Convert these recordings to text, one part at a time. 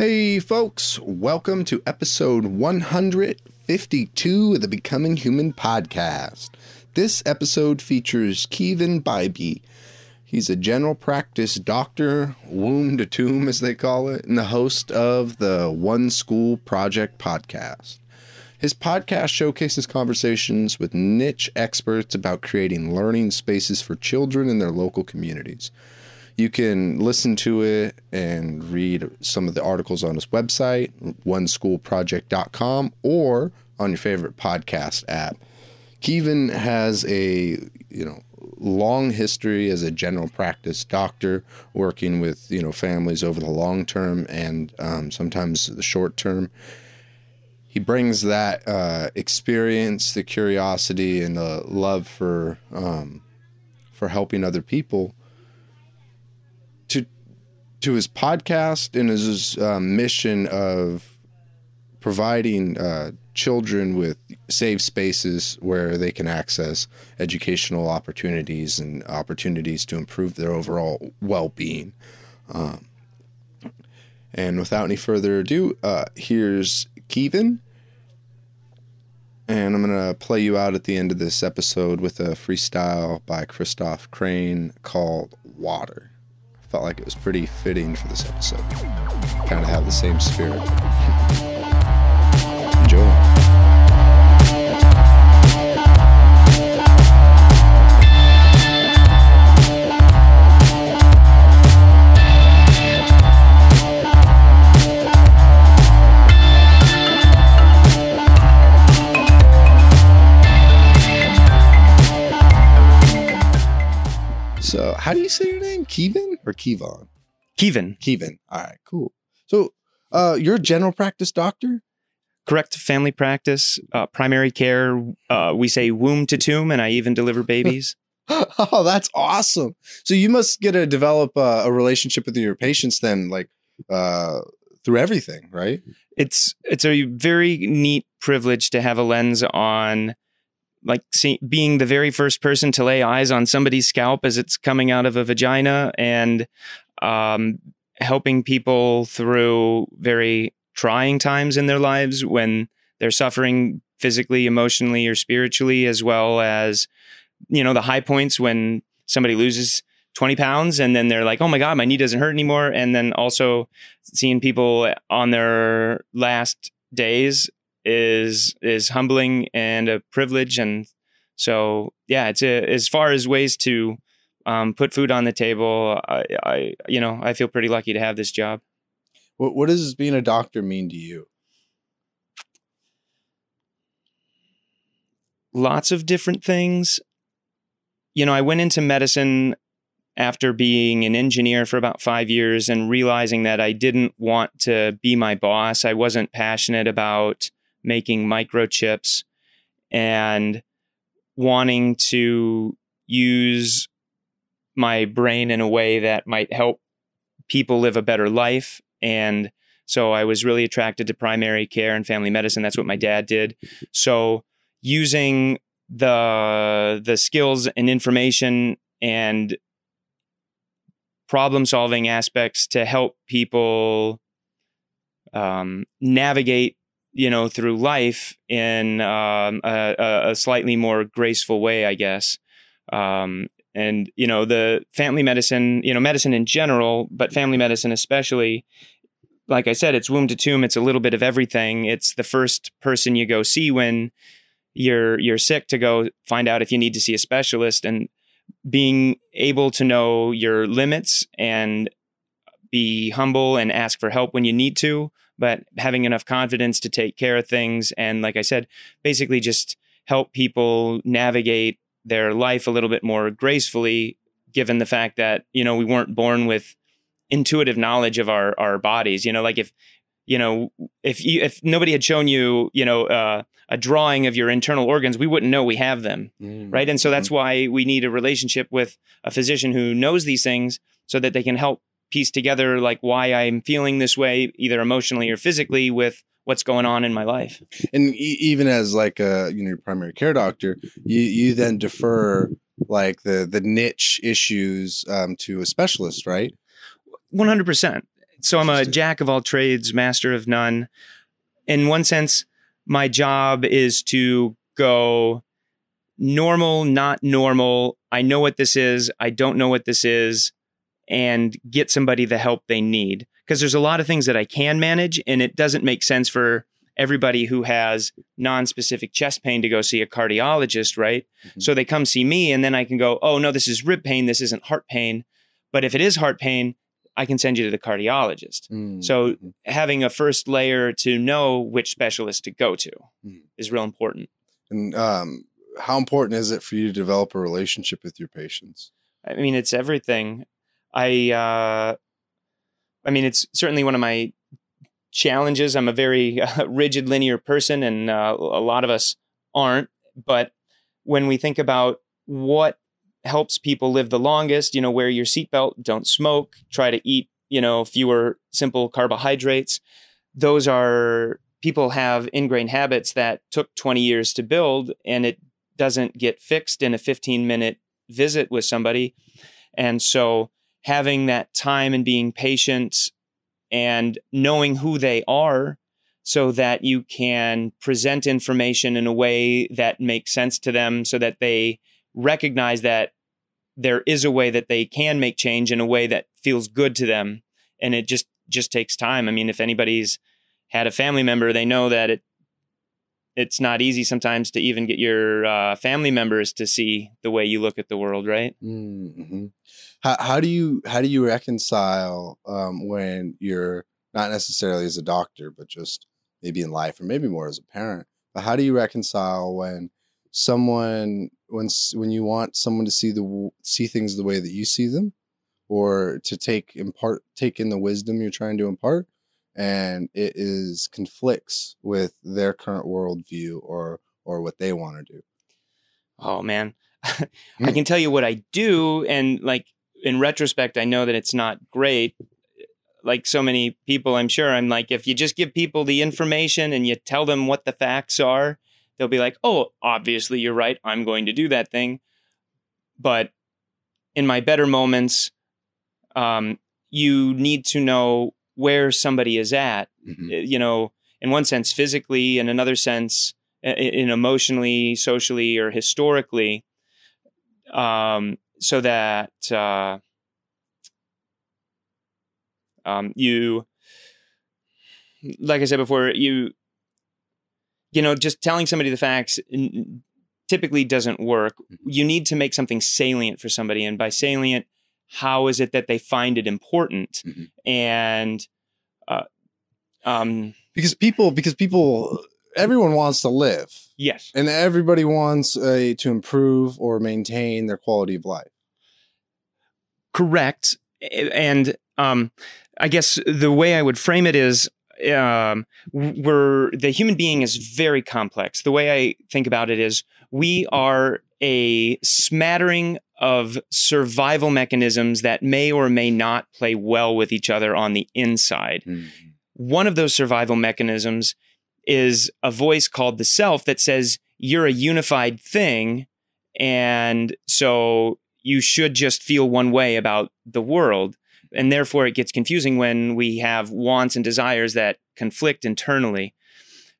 Hey, folks, welcome to episode 152 of the Becoming Human podcast. This episode features Kevin Bybee. He's a general practice doctor, womb to tomb, as they call it, and the host of the One School Project podcast. His podcast showcases conversations with niche experts about creating learning spaces for children in their local communities. You can listen to it and read some of the articles on his website, oneschoolproject.com, or on your favorite podcast app. Kevin has a you know long history as a general practice doctor, working with you know families over the long term and um, sometimes the short term. He brings that uh, experience, the curiosity, and the love for um, for helping other people to his podcast and his um, mission of providing uh, children with safe spaces where they can access educational opportunities and opportunities to improve their overall well-being. Um, and without any further ado, uh, here's Kevin. And I'm going to play you out at the end of this episode with a freestyle by Christoph Crane called Water felt like it was pretty fitting for this episode. Kind of have the same spirit. Enjoy. So, how do you say your name? Kevin or Kevon? Kevin. Kevin. All right, cool. So, uh, you're a general practice doctor? Correct family practice, uh, primary care. Uh, we say womb to tomb, and I even deliver babies. oh, that's awesome. So, you must get to develop uh, a relationship with your patients then, like uh, through everything, right? It's it's a very neat privilege to have a lens on like see, being the very first person to lay eyes on somebody's scalp as it's coming out of a vagina and um, helping people through very trying times in their lives when they're suffering physically, emotionally, or spiritually, as well as, you know, the high points when somebody loses 20 pounds and then they're like, oh my God, my knee doesn't hurt anymore. And then also seeing people on their last days is is humbling and a privilege. And so yeah it's a, as far as ways to um, put food on the table I, I you know i feel pretty lucky to have this job. What, what does being a doctor mean to you? Lots of different things. You know i went into medicine after being an engineer for about five years and realizing that I didn't want to be my boss. I wasn't passionate about making microchips and wanting to use my brain in a way that might help people live a better life. And so I was really attracted to primary care and family medicine. That's what my dad did. So using the the skills and information and problem solving aspects to help people um, navigate you know, through life in um, a, a, slightly more graceful way, I guess. Um, and you know, the family medicine, you know, medicine in general, but family medicine especially. Like I said, it's womb to tomb. It's a little bit of everything. It's the first person you go see when you're you're sick to go find out if you need to see a specialist, and being able to know your limits and be humble and ask for help when you need to but having enough confidence to take care of things. And like I said, basically just help people navigate their life a little bit more gracefully, given the fact that, you know, we weren't born with intuitive knowledge of our, our bodies. You know, like if, you know, if you, if nobody had shown you, you know, uh, a drawing of your internal organs, we wouldn't know we have them. Mm-hmm. Right. And so that's mm-hmm. why we need a relationship with a physician who knows these things so that they can help piece together like why I'm feeling this way, either emotionally or physically, with what's going on in my life. And e- even as like a you know your primary care doctor, you you then defer like the the niche issues um, to a specialist, right? One hundred percent. so I'm a jack of all trades, master of none. In one sense, my job is to go normal, not normal. I know what this is. I don't know what this is, and get somebody the help they need. Because there's a lot of things that I can manage, and it doesn't make sense for everybody who has non-specific chest pain to go see a cardiologist, right? Mhm. So they come see me, and then I can go, oh no, this is rib pain. This isn't heart pain. But if it is heart pain, I can send you to the cardiologist. Mm, So mhm. having a first layer to know which specialist to go to Mhm. is real important. and um, how important is it for you to develop a relationship with your patients? I mean, it's everything. I, uh, I mean, it's certainly one of my challenges. I'm a very uh, rigid, linear person, and uh, a lot of us aren't. But when we think about what helps people live the longest, you know, wear your seatbelt, don't smoke, try to eat, you know, fewer simple carbohydrates. Those are people have ingrained habits that took 20 years to build, and it doesn't get fixed in a 15 minute visit with somebody. And so having that time and being patient and knowing who they are so that you can present information in a way that makes sense to them so that they recognize that there is a way that they can make change in a way that feels good to them. And it just just takes time. I mean if anybody's had a family member they know that it it's not easy sometimes to even get your uh, family members to see the way you look at the world right Mm-hmm. How, how do you how do you reconcile um, when you're not necessarily as a doctor, but just maybe in life, or maybe more as a parent? But how do you reconcile when someone when when you want someone to see the see things the way that you see them, or to take impart take in the wisdom you're trying to impart, and it is conflicts with their current worldview or or what they want to do? oh man i Mm. can tell you what i do and like in retrospect i know that it's not great like so many people i'm sure i'm like if you just give people the information and you tell them what the facts are they'll be like oh obviously you're right i'm going to do that thing but in my better moments um, you need to know where somebody is at Mhm. uh, you know, in one sense physically, in another sense, in emotionally, socially, or historically, um, so that uh, um, you, like I said before, you, you know, just telling somebody the facts typically doesn't work. You need to make something salient for somebody, and by salient, how is it that they find it important? Mhm. And uh, um, Because people because people everyone wants to live. yes, and everybody wants uh, to improve or maintain their quality of life. correct. And um, I guess the way I would frame it is um, we're the human being is very complex. The way I think about it is we are a smattering of survival mechanisms that may or may not play well with each other on the inside. One of those survival mechanisms is a voice called the self that says you're a unified thing. And so you should just feel one way about the world. And therefore, it gets confusing when we have wants and desires that conflict internally.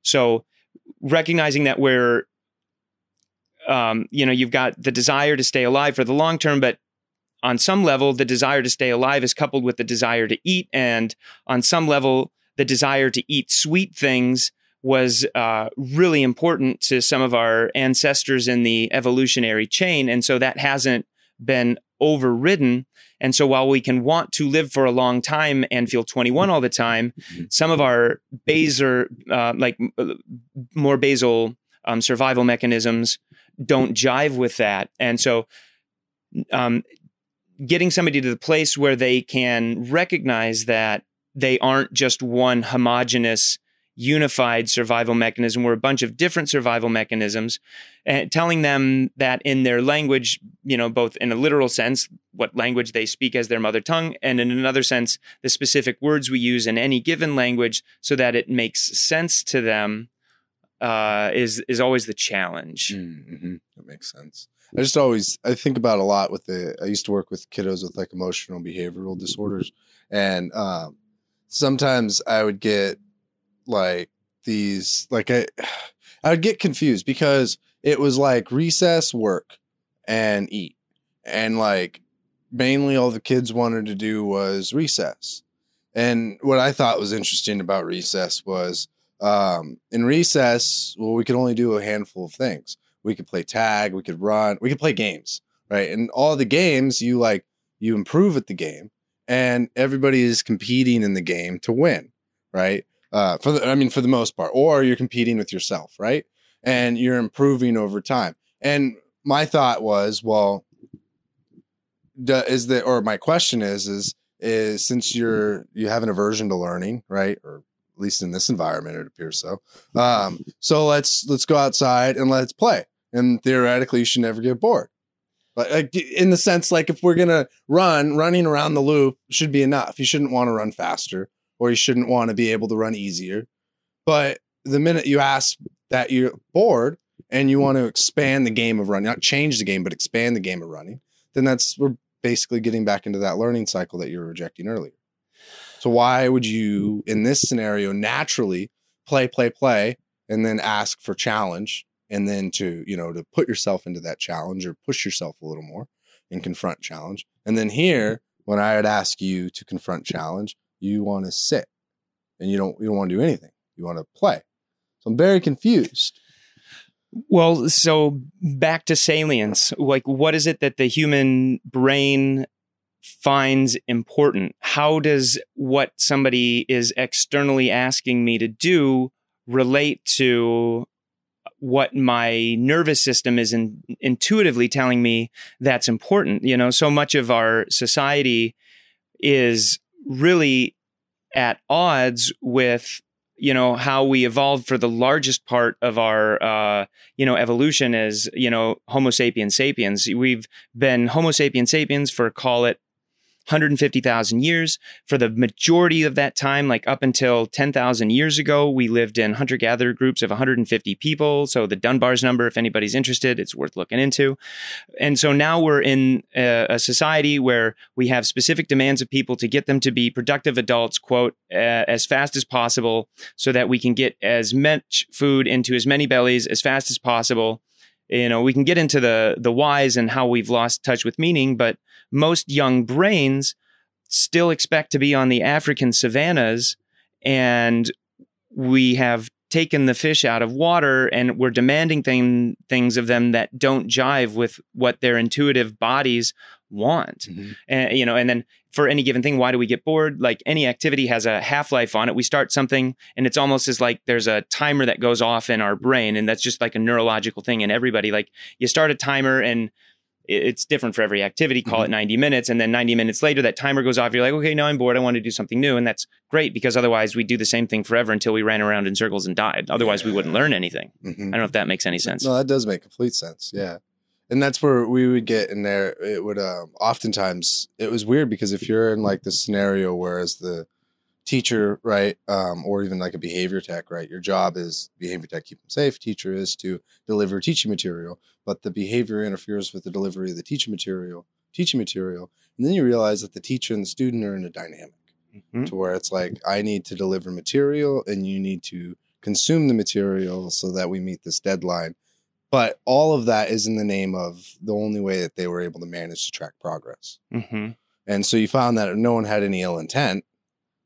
So, recognizing that we're, um, you know, you've got the desire to stay alive for the long term, but on some level, the desire to stay alive is coupled with the desire to eat. And on some level, the desire to eat sweet things was uh, really important to some of our ancestors in the evolutionary chain. And so that hasn't been overridden. And so while we can want to live for a long time and feel 21 all the time, Mhm. some of our basal, uh, like uh, more basal um, survival mechanisms don't jive with that. And so um, getting somebody to the place where they can recognize that they aren't just one homogenous unified survival mechanism we're a bunch of different survival mechanisms and telling them that in their language you know both in a literal sense what language they speak as their mother tongue and in another sense the specific words we use in any given language so that it makes sense to them uh, is is always the challenge Mm-hmm. That makes sense. I just always I think about a lot with the I used to work with kiddos with like emotional behavioral disorders, and um, sometimes I would get like these like I I would get confused because it was like recess, work, and eat. And like mainly all the kids wanted to do was recess. And what I thought was interesting about recess was um, in recess, well, we could only do a handful of things. We could play tag, we could run, we could play games, right? And all the games, you like, you improve at the game, and everybody is competing in the game to win, right? Uh, for the, I mean, for the most part, or you're competing with yourself, right? And you're improving over time. And my thought was, well, is the or my question is is is since you're you have an aversion to learning, right? Or at least in this environment, it appears so. Um, so let's let's go outside and let's play. And theoretically, you should never get bored. But like, in the sense, like if we're gonna run, running around the loop should be enough. You shouldn't want to run faster, or you shouldn't want to be able to run easier. But the minute you ask that you're bored and you want to expand the game of running, not change the game, but expand the game of running, then that's we're basically getting back into that learning cycle that you were rejecting earlier. So why would you, in this scenario, naturally play, play, play, and then ask for challenge, and then to you know to put yourself into that challenge or push yourself a little more and confront challenge, and then here when I would ask you to confront challenge, you want to sit and you don't you don't want to do anything. You want to play. So I'm very confused. Well, so back to salience. Like, what is it that the human brain finds important? How does what somebody is externally asking me to do relate to what my nervous system is in, intuitively telling me that's important? You know, so much of our society is really at odds with you know how we evolved for the largest part of our uh, you know evolution as you know Homo sapiens sapiens. We've been Homo sapiens sapiens for call it 150,000 years. For the majority of that time, like up until 10,000 years ago, we lived in hunter gatherer groups of 150 people. So the Dunbar's number, if anybody's interested, it's worth looking into. And so now we're in a, a society where we have specific demands of people to get them to be productive adults, quote, uh, as fast as possible so that we can get as much food into as many bellies as fast as possible you know we can get into the the whys and how we've lost touch with meaning but most young brains still expect to be on the african savannas and we have taken the fish out of water and we're demanding thing, things of them that don't jive with what their intuitive bodies want. Mm-hmm. and you know and then for any given thing why do we get bored? Like any activity has a half-life on it. We start something and it's almost as like there's a timer that goes off in our brain and that's just like a neurological thing in everybody. Like you start a timer and it's different for every activity. Call mm-hmm. it 90 minutes and then 90 minutes later that timer goes off. You're like okay now i'm bored. I want to do something new and that's great because otherwise we do the same thing forever until we ran around in circles and died. Otherwise we wouldn't learn anything. Mm-hmm. i don't know if that makes any sense. No that does make complete sense. Yeah and that's where we would get in there it would um, oftentimes it was weird because if you're in like the scenario whereas the teacher right um, or even like a behavior tech right your job is behavior tech keep them safe teacher is to deliver teaching material but the behavior interferes with the delivery of the teaching material teaching material and then you realize that the teacher and the student are in a dynamic mm-hmm. to where it's like i need to deliver material and you need to consume the material so that we meet this deadline but all of that is in the name of the only way that they were able to manage to track progress. Mm-hmm. And so you found that no one had any ill intent,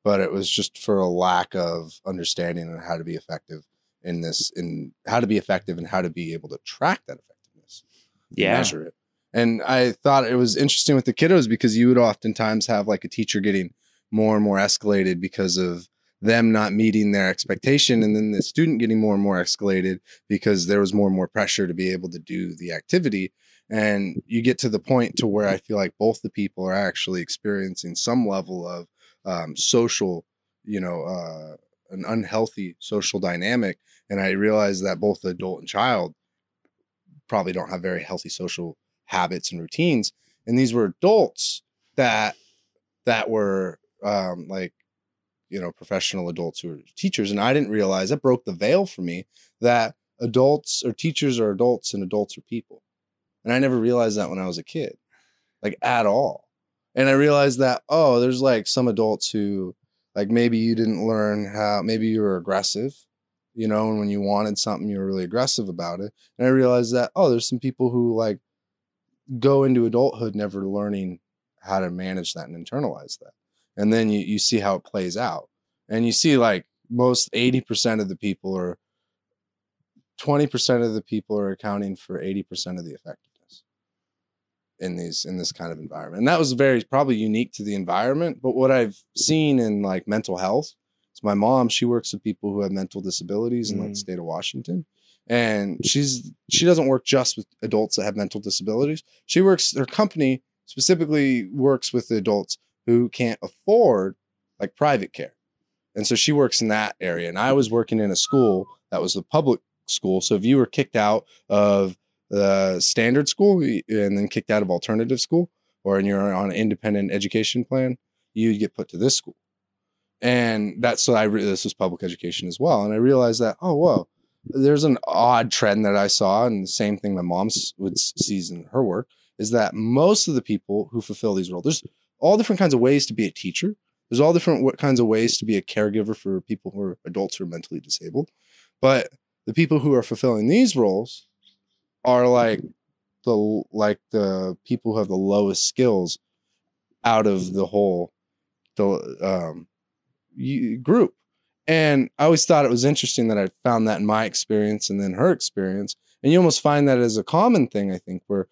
but it was just for a lack of understanding on how to be effective in this, in how to be effective and how to be able to track that effectiveness. Yeah. Measure it. And I thought it was interesting with the kiddos because you would oftentimes have like a teacher getting more and more escalated because of them not meeting their expectation and then the student getting more and more escalated because there was more and more pressure to be able to do the activity. And you get to the point to where i feel like both the people are actually experiencing some level of um, social you know uh, an unhealthy social dynamic. And i realize that both the adult and child probably don't have very healthy social habits and routines. And these were adults that that were um, like you know professional adults who are teachers and i didn't realize that broke the veil for me that adults or teachers are adults and adults are people and i never realized that when i was a kid like at all and i realized that oh there's like some adults who Like maybe you didn't learn how, maybe you were aggressive, you know, and when you wanted something, you were really aggressive about it. And I realized that, oh, there's some people who like go into adulthood never learning how to manage that and internalize that. And then you, you see how it plays out. And you see like most 80% of the people are 20% of the people are accounting for 80% of the effectiveness in these in this kind of environment. And that was very probably unique to the environment, but what I've seen in like mental health is my mom, she works with people who have mental disabilities in like the Mm. state of Washington. And she's she doesn't work just with adults that have mental disabilities. She works her company specifically works with the adults who can't afford like private care. And so she works in that area. And I was working in a school that was a public school. So if you were kicked out of the standard school and then kicked out of alternative school, or and you're on an independent education plan, you get put to this school. And that's so I re- this was public education as well. And I realized that oh whoa, there's an odd trend that I saw, and the same thing my mom would sees in her work is that most of the people who fulfill these roles, there's all different kinds of ways to be a teacher. There's all different kinds of ways to be a caregiver for people who are adults who are mentally disabled. But the people who are fulfilling these roles are like the like the people who have the lowest skills out of the whole the um group. And I always thought it was interesting that I found that in my experience and then her experience. And you almost find that as a common thing, I think, where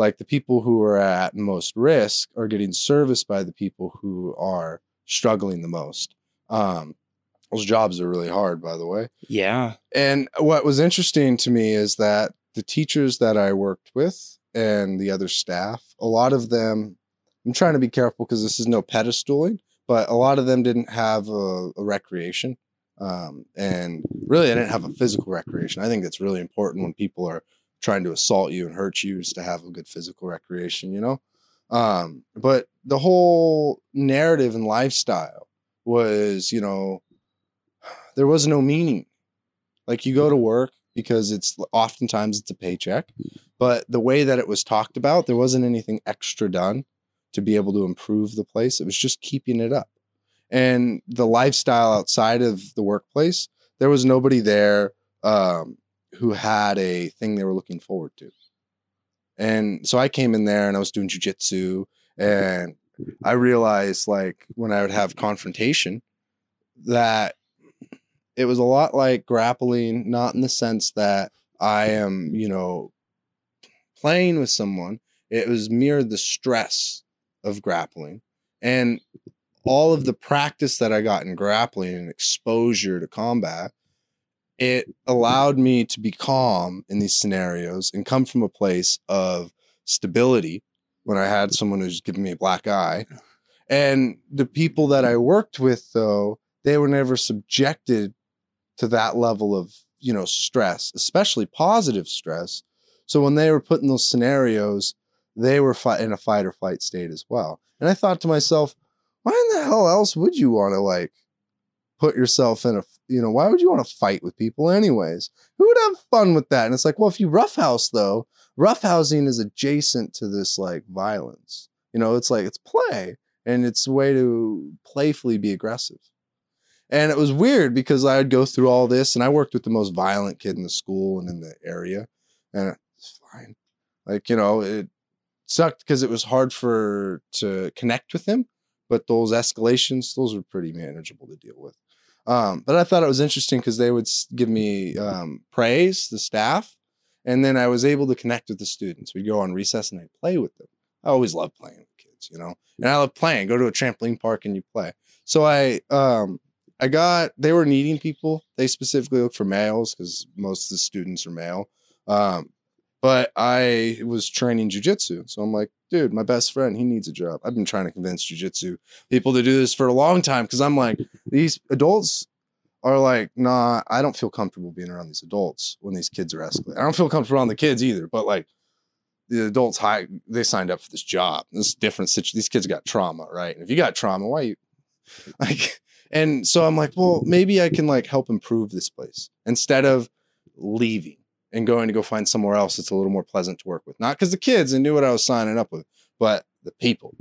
like the people who are at most risk are getting serviced by the people who are struggling the most. Um, those jobs are really hard, by the way. Yeah. And what was interesting to me is that the teachers that I worked with and the other staff, a lot of them, I'm trying to be careful because this is no pedestaling, but a lot of them didn't have a, a recreation. Um, and really, I didn't have a physical recreation. I think that's really important when people are trying to assault you and hurt you is to have a good physical recreation, you know? Um, but the whole narrative and lifestyle was, you know, there was no meaning. Like you go to work because it's oftentimes it's a paycheck, but the way that it was talked about, there wasn't anything extra done to be able to improve the place. It was just keeping it up. And the lifestyle outside of the workplace, there was nobody there um, who had a thing they were looking forward to. And so I came in there and I was doing jujitsu, and I realized like when I would have confrontation that it was a lot like grappling, not in the sense that I am, you know, playing with someone. It was mere the stress of grappling and all of the practice that I got in grappling and exposure to combat. It allowed me to be calm in these scenarios and come from a place of stability when I had someone who's giving me a black eye. And the people that I worked with, though, they were never subjected to that level of you know stress especially positive stress. So when they were put in those scenarios they were fi- in a fight or flight state as well. And i thought to myself why in the hell else would you want to like put yourself in a you know why would you want to fight with people anyways who would have fun with that and it's like well if you roughhouse though roughhousing is adjacent to this like violence you know it's like it's play and it's a way to playfully be aggressive and it was weird because I would go through all this, and I worked with the most violent kid in the school and in the area, and it's fine. Like you know, it sucked because it was hard for to connect with him, but those escalations, those were pretty manageable to deal with. Um, but I thought it was interesting because they would give me um, praise, the staff, and then I was able to connect with the students. We'd go on recess and I'd play with them. I always love playing with kids, you know, and I love playing. Go to a trampoline park and you play. So I um, I got they were needing people. They specifically look for males because most of the students are male. Um, but I was training jujitsu, so I'm like, dude, my best friend, he needs a job. I've been trying to convince jujitsu people to do this for a long time because I'm like, these adults are like, nah, I don't feel comfortable being around these adults when these kids are escalating. I don't feel comfortable around the kids either, but like the adults high they signed up for this job. This different situation. These kids got trauma, right? And if you got trauma, why you like and so I'm like, well, maybe I can like help improve this place instead of leaving and going to go find somewhere else that's a little more pleasant to work with. Not because the kids and knew what I was signing up with, but the people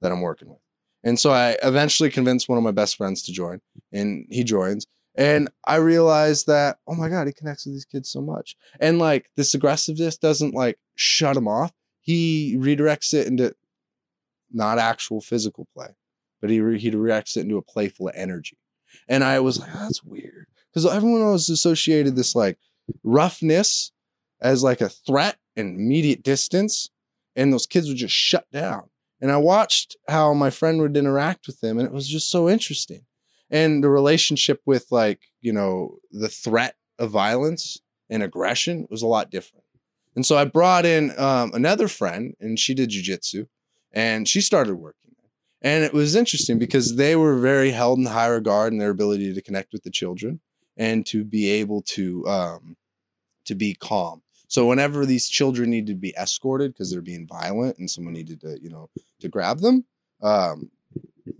that I'm working with. And so I eventually convinced one of my best friends to join, and he joins. And I realized that, oh my God, he connects with these kids so much. And like this aggressiveness doesn't like shut him off. He redirects it into not actual physical play, but he, re- he redirects it into a playful energy. And I was like, oh, that's weird. Because everyone always associated this like roughness as like a threat and immediate distance. And those kids would just shut down. And I watched how my friend would interact with them, and it was just so interesting. And the relationship with like, you know, the threat of violence and aggression was a lot different. And so I brought in um, another friend, and she did jujitsu, and she started working. And it was interesting because they were very held in high regard in their ability to connect with the children and to be able to um, to be calm. So whenever these children needed to be escorted because they're being violent and someone needed to, you know, to grab them, um,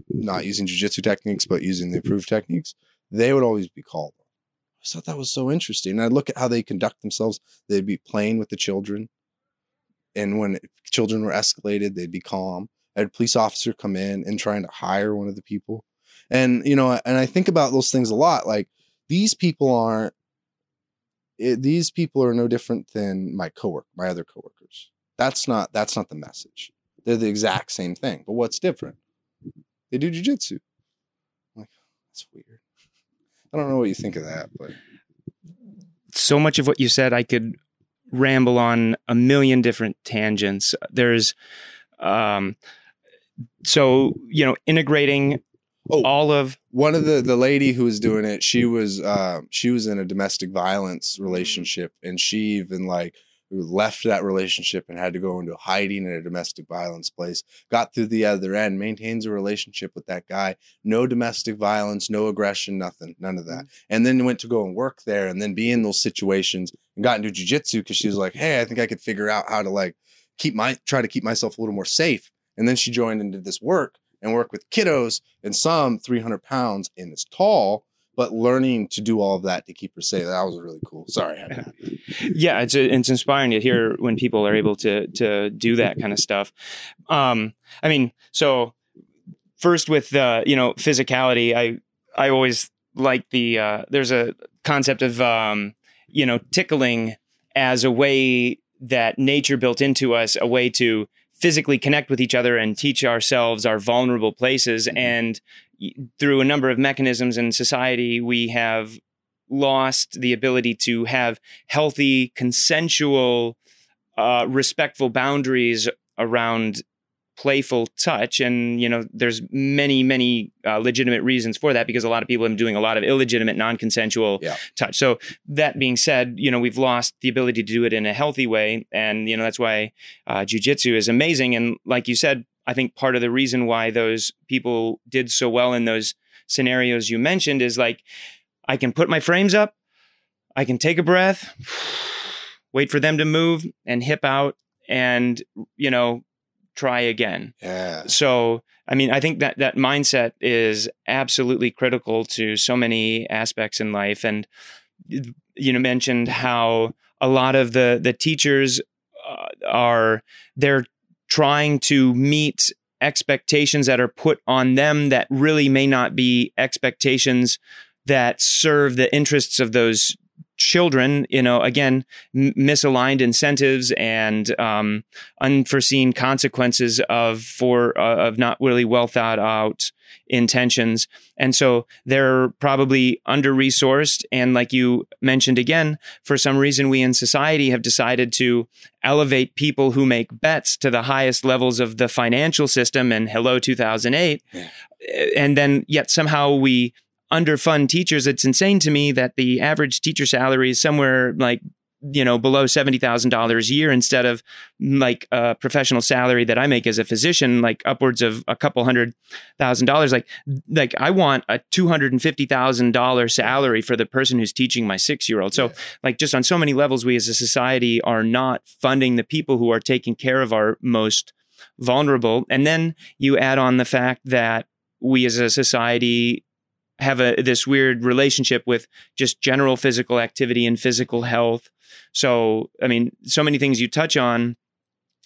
not using jujitsu techniques but using the approved techniques, they would always be called. I thought that was so interesting. And I'd look at how they conduct themselves. They'd be playing with the children, and when children were escalated, they'd be calm. I had a police officer come in and trying to hire one of the people, and you know, and I think about those things a lot. Like these people aren't it, these people are no different than my coworker, my other coworkers. That's not that's not the message. They're the exact same thing. But what's different? They do jujitsu. Like that's weird. I don't know what you think of that, but so much of what you said, I could ramble on a million different tangents. There's, um, so you know, integrating Oh, all of one of the the lady who was doing it, she was uh, she was in a domestic violence relationship, and she even like left that relationship and had to go into hiding in a domestic violence place. Got through the other end, maintains a relationship with that guy. No domestic violence, no aggression, nothing, none of that. Mm-hmm. And then went to go and work there, and then be in those situations and got into jujitsu because she was like, "Hey, I think I could figure out how to like keep my try to keep myself a little more safe." And then she joined into this work and work with kiddos and some 300 pounds and is tall, but learning to do all of that to keep her safe. That was really cool. Sorry. Yeah it's it's inspiring to hear when people are able to to do that kind of stuff um i mean so first with uh you know physicality i i always like the uh there's a concept of um you know tickling as a way that nature built into us a way to physically connect with each other and teach ourselves our vulnerable places. And through a number of mechanisms in society we have lost the ability to have healthy, consensual, uh, respectful boundaries around playful touch. And, you know, there's many, many uh, legitimate reasons for that because a lot of people have been doing a lot of illegitimate, non consensual Yeah. touch. So, that being said, you know, we've lost the ability to do it in a healthy way. And, you know, that's why uh, jujitsu is amazing. And, like you said, I think part of the reason why those people did so well in those scenarios you mentioned is like, I can put my frames up, I can take a breath, wait for them to move and hip out and, you know, try again. yeah. So, I mean, I think that that mindset is absolutely critical to so many aspects in life. And you know, mentioned how a lot of the the teachers uh, are they're trying to meet expectations that are put on them that really may not be expectations that serve the interests of those children you know again m- misaligned incentives and um, unforeseen consequences of for uh, of not really well thought out intentions. And so they're probably under resourced and like you mentioned again for some reason we in society have decided to elevate people who make bets to the highest levels of the financial system. And hello 2008 Yeah. and then yet somehow we underfund teachers it's insane to me that the average teacher salary is somewhere like you know below $70,000 a year instead of like a professional salary that I make as a physician like upwards of a couple hundred thousand dollars. Like like I want a $250,000 salary for the person who's teaching my 6-year-old so Yeah. like just on so many levels we as a society are not funding the people who are taking care of our most vulnerable. And then you add on the fact that we as a society have a this weird relationship with just general physical activity and physical health so i mean so many things you touch on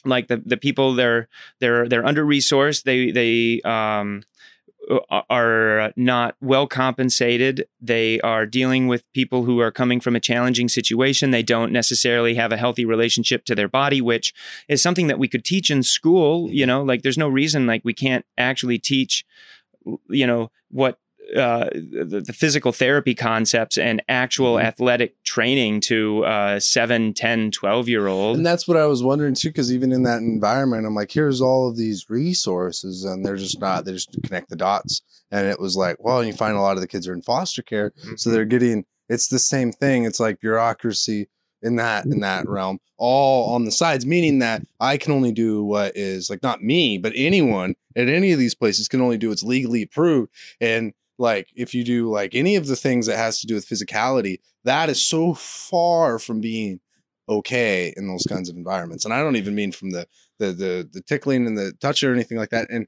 like the the people they're they're they're under resourced they they um are not well compensated. They are dealing with people who are coming from a challenging situation. They don't necessarily have a healthy relationship to their body, which is something that we could teach in school. You know, like there's no reason like we can't actually teach, you know, what uh, the, the, physical therapy concepts and actual mm-hmm. athletic training to uh, 7 10 12 year old. And that's what i was wondering too because even in that environment i'm like here's all of these resources and they're just not they just connect the dots. And it was like well you find a lot of the kids are in foster care mm-hmm. so they're getting it's the same thing. It's like bureaucracy in that in that realm all on the sides meaning that i can only do what is like not me but anyone at any of these places can only do what's legally approved. And like if you do like any of the things that has to do with physicality that is so far from being okay in those kinds of environments. And i don't even mean from the the the, the tickling and the touch or anything like that. And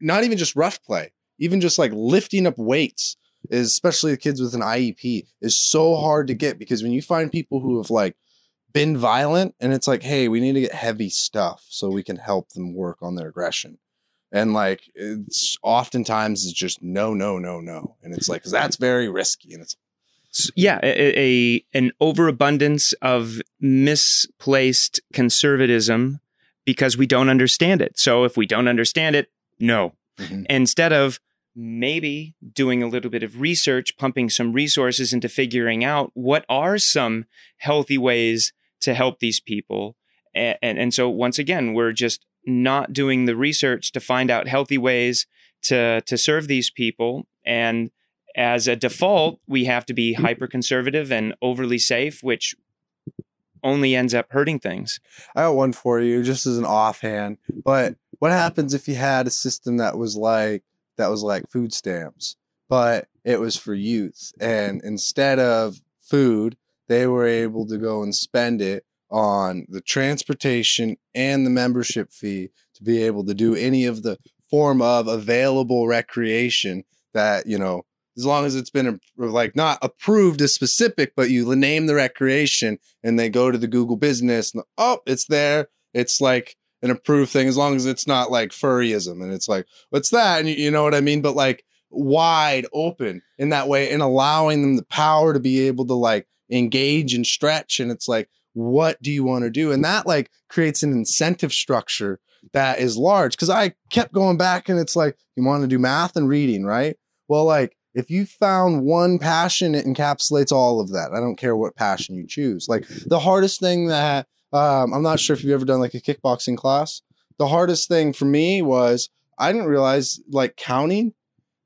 not even just rough play even just like lifting up weights is especially the kids with an iep is so hard to get because when you find people who have like been violent and it's like hey we need to get heavy stuff so we can help them work on their aggression and like it's oftentimes it's just no no no no. And it's like because that's very risky and it's yeah a, a, an overabundance of misplaced conservatism because we don't understand it. So if we don't understand it no. Mm-hmm. instead of maybe doing a little bit of research pumping some resources into figuring out what are some healthy ways to help these people. And, and, and so once again we're just not doing the research to find out healthy ways to to serve these people. And as a default we have to be mm-hmm. hyper conservative and overly safe which only ends up hurting things. I got one for you just as an offhand. But what happens if you had a system that was like that was like food stamps but it was for youth and instead of food they were able to go and spend it on the transportation and the membership fee to be able to do any of the form of available recreation that you know as long as it's been like not approved as specific but you name the recreation and they go to the google business and oh it's there. It's like an approved thing as long as it's not like furryism and it's like what's that? And you, you know what i mean? But like wide open in that way and allowing them the power to be able to like engage and stretch and it's like what do you want to do? And that like creates an incentive structure that is large. Because i kept going back and it's like you want to do math and reading right? Well like if you found one passion it encapsulates all of that. I don't care what passion you choose. Like the hardest thing that um, i'm not sure if you've ever done like a kickboxing class. The hardest thing for me was i didn't realize like counting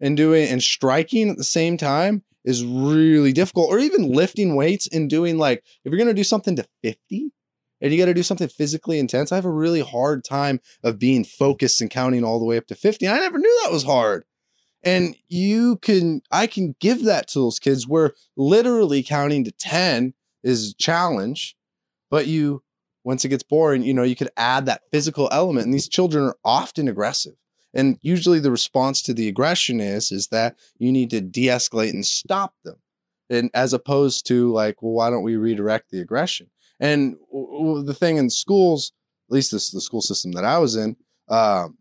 and doing and striking at the same time is really difficult or even lifting weights and doing like if you're going to do something to 50 and you got to do something physically intense i have a really hard time of being focused and counting all the way up to 50 i never knew that was hard. And you can i can give that to those kids where literally counting to 10 is a challenge but you once it gets boring you know you could add that physical element and these children are often aggressive and usually the response to the aggression is is that you need to de-escalate and stop them. And as opposed to like, well, why don't we redirect the aggression? And the thing in schools, at least this the school system that I was in, um,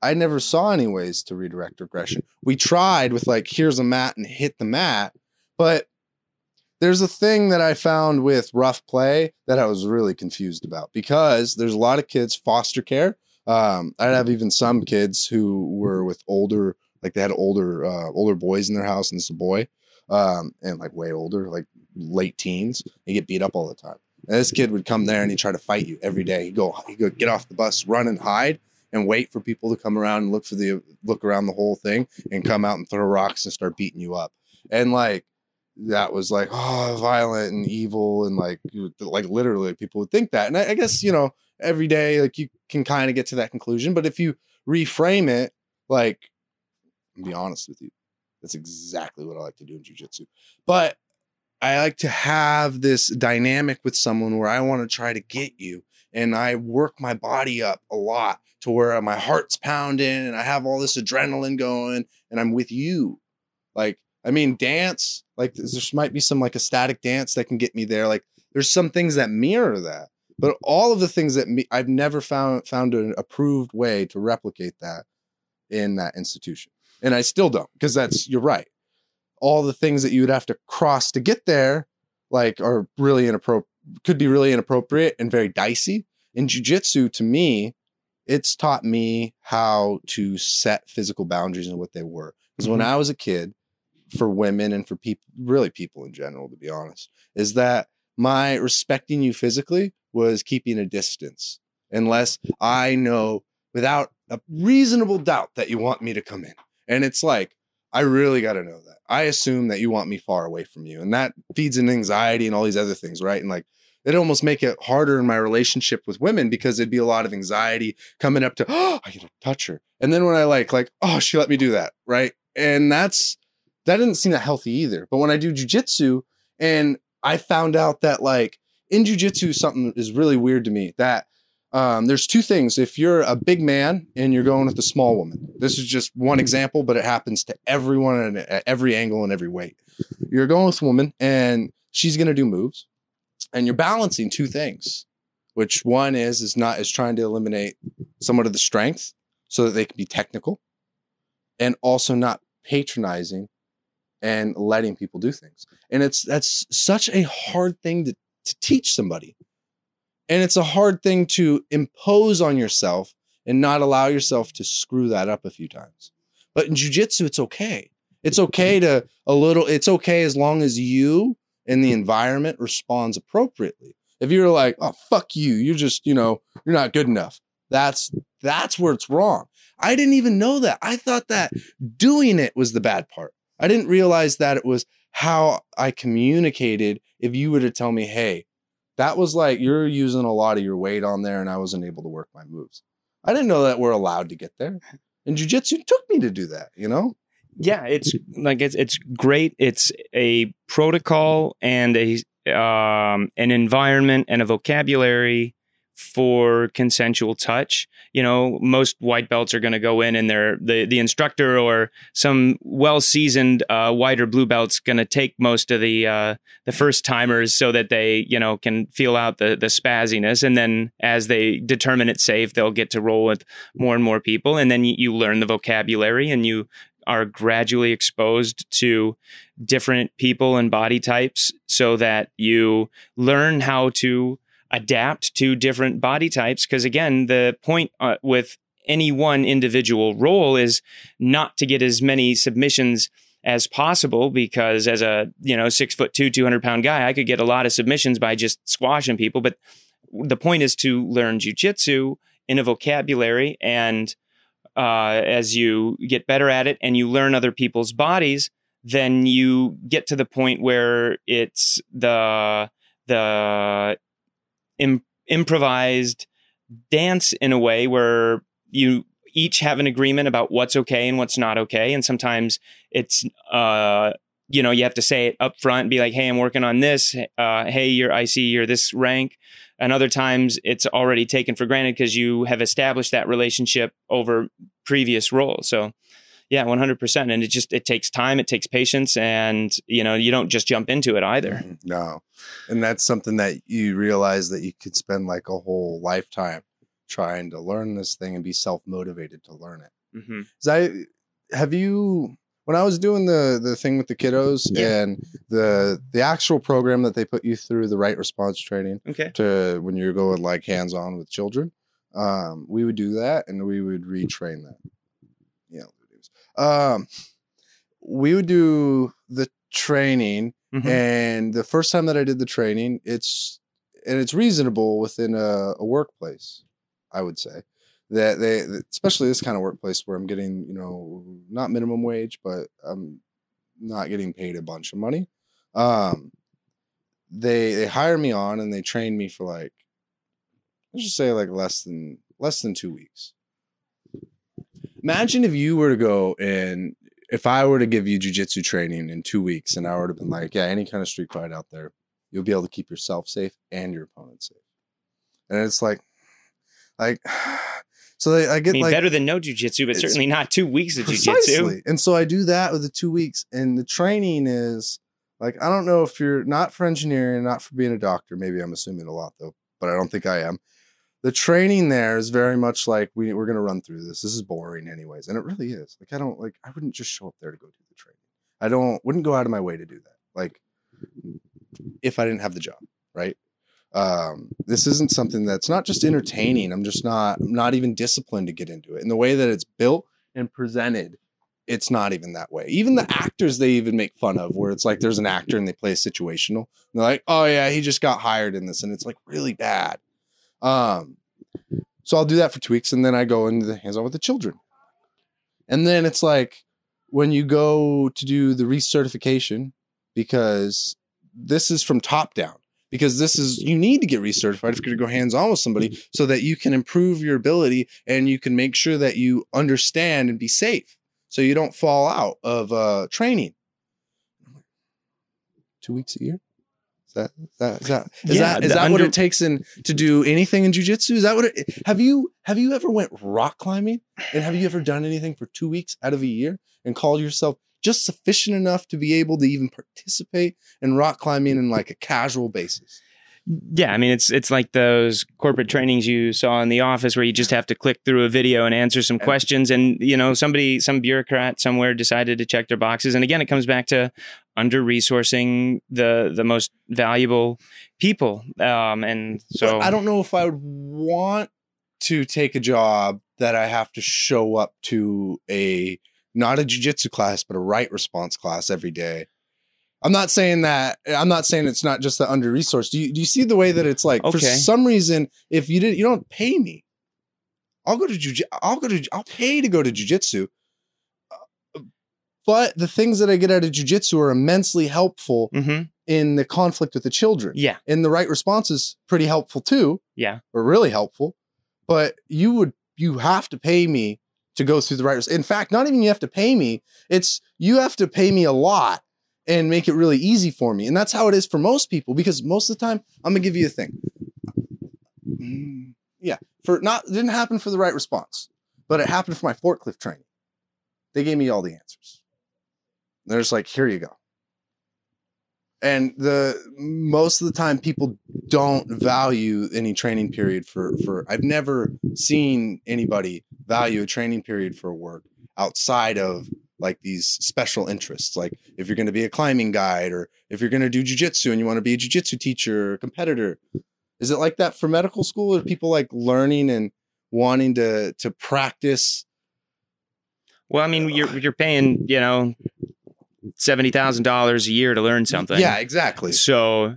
I never saw any ways to redirect aggression. We tried with like, here's a mat and hit the mat, but there's a thing that I found with rough play that I was really confused about because there's a lot of kids foster care um, I'd have even some kids who were with older, like they had older, uh, older boys in their house, and it's a boy, um, and like way older, like late teens. He get beat up all the time. And this kid would come there and he'd try to fight you every day. He'd go, he'd go get off the bus, run and hide, and wait for people to come around and look for the look around the whole thing, and come out and throw rocks and start beating you up. And like that was like oh violent and evil and like like literally people would think that. And I, I guess you know every day like you can kind of get to that conclusion but if you reframe it like I'll be honest with you that's exactly what i like to do in jiu-jitsu but i like to have this dynamic with someone where i want to try to get you and i work my body up a lot to where my heart's pounding and i have all this adrenaline going and i'm with you. Like i mean dance like there might be some like ecstatic dance that can get me there like there's some things that mirror that But all of the things that me, I've never found found an approved way to replicate that in that institution, and I still don't because that's you're right. All the things that you would have to cross to get there, like, are really inappropriate. Could be really inappropriate and very dicey. In jujitsu, to me, it's taught me how to set physical boundaries and what they were. Because when Mhm. I was a kid, for women and for people, really people in general, to be honest, is that my respecting you physically was keeping a distance unless I know without a reasonable doubt that you want me to come in. And it's like, I really got to know that. I assume that you want me far away from you. And that feeds in anxiety and all these other things, right? And like, it almost make it harder in my relationship with women because it'd be a lot of anxiety coming up to, oh, I get to touch her. And then when I like, like, oh, she let me do that, right? And that's, that didn't seem that healthy either. But when I do jujitsu and I found out that like in jujitsu, something is really weird to me that um, there's two things. If you're a big man and you're going with a small woman, this is just one example, but it happens to everyone at every angle and every weight. You're going with a woman and she's going to do moves and you're balancing two things, which one is, is not, is trying to eliminate somewhat of the strength so that they can be technical and also not patronizing and letting people do things. And it's that's such a hard thing to, to teach somebody. And it's a hard thing to impose on yourself and not allow yourself to screw that up a few times. But in jujitsu, it's okay. It's okay to a little, it's okay as long as you and the environment responds appropriately. If you're like, oh fuck you, you're just, you know, you're not good enough. That's that's where it's wrong. I didn't even know that. I thought that doing it was the bad part. I didn't realize that it was how I communicated. If you were to tell me, hey, that was like you're using a lot of your weight on there and I wasn't able to work my moves. I didn't know that we're allowed to get there. And jujitsu took me to do that, you know? yeah it's like it's it's great it's a protocol and a um an environment and a vocabulary for consensual touch. You know most white belts are going to go in and they're the the instructor or some well seasoned uh white or blue belts going to take most of the uh the first timers so that they you know can feel out the the spazziness. And then as they determine it's safe they'll get to roll with more and more people. And then you, you learn the vocabulary and you are gradually exposed to different people and body types so that you learn how to adapt to different body types. Because again, the point uh, with any one individual roll is not to get as many submissions as possible because as a you know six foot two 200 pound guy i could get a lot of submissions by just squashing people but the point is to learn jujitsu in a vocabulary and uh, as you get better at it and you learn other people's bodies, then you get to the point where it's the the Im- improvised dance in a way where you each have an agreement about what's okay and what's not okay, and sometimes it's uh, you know you have to say it up front and be like, "Hey, I'm working on this. Uh, hey, you're I see you're this rank." and other times it's already taken for granted because you have established that relationship over previous rolls so yeah 100% and it just it takes time it takes patience and you know you don't just jump into it either Mhm. No. And that's something that you realize that you could spend like a whole lifetime trying to learn this thing and be self motivated to learn it. hmm 'Cause I have you when I was doing the the thing with the kiddos Yeah. and the the actual program that they put you through the right response training okay to when you're going like hands on with children, um, we would do that and we would retrain that. Yeah. Um, we would do the training Mhm. and the first time that I did the training, it's and it's reasonable within a, a workplace, I would say. That they especially this kind of workplace where I'm getting, you know, not minimum wage, but I'm not getting paid a bunch of money. Um they they hire me on and they train me for like let's just say like less than less than two weeks. Imagine if you were to go and if I were to give you jujitsu training in two weeks and I would have been like, yeah, any kind of street fight out there, you'll be able to keep yourself safe and your opponent safe. And it's like, like, so they, I I get mean, like better than no jujitsu, but certainly not two weeks of jujitsu. And so I do that with the two weeks, and the training is like I don't know if you're not for engineering, not for being a doctor. Maybe I'm assuming a lot though. but I don't think I am. The training there is very much like we, we're going to run through this. This is boring, anyways, and it really is. Like I don't like. I wouldn't just show up there to go do the training. I don't. Wouldn't go out of my way to do that. Like if I didn't have the job, right? Um, this isn't something that's not just entertaining. I'm just not. I'm not even disciplined to get into it. And the way that it's built and presented it's not even that way. Even the actors they even make fun of, where it's like there's an actor and they play a situational. They're like, oh yeah, he just got hired in this, and it's like really bad. Um, so I'll do that for two weeks, and then I go into the hands-on with the children. And then it's like when you go to do the recertification, because this is from top down. Because this is you need to get recertified if you're going to go hands-on with somebody, so that you can improve your ability and you can make sure that you understand and be safe so you don't fall out of uh, training. Two weeks a year. Is that is that is that is Yeah, that, is that what it takes in to do anything in jujitsu? Is that what it have you have you ever went rock climbing and have you ever done anything for two weeks out of a year and called yourself just sufficient enough to be able to even participate in rock climbing in like a casual basis? Yeah, I mean it's it's like those corporate trainings you saw in the office where you just have to click through a video and answer some questions and you know somebody some bureaucrat somewhere decided to check their boxes and again it comes back to under resourcing the the most valuable people um and so I don't know if I would want to take a job that I have to show up to a not a jujitsu class, but a right response class every day. I'm not saying that. I'm not saying it's not just the under resourced. Do you do you see the way that it's like for some reason if you didn't you don't pay me, I'll go to jiu. I'll go to I'll pay to go to jujitsu. But the things that I get out of jujitsu are immensely helpful Mhm. in the conflict with the children. yeah And the right response is pretty helpful too yeah or really helpful, but you would you have to pay me to go through the right. In fact, not even you have to pay me; it's you have to pay me a lot and make it really easy for me. And that's how it is for most people because most of the time, I'm gonna give you a thing. Mm, yeah, for not didn't happen for the right response, but it happened for my forklift training. They gave me all the answers. They're just like, here you go. And the most of the time, people don't value any training period for for I've never seen anybody value a training period for work outside of like these special interests like if you're going to be a climbing guide or if you're going to do jujitsu and you want to be a jujitsu teacher or competitor. Is it like that for medical school? Are people like learning and wanting to to practice? Well i mean you're you're paying you know $70,000 a year to learn something yeah exactly so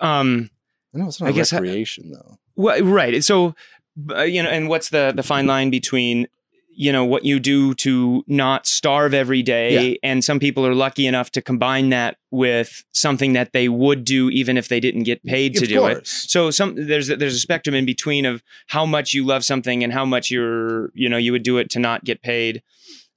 uh, um i know it's not I guess I- recreation though Well, right. So, uh, you know, and what's the the fine line between you know what you do to not starve every day, and some people are lucky enough to combine that with something that they would do even if they didn't get paid to Of do it. So some there's there's a spectrum in between of how much you love something and how much you're you know you would do it to not get paid.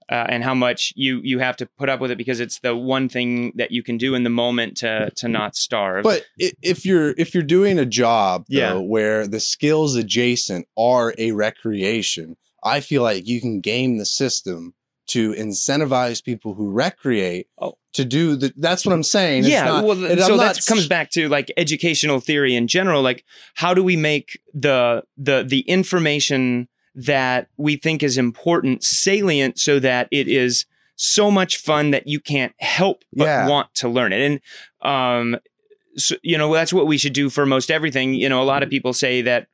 Uh, and how much you you have to put up with it because it's the one thing that you can do in the moment to to not starve. But if you're if you're doing a job though, Yeah. where the skills adjacent are a recreation, I feel like you can game the system to incentivize people who recreate Oh. to do the. That's what I'm saying. It's yeah not- well and so that comes back to like educational theory in general like how do we make the the the information that we think is important salient so that it is so much fun that you can't help but Yeah. want to learn it. And um so, you know that's what we should do for most everything. You know a lot of people say that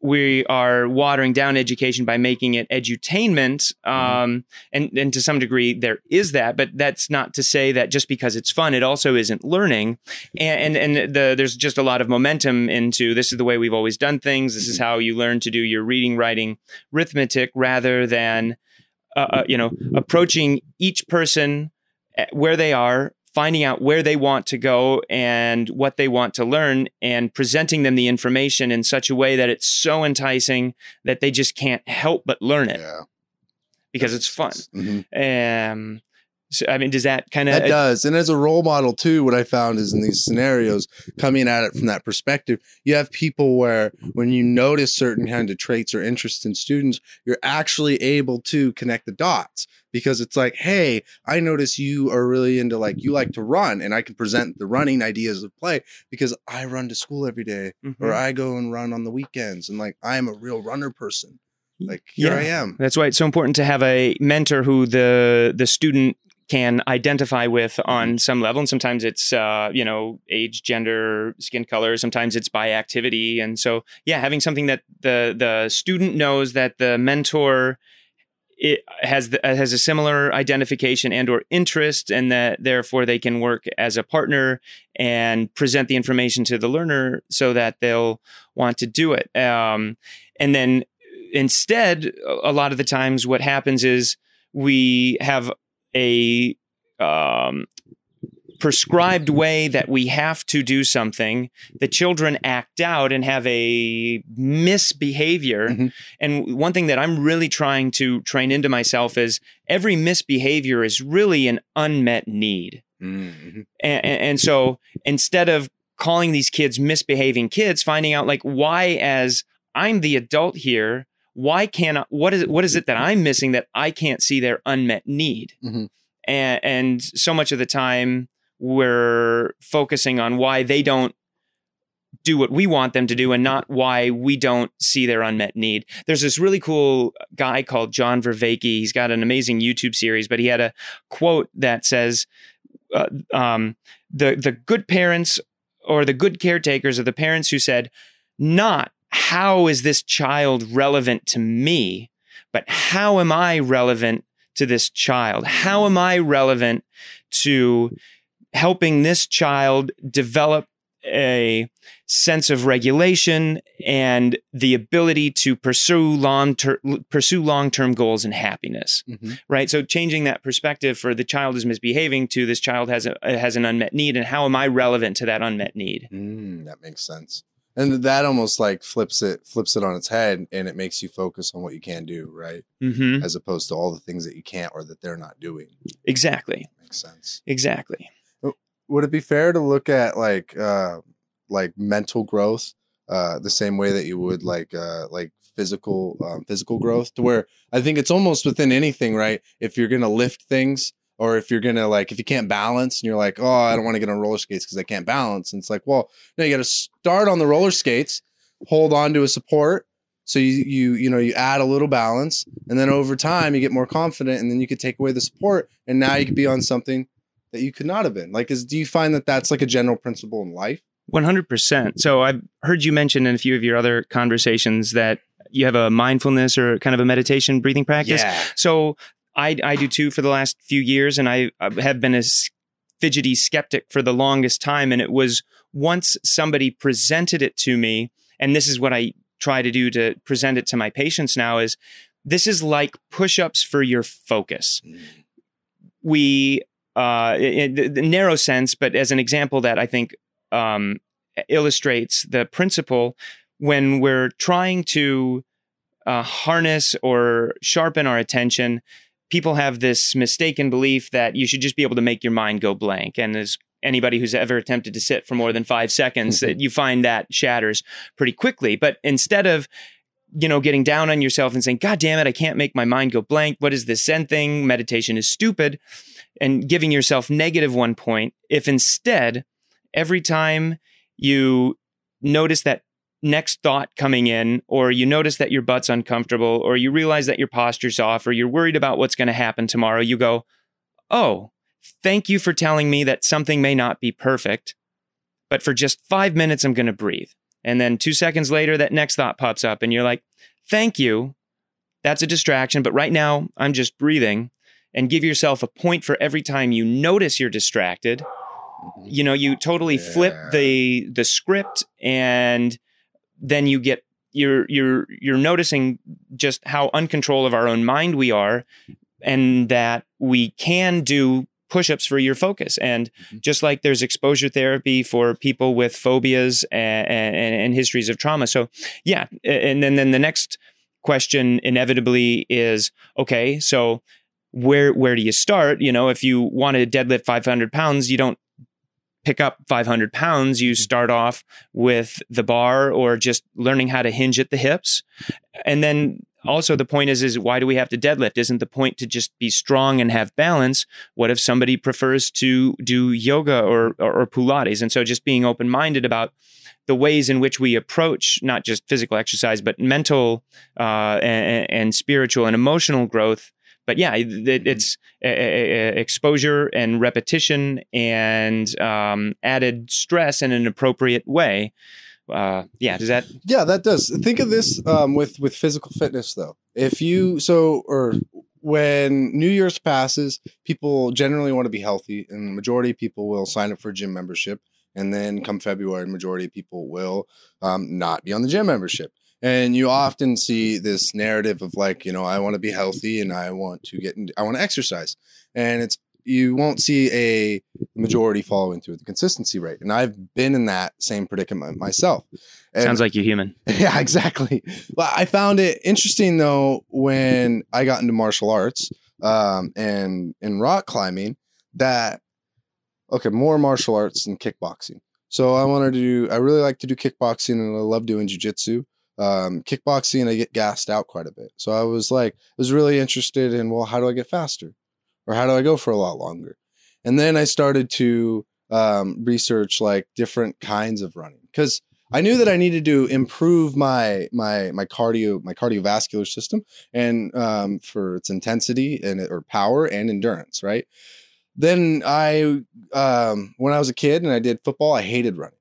we are watering down education by making it edutainment um, and, and to some degree there is that but that's not to say that just because it's fun it also isn't learning. And and, and the, there's just a lot of momentum into this is the way we've always done things. This is how you learn to do your reading writing arithmetic rather than uh, uh, you know approaching each person where they are finding out where they want to go and what they want to learn and presenting them the information in such a way that it's so enticing that they just can't help but learn it Yeah. because it's fun Mhm. um, So, I mean, does that kind of That does. And as a role model too, what I found is in these scenarios, coming at it from that perspective, you have people where when you notice certain kind of traits or interests in students, you're actually able to connect the dots because it's like, hey, I notice you are really into like you like to run, and I can present the running ideas of play because I run to school every day or mm-hmm. I go and run on the weekends, and like I am a real runner person. Like here I am. That's why it's so important to have a mentor who the the student can identify with on some level. And sometimes it's uh, you know age gender skin color. Sometimes it's by activity. And so yeah having something that the the student knows that the mentor it has the, has a similar identification and or interest and that therefore they can work as a partner and present the information to the learner so that they'll want to do it. Um, and then instead a lot of the times what happens is we have a um, prescribed way that we have to do something the children act out and have a misbehavior Mhm. and one thing that i'm really trying to train into myself is every misbehavior is really an unmet need Mhm. and, and so instead of calling these kids misbehaving kids finding out like why as i'm the adult here why can't I, what is it, what is it that i'm missing that i can't see their unmet need Mhm. and, and so much of the time we're focusing on why they don't do what we want them to do and not why we don't see their unmet need. There's this really cool guy called John Vervaeke. He's got an amazing YouTube series, but he had a quote that says, uh, um, "the the good parents or the good caretakers are the parents who said, not how is this child relevant to me, but how am I relevant to this child? How am I relevant to helping this child develop a sense of regulation and the ability to pursue long ter- pursue long-term goals and happiness Mhm. right so changing that perspective for the child is misbehaving to this child has a has an unmet need and how am i relevant to that unmet need Mm, that makes sense. And that almost like flips it flips it on its head and it makes you focus on what you can do, right? mm-hmm. As opposed to all the things that you can't or that they're not doing. exactly Makes sense. exactly Would it be fair to look at like uh like mental growth uh the same way that you would like uh like physical um, physical growth to where I think it's almost within anything, right? If you're gonna lift things or if you're gonna like if you can't balance and you're like, oh, I don't want to get on roller skates because I can't balance. And it's like, well, no, you got to start on the roller skates, hold on to a support. So you you you know you add a little balance, and then over time you get more confident, and then you could take away the support, and now you could be on something that you could not have been. Like, is do you find that that's like a general principle in life? 100% so i've heard you mention in a few of your other conversations that you have a mindfulness or kind of a meditation breathing practice Yeah. So I I do too for the last few years, and I, have been a fidgety skeptic for the longest time. And it was once somebody presented it to me, and this is what I try to do to present it to my patients now: is this is like push-ups for your focus. We uh, in the the narrow sense, but as an example that I think um, illustrates the principle when we're trying to uh, harness or sharpen our attention, people have this mistaken belief that you should just be able to make your mind go blank. And as anybody who's ever attempted to sit for more than five seconds, that you find that shatters pretty quickly. But instead of you know, getting down on yourself and saying, God damn it, I can't make my mind go blank. What is this Zen thing? Meditation is stupid. And giving yourself negative one point. If instead, every time you notice that next thought coming in, or you notice that your butt's uncomfortable, or you realize that your posture's off, or you're worried about what's going to happen tomorrow, you go, Oh, thank you for telling me that something may not be perfect, but for just five minutes, I'm going to breathe. And then two seconds later, that next thought pops up, and you're like, Thank you. That's a distraction, but right now, I'm just breathing. And give yourself a point for every time you notice you're distracted you know you totally flip the the script and then you get you're you're you're noticing just how uncontrol of our own mind we are and that we can do push-ups for your focus and Mhm. just like there's exposure therapy for people with phobias and, and, and histories of trauma so yeah and then then the next question inevitably is okay so where where do you start? You know, if you want to deadlift 500 pounds, you don't pick up 500 pounds. You start off with the bar or just learning how to hinge at the hips, and then also the point is is why do we have to deadlift? Isn't the point to just be strong and have balance? What if somebody prefers to do yoga or or, or pilates? And so just being open minded about the ways in which we approach not just physical exercise but mental uh, and, and, spiritual and emotional growth but yeah it, it's a, a, a exposure and repetition and um, added stress in an appropriate way uh, yeah, does that? Yeah, that does. Think of this um, with with physical fitness though. If you so or when New Year's passes, people generally want to be healthy, and the majority of people will sign up for a gym membership. And then come February, majority of people will um, not be on the gym membership. And you often see this narrative of like, you know, I want to be healthy and I want to get, in, I want to exercise. And it's you won't see a majority following through the consistency rate. And I've been in that same predicament myself. And, Sounds like you're human. Yeah, exactly. Well, I found it interesting though when I got into martial arts um, and in rock climbing that okay, more martial arts than kickboxing. So I wanted to do. I really like to do kickboxing, and I love doing jujitsu. Um, kickboxing, I get gassed out quite a bit. So I was like, I was really interested in well, how do I get faster? or how do I go for a lot longer? And then I started to um, research like different kinds of running because I knew that I needed to improve my my my cardio my cardiovascular system and um, for its intensity and or power and endurance. Right. Then I um, when I was a kid and I did football, I hated running.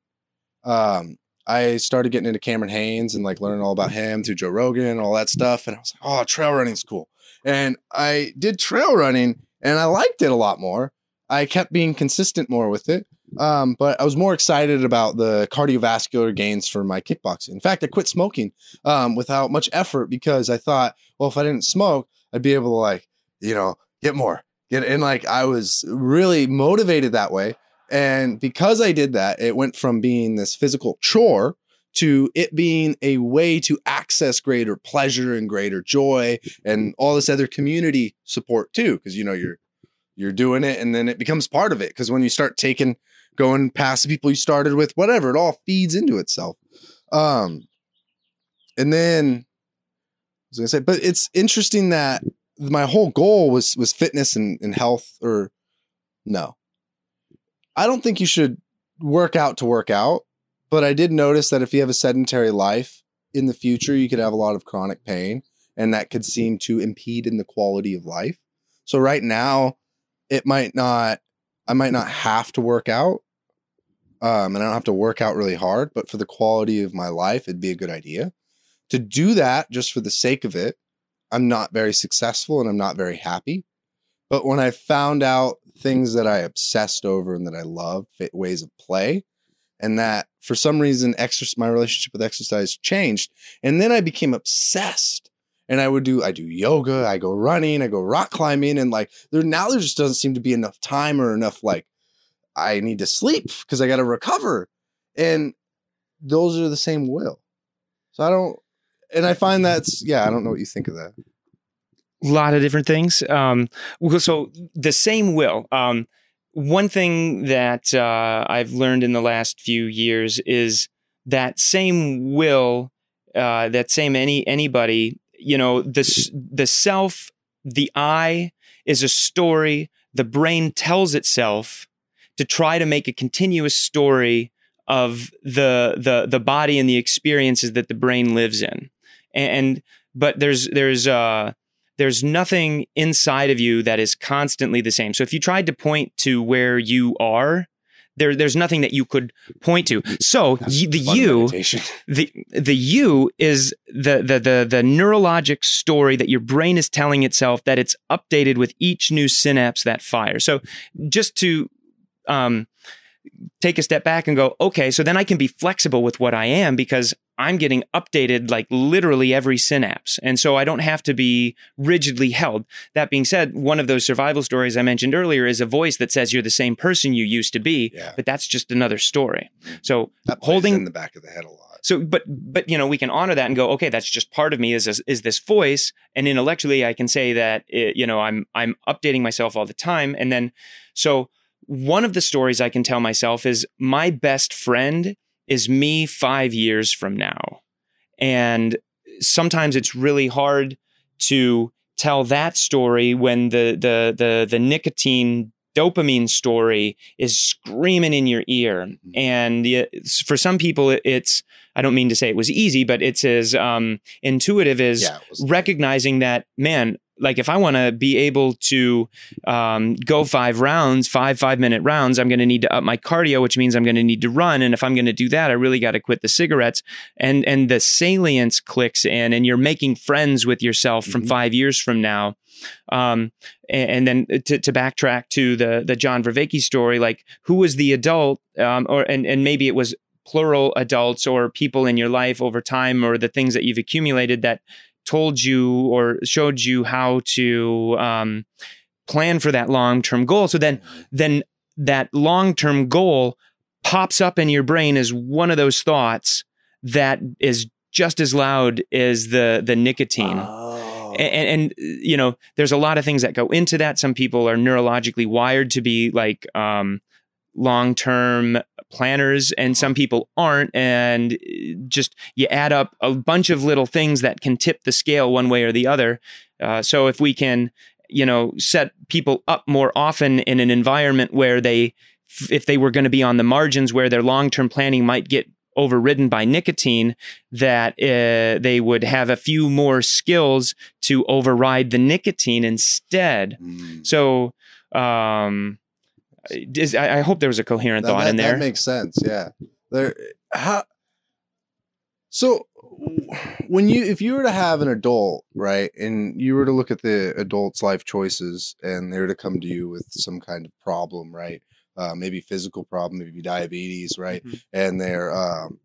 Um, I started getting into Cameron Hanes and like learning all about him through Joe Rogan and all that stuff. And I was like, oh, trail running's cool. And I did trail running and I liked it a lot more. I kept being consistent more with it. Um, but I was more excited about the cardiovascular gains for my kickboxing. In fact, I quit smoking um, without much effort because I thought, well, if I didn't smoke, I'd be able to like, you know, get more, get and like I was really motivated that way. And because I did that, it went from being this physical chore to it being a way to access greater pleasure and greater joy and all this other community support too because you know you're you're doing it and then it becomes part of it. Because when you start taking going past the people you started with whatever it all feeds into itself. Um and then I was gonna say? But it's interesting that my whole goal was was fitness and, and health or no i don't think you should work out to work out but I did notice that if you have a sedentary life in the future, you could have a lot of chronic pain and that could seem to impede in the quality of life. So right now, it might not, I might not have to work out. Um, and I don't have to work out really hard, but for the quality of my life, it'd be a good idea to do that just for the sake of it. I'm not very successful and I'm not very happy. But when I found out things that I obsessed over and that I love, ways of play, and that for some reason exercise my relationship with exercise changed and then i became obsessed and i would do i do yoga i go running i go rock climbing and like there now there just doesn't seem to be enough time or enough like i need to sleep because i got to recover and those are the same will. So i don't and i find that's yeah i don't know what you think of that lot of different things. Um so the same will. Um one thing that uh, I've learned in the last few years is that same will, uh, that same any anybody, you know, the the self, the I is a story. The brain tells itself to try to make a continuous story of the the the body and the experiences that the brain lives in, and, but there's there's uh there's nothing inside of you that is constantly the same. So if you tried to point to where you are, there, there's nothing that you could point to. So y- the you, the the you is the, the the the neurologic story that your brain is telling itself that it's updated with each new synapse that fires. So just to um, take a step back and go, okay, so then I can be flexible with what I am because I'm getting updated like literally every synapse. And so I don't have to be rigidly held. That being said, one of those survival stories I mentioned earlier is a voice that says you're the same person you used to be, yeah. but that's just another story. So holding in the back of the head a lot. so but but you know we can honor that and go okay that's just part of me is is, is this voice and intellectually i can say that it, you know i'm i'm updating myself all the time and then so one of the stories i can tell myself is my best friend is me 5 years from now. And sometimes it's really hard to tell that story when the the the the nicotine dopamine story is screaming in your ear. Mm-hmm. and for some people it's i don't mean to say it was easy but it's as um, intuitive as Yeah, it recognizing that man like if i want to be able to um, go five rounds five five minute rounds i'm going to need to up my cardio which means i'm going to need to run. And if i'm going to do that i really got to quit the cigarettes. And and the salience clicks in and you're making friends with yourself from Mhm. five years from now. Um, and, and then to, to backtrack to the the john vervaeke story like who was the adult um, or and, and maybe it was plural adults or people in your life over time or the things that you've accumulated that told you or showed you how to um, plan for that long term goal. So then, then that long term goal pops up in your brain as one of those thoughts that is just as loud as the the nicotine. Oh. And, and you know, there's a lot of things that go into that. Some people are neurologically wired to be like um, long term planners, and some people aren't. And uh, just you add up a bunch of little things that can tip the scale one way or the other. Uh, so if we can, you know, set people up more often in an environment where they, if they were going to be on the margins where their long term planning might get overridden by nicotine, that uh, they would have a few more skills to override the nicotine instead. Mm. So, um, is, I, I hope there was a coherent That- thought that, in there. That makes sense. Yeah. There. How? So, when you if you were to have an adult, right, and you were to look at the adult's life choices, and they were to come to you with some kind of problem, right? Uh, maybe physical problem, maybe diabetes, right? Mhm. And they're um,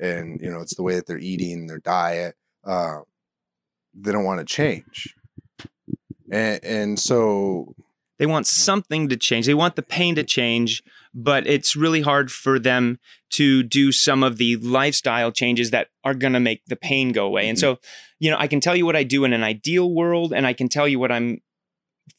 and you know it's the way that they're eating, their diet. Uh, they don't want to change, and and so They want something to change. They want the pain to change, but it's really hard for them to do some of the lifestyle changes that are going to make the pain go away. And so, you know, I can tell you what I do in an ideal world, and I can tell you what I'm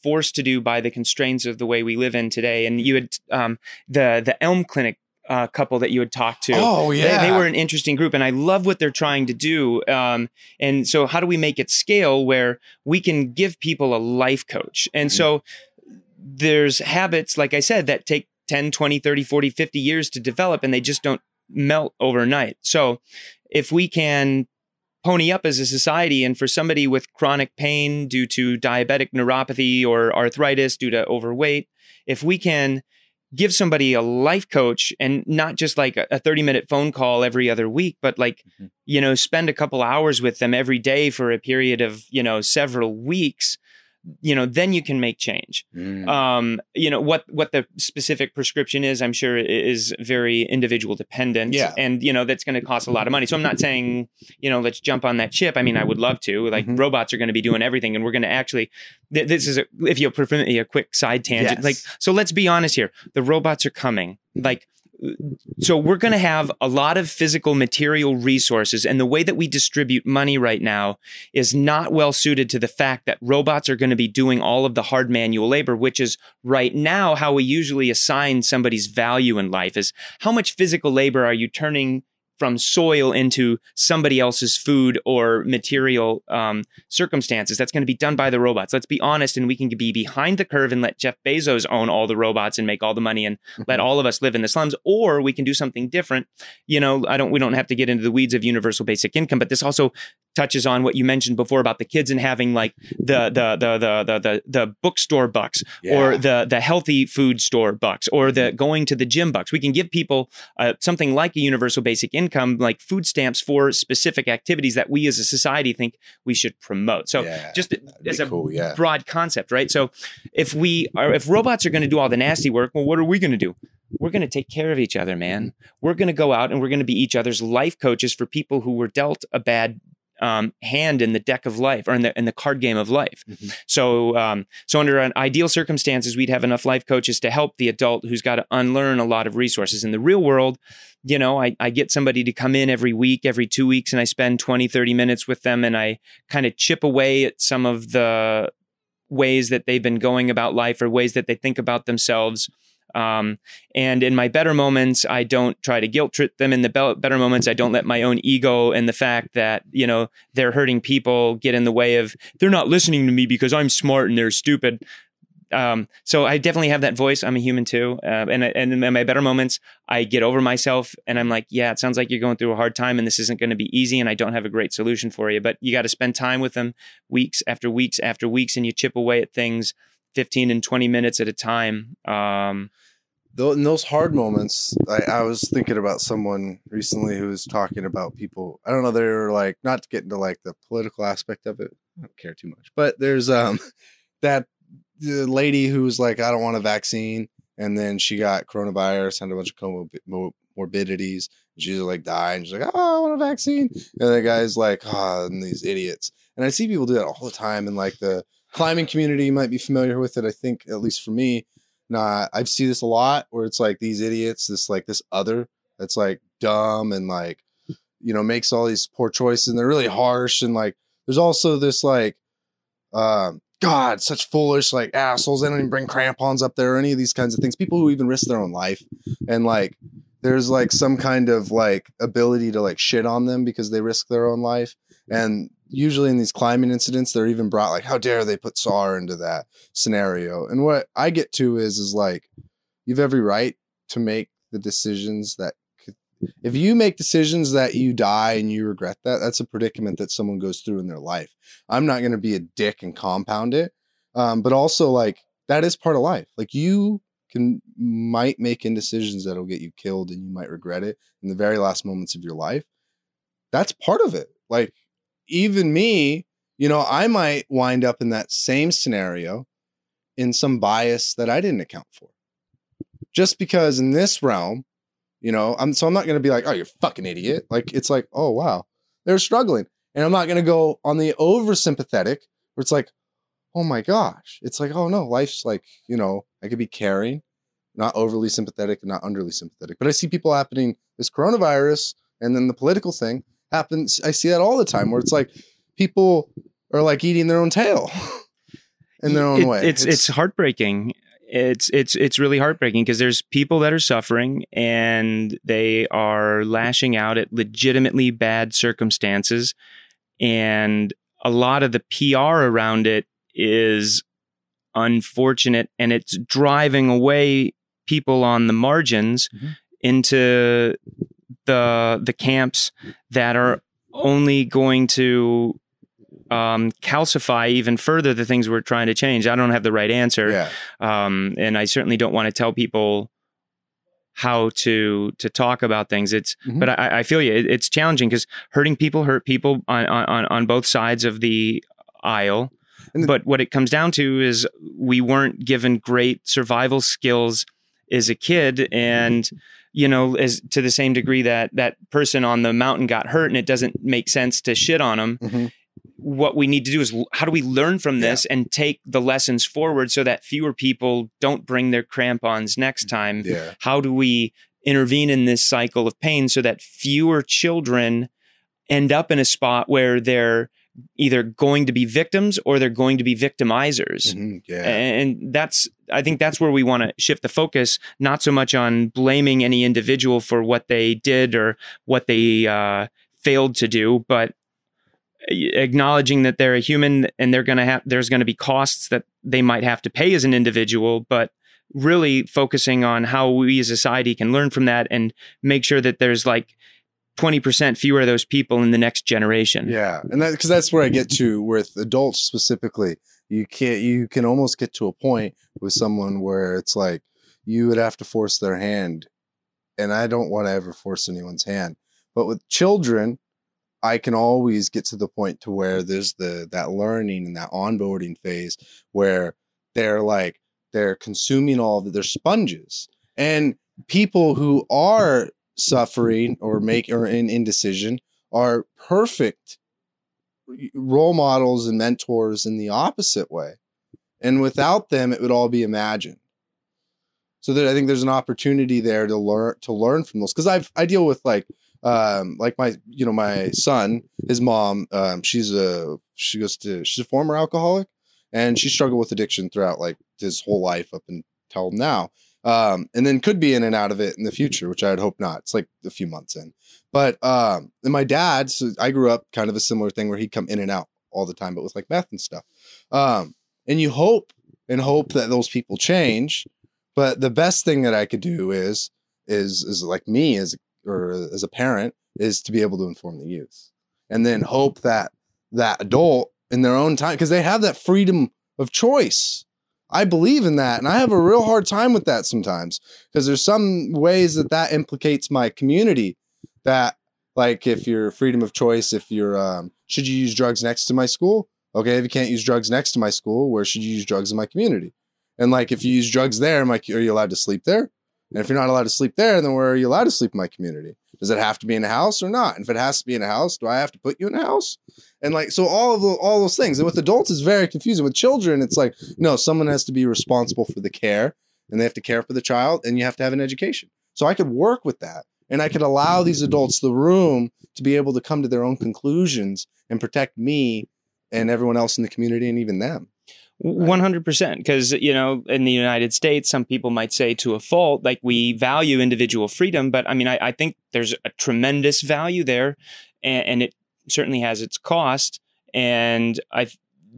forced to do by the constraints of the way we live in today. And you had um, the the Elm Clinic uh, couple that you had talked to. oh They- They, were an interesting group, and I love what they're trying to do. Um, and so, how do we make it scale where we can give people a life coach? And so, there's habits, like I said, that take 10, 20, 30, 40, 50 years to develop, and they just don't melt overnight. So, if we can pony up as a society, and for somebody with chronic pain due to diabetic neuropathy or arthritis due to overweight, if we can give somebody a life coach and not just like a 30 minute phone call every other week but like Mhm. you know spend a couple hours with them every day for a period of you know several weeks you know then you can make change Mm. um you know what what the specific prescription is i'm sure is very individual dependent Yeah. and you know that's going to cost a lot of money so i'm not saying you know let's jump on that chip i mean i would love to like Mhm. robots are going to be doing everything and we're going to actually th- this is a, if you'll permit me a quick side tangent Yes. like so let's be honest here the robots are coming like so we're going to have a lot of physical material resources and the way that we distribute money right now is not well suited to the fact that robots are going to be doing all of the hard manual labor which is right now how we usually assign somebody's value in life is how much physical labor are you turning from soil into somebody else's food or material um, circumstances. That's going to be done by the robots. Let's be honest, and we can be behind the curve and let Jeff Bezos own all the robots and make all the money and let all of us live in the slums. Or we can do something different. You know, I don't. We don't have to get into the weeds of universal basic income, but this also touches on what you mentioned before about the kids and having like the the the the the the, the bookstore bucks or the the healthy food store bucks or the going to the gym bucks. We can give people uh, something like a universal basic income, like food stamps for specific activities that we as a society think we should promote. So Yeah, just as a cool, yeah. broad concept, right? So if we are, if robots are going to do all the nasty work, well, what are we going to do? We're going to take care of each other, man. We're going to go out and we're going to be each other's life coaches for people who were dealt a bad um, hand in the deck of life or in the in the card game of life. Mhm. So um, so under an ideal circumstances, we'd have enough life coaches to help the adult who's got to unlearn a lot of resources. In the real world, you know, I, I get somebody to come in every week, every two weeks, and I spend 20, 30 minutes with them and I kind of chip away at some of the ways that they've been going about life or ways that they think about themselves. Um, and in my better moments, I don't try to guilt trip them. In the be- better moments, I don't let my own ego and the fact that, you know, they're hurting people get in the way of, they're not listening to me because I'm smart and they're stupid. Um, so I definitely have that voice. I'm a human too. Uh, and, and in my better moments, I get over myself and I'm like, yeah, it sounds like you're going through a hard time and this isn't going to be easy and I don't have a great solution for you. But you got to spend time with them weeks after weeks after weeks and you chip away at things 15 and 20 minutes at a time. Um, in those hard moments, I, I was thinking about someone recently who was talking about people. I don't know. They were like, not to get into like the political aspect of it. I don't care too much, but there's um that the lady who was like, I don't want a vaccine, and then she got coronavirus, had a bunch of comorbi- mo- morbidities. She's like dying. She's like, oh, I want a vaccine, and the guy's like, oh, and these idiots. And I see people do that all the time in like the climbing community. You might be familiar with it. I think at least for me, nah, I see this a lot where it's like these idiots, this like this other that's like dumb and like, you know, makes all these poor choices and they're really harsh. And like, there's also this like, um, God, such foolish like assholes. They don't even bring crampons up there or any of these kinds of things. People who even risk their own life. And like, there's like some kind of like ability to like shit on them because they risk their own life. And usually in these climbing incidents, they're even brought like, how dare they put SAR into that scenario? And what I get to is, is like, you've every right to make the decisions that if you make decisions that you die and you regret that, that's a predicament that someone goes through in their life. I'm not going to be a dick and compound it. Um, but also like that is part of life. Like you can might make indecisions that'll get you killed and you might regret it in the very last moments of your life. That's part of it. Like even me, you know, I might wind up in that same scenario in some bias that I didn't account for. Just because in this realm, you know, I'm so I'm not going to be like, "Oh, you're fucking idiot." Like it's like, "Oh, wow. They're struggling." And I'm not going to go on the oversympathetic where it's like, "Oh my gosh." It's like, "Oh no, life's like, you know, I could be caring, not overly sympathetic and not underly sympathetic." But I see people happening this coronavirus and then the political thing happens. I see that all the time where it's like people are like eating their own tail in their own It- way. It's, it's heartbreaking. It's it's it's really heartbreaking because there's people that are suffering and they are lashing out at legitimately bad circumstances, and a lot of the PR around it is unfortunate, and it's driving away people on the margins Mhm. into the the camps that are only going to um, calcify even further the things we're trying to change. I don't have the right answer, yeah. um, and I certainly don't want to tell people how to to talk about things. It's Mhm. but I, I feel you. It, it's challenging because hurting people hurt people on, on on both sides of the aisle. The- but what it comes down to is we weren't given great survival skills as a kid, and you know, as to the same degree that that person on the mountain got hurt, and it doesn't make sense to shit on them Mhm. what we need to do is how do we learn from this and take the lessons forward so that fewer people don't bring their crampons next time? Yeah. How do we intervene in this cycle of pain so that fewer children end up in a spot where they're either going to be victims or they're going to be victimizers? Mhm. Yeah. And that's, I think that's where we want to shift the focus, not so much on blaming any individual for what they did or what they uh, failed to do, but acknowledging that they're a human and they're going to have, there's going to be costs that they might have to pay as an individual, but really focusing on how we as a society can learn from that and make sure that there's like 20% fewer of those people in the next generation. Yeah, and that because that's where I get to with adults specifically. You can't. You can almost get to a point with someone where it's like you would have to force their hand, and I don't want to ever force anyone's hand. But with children, I can always get to the point to where there's the that learning and that onboarding phase where they're like they're consuming all of it. They're sponges, and people who are suffering or make or in indecision are perfect role models and mentors in the opposite way. And without them, it would all be imagined. So that I think there's an opportunity there to learn to learn from those. Because I've I deal with like um like my you know my son, his mom, um, she's a she goes to she's a former alcoholic and she struggled with addiction throughout like his whole life up until now. Um, and then could be in and out of it in the future, which I'd hope not. It's like a few months in. But um, and my dad, so I grew up kind of a similar thing where he'd come in and out all the time, but with like meth and stuff. Um, and you hope and hope that those people change. But the best thing that I could do is is is like me as or as a parent is to be able to inform the youth, and then hope that that adult in their own time because they have that freedom of choice. I believe in that, and I have a real hard time with that sometimes because there's some ways that that implicates my community that like if you're freedom of choice if you're um, should you use drugs next to my school? Okay if you can't use drugs next to my school where should you use drugs in my community? And like if you use drugs there am I, are you allowed to sleep there? And if you're not allowed to sleep there then where are you allowed to sleep in my community does it have to be in a house or not? And if it has to be in a house do i have to put you in a house? And like so all of the, all those things. And with adults it's very confusing. With children it's like no someone has to be responsible for the care and they have to care for the child and you have to have an education. So i could work with that and I could allow these adults the room to be able to come to their own conclusions and protect me and everyone else in the community and even them. One hundred percent, because you know, in the United States, some people might say to a fault, like we value individual freedom, but I mean, I, I think there's a tremendous value there, and, and, it certainly has its cost. And I,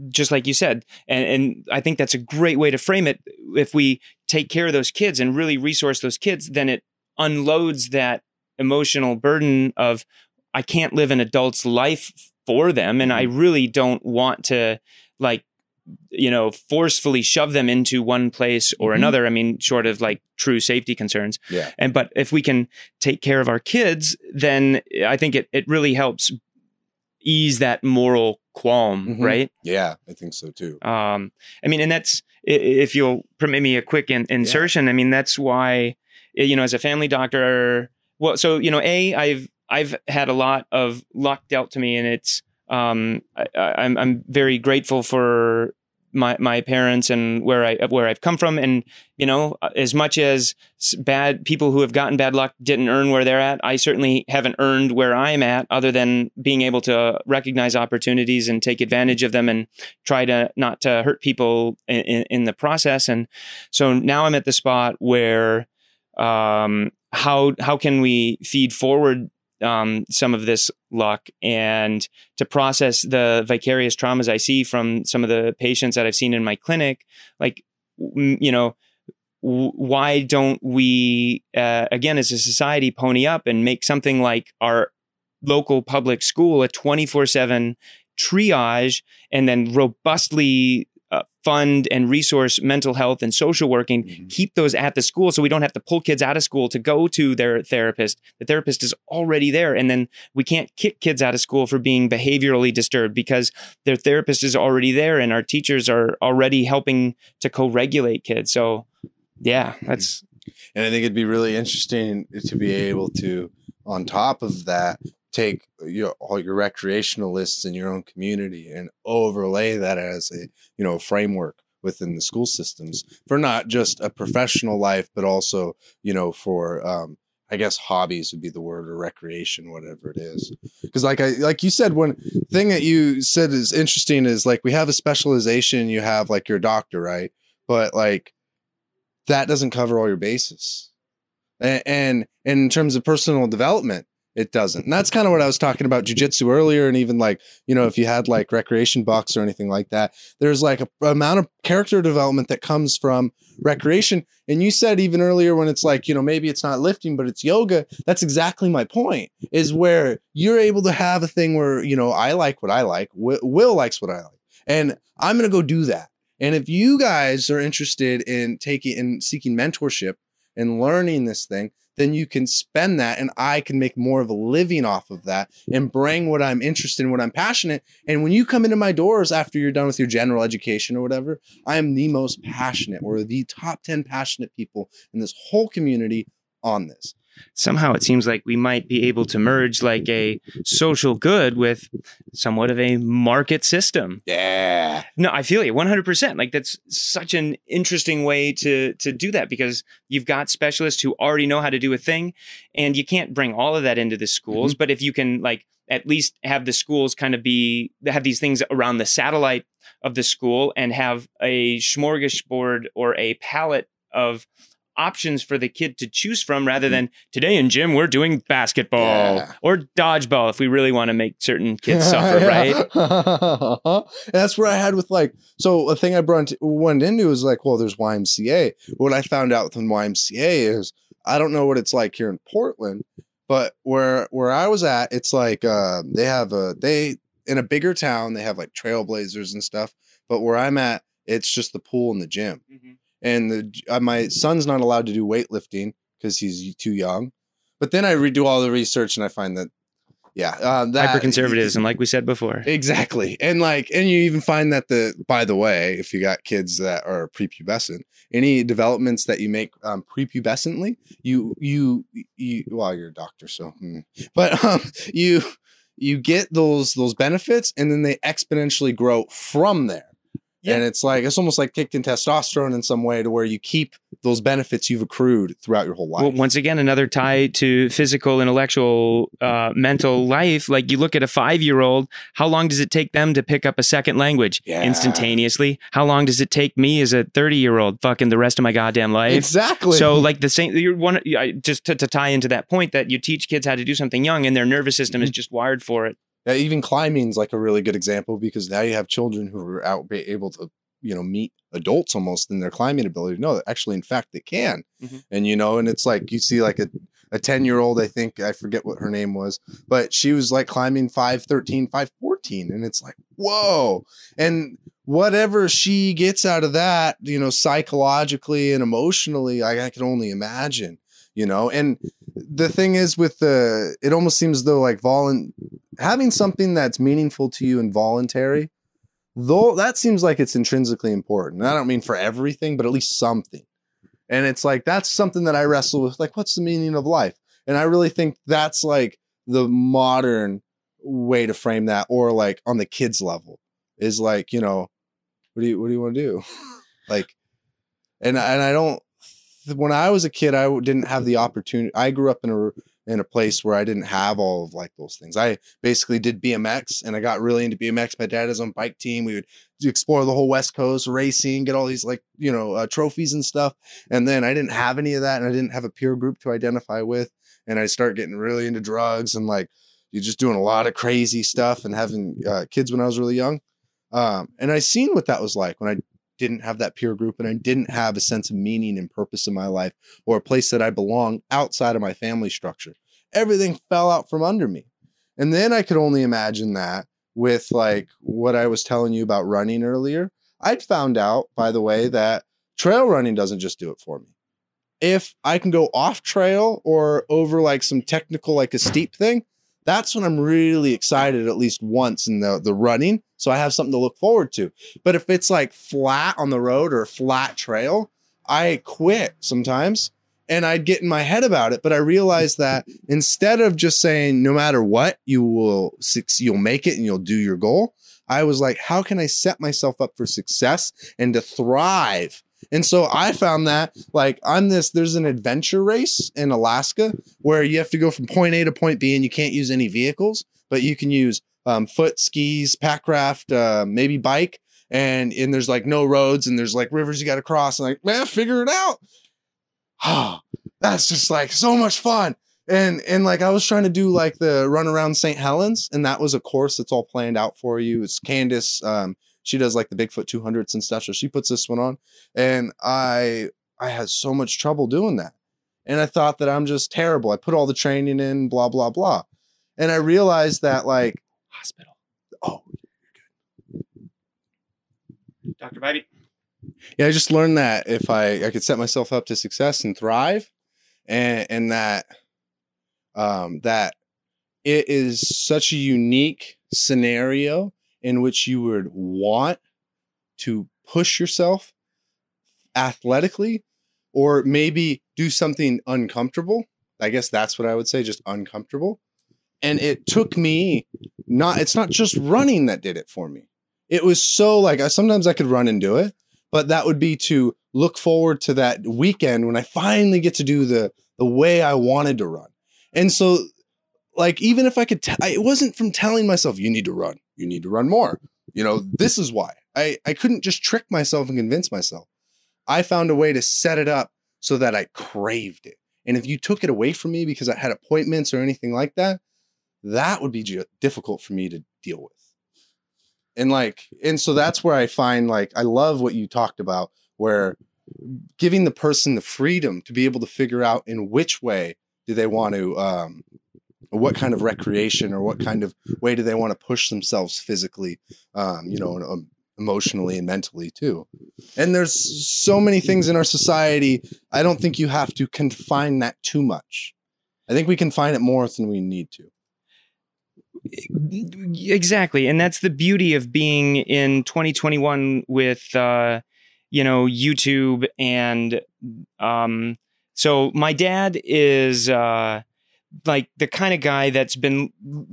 just like you said, and, and I think that's a great way to frame it. If we take care of those kids and really resource those kids, then it unloads that emotional burden of I can't live an adult's life for them and I mm-hmm. really don't want to like you know forcefully shove them into one place or mm-hmm. another i mean short of like true safety concerns yeah and but if we can take care of our kids then i think it, it really helps ease that moral qualm mm-hmm. right yeah i think so too um i mean and that's if you'll permit me a quick in, insertion yeah. i mean that's why you know, as a family doctor, well, so you know, a I've I've had a lot of luck dealt to me, and it's um, I, I'm I'm very grateful for my my parents and where I where I've come from, and you know, as much as bad people who have gotten bad luck didn't earn where they're at, I certainly haven't earned where I'm at, other than being able to recognize opportunities and take advantage of them, and try to not to hurt people in, in, in the process. And so now I'm at the spot where um, how how can we feed forward um, some of this luck and to process the vicarious traumas I see from some of the patients that I've seen in my clinic, like you know, why don't we uh, again as a society pony up and make something like our local public school a 24/7 triage and then robustly fund and resource mental health and social working, mm-hmm. keep those at the school so we don't have to pull kids out of school to go to their therapist. The therapist is already there. And then we can't kick kids out of school for being behaviorally disturbed because their therapist is already there and our teachers are already helping to co regulate kids. So, yeah, mm-hmm. that's. And I think it'd be really interesting to be able to, on top of that, take your all your recreationalists in your own community and overlay that as a you know framework within the school systems for not just a professional life but also you know for um I guess hobbies would be the word or recreation, whatever it is. Because like I like you said, one thing that you said is interesting is like we have a specialization, you have like your doctor, right? But like that doesn't cover all your bases. And, and, and in terms of personal development, it doesn't. And that's kind of what I was talking about jujitsu earlier. And even like, you know, if you had like recreation box or anything like that, there's like a, amount of character development that comes from recreation. And you said even earlier when it's like, you know, maybe it's not lifting, but it's yoga. That's exactly my point is where you're able to have a thing where, you know, I like what I like. Will likes what I like. And I'm going to go do that. And if you guys are interested in taking and seeking mentorship and learning this thing, then you can spend that and I can make more of a living off of that and bring what I'm interested in, what I'm passionate. And when you come into my doors after you're done with your general education or whatever, I am the most passionate. We're the top 10 passionate people in this whole community on this. Somehow it seems like we might be able to merge like a social good with somewhat of a market system. Yeah. No, I feel you 100%. Like that's such an interesting way to to do that because you've got specialists who already know how to do a thing and you can't bring all of that into the schools, mm-hmm. but if you can like at least have the schools kind of be have these things around the satellite of the school and have a smorgasbord or a palette of options for the kid to choose from rather than today in gym we're doing basketball Yeah. or dodgeball if we really want to make certain kids suffer right that's what I had with like. So a thing I brought went into is like, well, there's YMCA. What I found out from YMCA is I don't know what it's like here in Portland, but where where I was at, it's like uh, they have a they in a bigger town they have like trailblazers and stuff. But where I'm at, it's just the pool and the gym. And the uh, my son's not allowed to do weightlifting because he's too young. But then I redo all the research and I find that, yeah, uh, that hyper conservatism like we said before Exactly. And like, and you even find that the, by the way, if you got kids that are prepubescent, any developments that you make um, prepubescently, you, you, you, well, you're a doctor, so, hmm. but um, you, you get those, those benefits and then they exponentially grow from there. Yeah. And it's like, it's almost like kicking testosterone in some way to where you keep those benefits you've accrued throughout your whole life. Well, once again, another tie to physical, intellectual, uh, mental life. Like you look at a five year old, how long does it take them to pick up a second language Yeah. instantaneously? How long does it take me as a 30 year old fucking the rest of my goddamn life? exactly. So, like the same, you're one, just to, to tie into that point that you teach kids how to do something young and their nervous system Mm-hmm. is just wired for it. Yeah, even climbing is like a really good example because now you have children who are out able to, you know, meet adults almost in their climbing ability. No, actually, in fact, they can. Mhm. And you know, and it's like you see like a a 10 year old, I think, I forget what her name was, but she was like climbing 513, 514. And it's like, whoa. And whatever she gets out of that, you know, psychologically and emotionally, I, I can only imagine, you know. And the thing is with the, it almost seems though like volun having something that's meaningful to you and voluntary, though that seems like it's intrinsically important. And I don't mean for everything, but at least something. And it's like that's something that I wrestle with. Like, what's the meaning of life? And I really think that's like the modern way to frame that, or like on the kids level, is like, you know, what do you what do you want to do? like, and and I don't. When I was a kid, I didn't have the opportunity. I grew up in a in a place where I didn't have all of like those things. I basically did BMX and I got really into BMX. My dad his own bike team. We would explore the whole West Coast racing, get all these like, you know, uh, trophies and stuff. And then I didn't have any of that and I didn't have a peer group to identify with. And I start getting really into drugs and like you're just doing a lot of crazy stuff and having uh, kids when I was really young. Um, and I seen what that was like when I didn't have that peer group and I didn't have a sense of meaning and purpose in my life or a place that I belong outside of my family structure. Everything fell out from under me. And then I could only imagine that with like what I was telling you about running earlier. I'd found out, by the way, that trail running doesn't just do it for me. If I can go off trail or over like some technical, like a steep thing, that's when I'm really excited at least once in the, the running. So I have something to look forward to. But if it's like flat on the road or flat trail, I quit sometimes and I'd get in my head about it. But I realized that instead of just saying, no matter what, you will, you'll make it and you'll do your goal. I was like, how can I set myself up for success and to thrive? And so I found that like on this, there's an adventure race in Alaska where you have to go from point A to point B and you can't use any vehicles, but you can use um, foot, skis, packraft, uh, maybe bike. And, and there's like no roads and there's like rivers you got to cross. And like, man, figure it out. Oh, that's just like so much fun. And and like I was trying to do like the run around St. Helens, and that was a course that's all planned out for you. It's Candice. Um, she does like the Bigfoot 200s and stuff. So she puts this one on. And I I had so much trouble doing that. And I thought that I'm just terrible. I put all the training in, blah, blah, blah. And I realized that like, Hospital. oh, Dr. Bybee. yeah, I just learned that if I I could set myself up to success and thrive, and and that um that it is such a unique scenario in which you would want to push yourself athletically or maybe do something uncomfortable I guess that's what I would say, just uncomfortable. And it took me not, it's not just running that did it for me. It was so like, I, sometimes I could run and do it, but that would be to look forward to that weekend when I finally get to do the, the way I wanted to run. And so, like, even if I could, t- I, it wasn't from telling myself, you need to run, you need to run more. You know, this is why. I, I couldn't just trick myself and convince myself. I found a way to set it up so that I craved it. And if you took it away from me because I had appointments or anything like that, that would be ju- difficult for me to deal with. And like, and so that's where I find like, I love what you talked about, where giving the person the freedom to be able to figure out in which way do they want to, um, what kind of recreation or what kind of way do they want to push themselves physically, um, you know, um, emotionally and mentally too. And there's so many things in our society. I don't think you have to confine that too much. I think we confine it more than we need to. Exactly. And that's the beauty of being in 2021 with, uh, you know, YouTube. And um, so my dad is uh, like the kind of guy that's been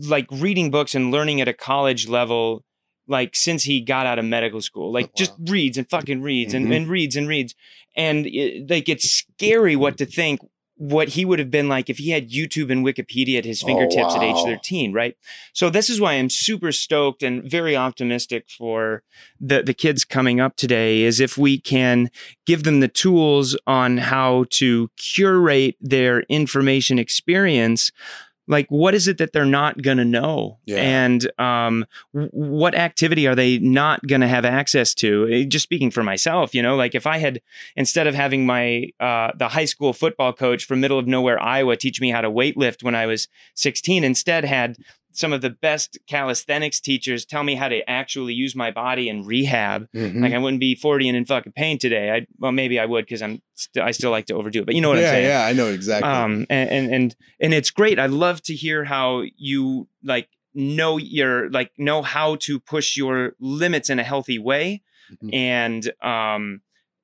like reading books and learning at a college level like since he got out of medical school like Oh, wow. just reads and fucking reads Mhm. and, and reads and reads and it, like it's scary what to think what he would have been like if he had YouTube and Wikipedia at his Oh, fingertips at age 13, right? So this is why I'm super stoked and very optimistic for the the kids coming up today is if we can give them the tools on how to curate their information experience like what is it that they're not going to know Yeah. and um, what activity are they not going to have access to Eh, just speaking for myself you know like if i had instead of having my uh, the high school football coach from middle of nowhere iowa teach me how to weightlift when i was 16 instead had some of the best calisthenics teachers tell me how to actually use my body in rehab Mhm. like i wouldn't be 40 and in fucking pain today i well maybe i would because i'm st- i still like to overdo it but you know what i'm saying yeah, I know exactly. um and, and and and it's great i love to hear how you like know your like know how to push your limits in a healthy way Mhm. and um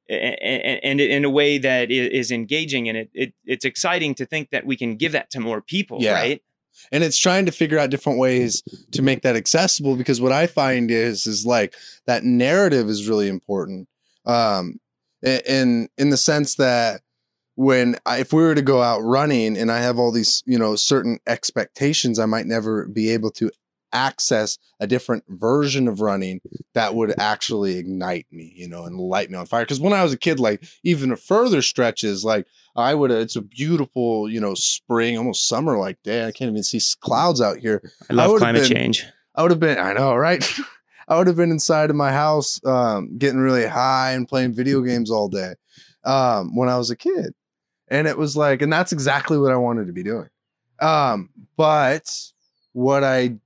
and, and in a way that i- engaging and it, it it's exciting to think that we can give that to more people Yeah. right and it's trying to figure out different ways to make that accessible because what i find is is like that narrative is really important. Um in in the sense that when I, if we were to go out running and i have all these you know certain expectations i might never be able to access a different version of running that would actually ignite me you know and light me on fire because when i was a kid like even further stretches like I would. It's a beautiful, you know, spring, almost summer like day. I can't even see clouds out here. i love would've climate been- change I would have been. I know, right? I would have been inside of my house, um, getting really high and playing video games all day um, when I was a kid, and it was like, and that's exactly what I wanted to be doing. Um, but what I,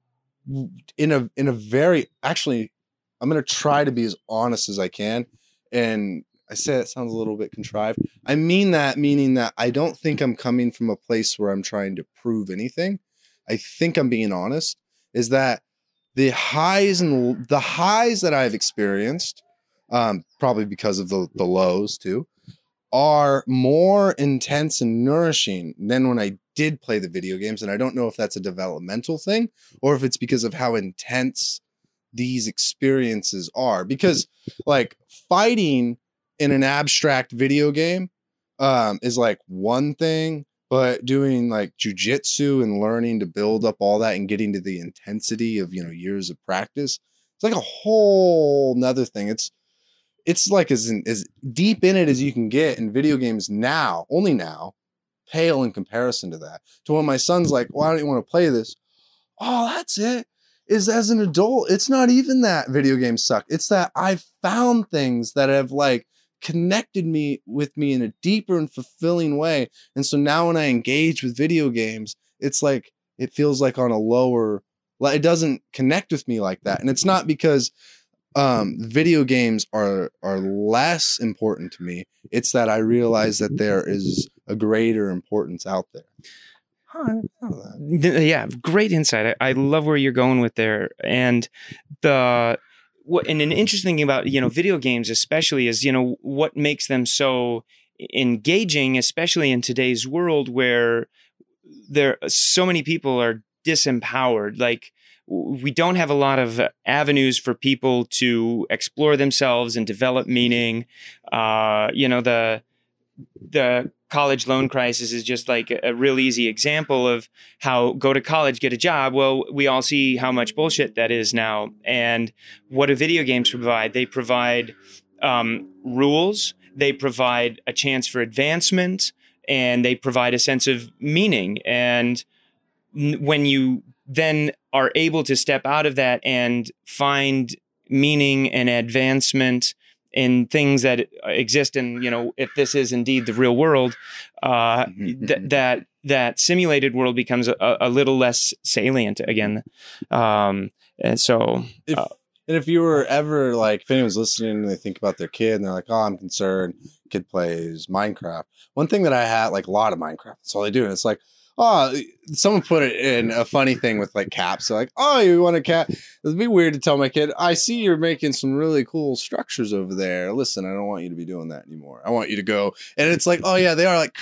in a in a very actually, I'm gonna try to be as honest as I can, and I say that sounds a little bit contrived. I mean that meaning that I don't think I'm coming from a place where I'm trying to prove anything. I think I'm being honest. Is that the highs and the highs that I've experienced, um, probably because of the the lows too, are more intense and nourishing than when I did play the video games. And I don't know if that's a developmental thing or if it's because of how intense these experiences are. Because like fighting in an abstract video game um, is like one thing, but doing like jujitsu and learning to build up all that and getting to the intensity of you know years of practice, it's like a whole nother thing. It's it's like as in, as deep in it as you can get in video games now, only now, pale in comparison to that. To when my son's like, "Why don't you want to play this?" Oh, that's it. Is as an adult, it's not even that video games suck. It's that I've found things that have like connected me with me in a deeper and fulfilling way. And so now when I engage with video games, it's like it feels like on a lower like it doesn't connect with me like that. And it's not because um video games are are less important to me. It's that I realize that there is a greater importance out there. Huh, I didn't know that. Th- yeah great insight I, I love where you're going with there and the what and an interesting thing about you know video games especially is you know what makes them so engaging, especially in today's world where there so many people are disempowered. Like we don't have a lot of avenues for people to explore themselves and develop meaning. Uh, you know, the the college loan crisis is just like a real easy example of how go to college, get a job. Well, we all see how much bullshit that is now. And what do video games provide? They provide um, rules, they provide a chance for advancement, and they provide a sense of meaning. And when you then are able to step out of that and find meaning and advancement in things that exist in you know if this is indeed the real world uh, mm-hmm. th- mm-hmm. that that simulated world becomes a, a little less salient again um, and so if, uh, and if you were ever like if anyone's listening and they think about their kid and they're like oh i'm concerned kid plays minecraft one thing that i had like a lot of minecraft that's all they do and it's like oh, someone put it in a funny thing with like caps. So like, oh, you want a cat? It'd be weird to tell my kid, I see you're making some really cool structures over there. Listen, I don't want you to be doing that anymore. I want you to go. And it's like, oh yeah, they are like.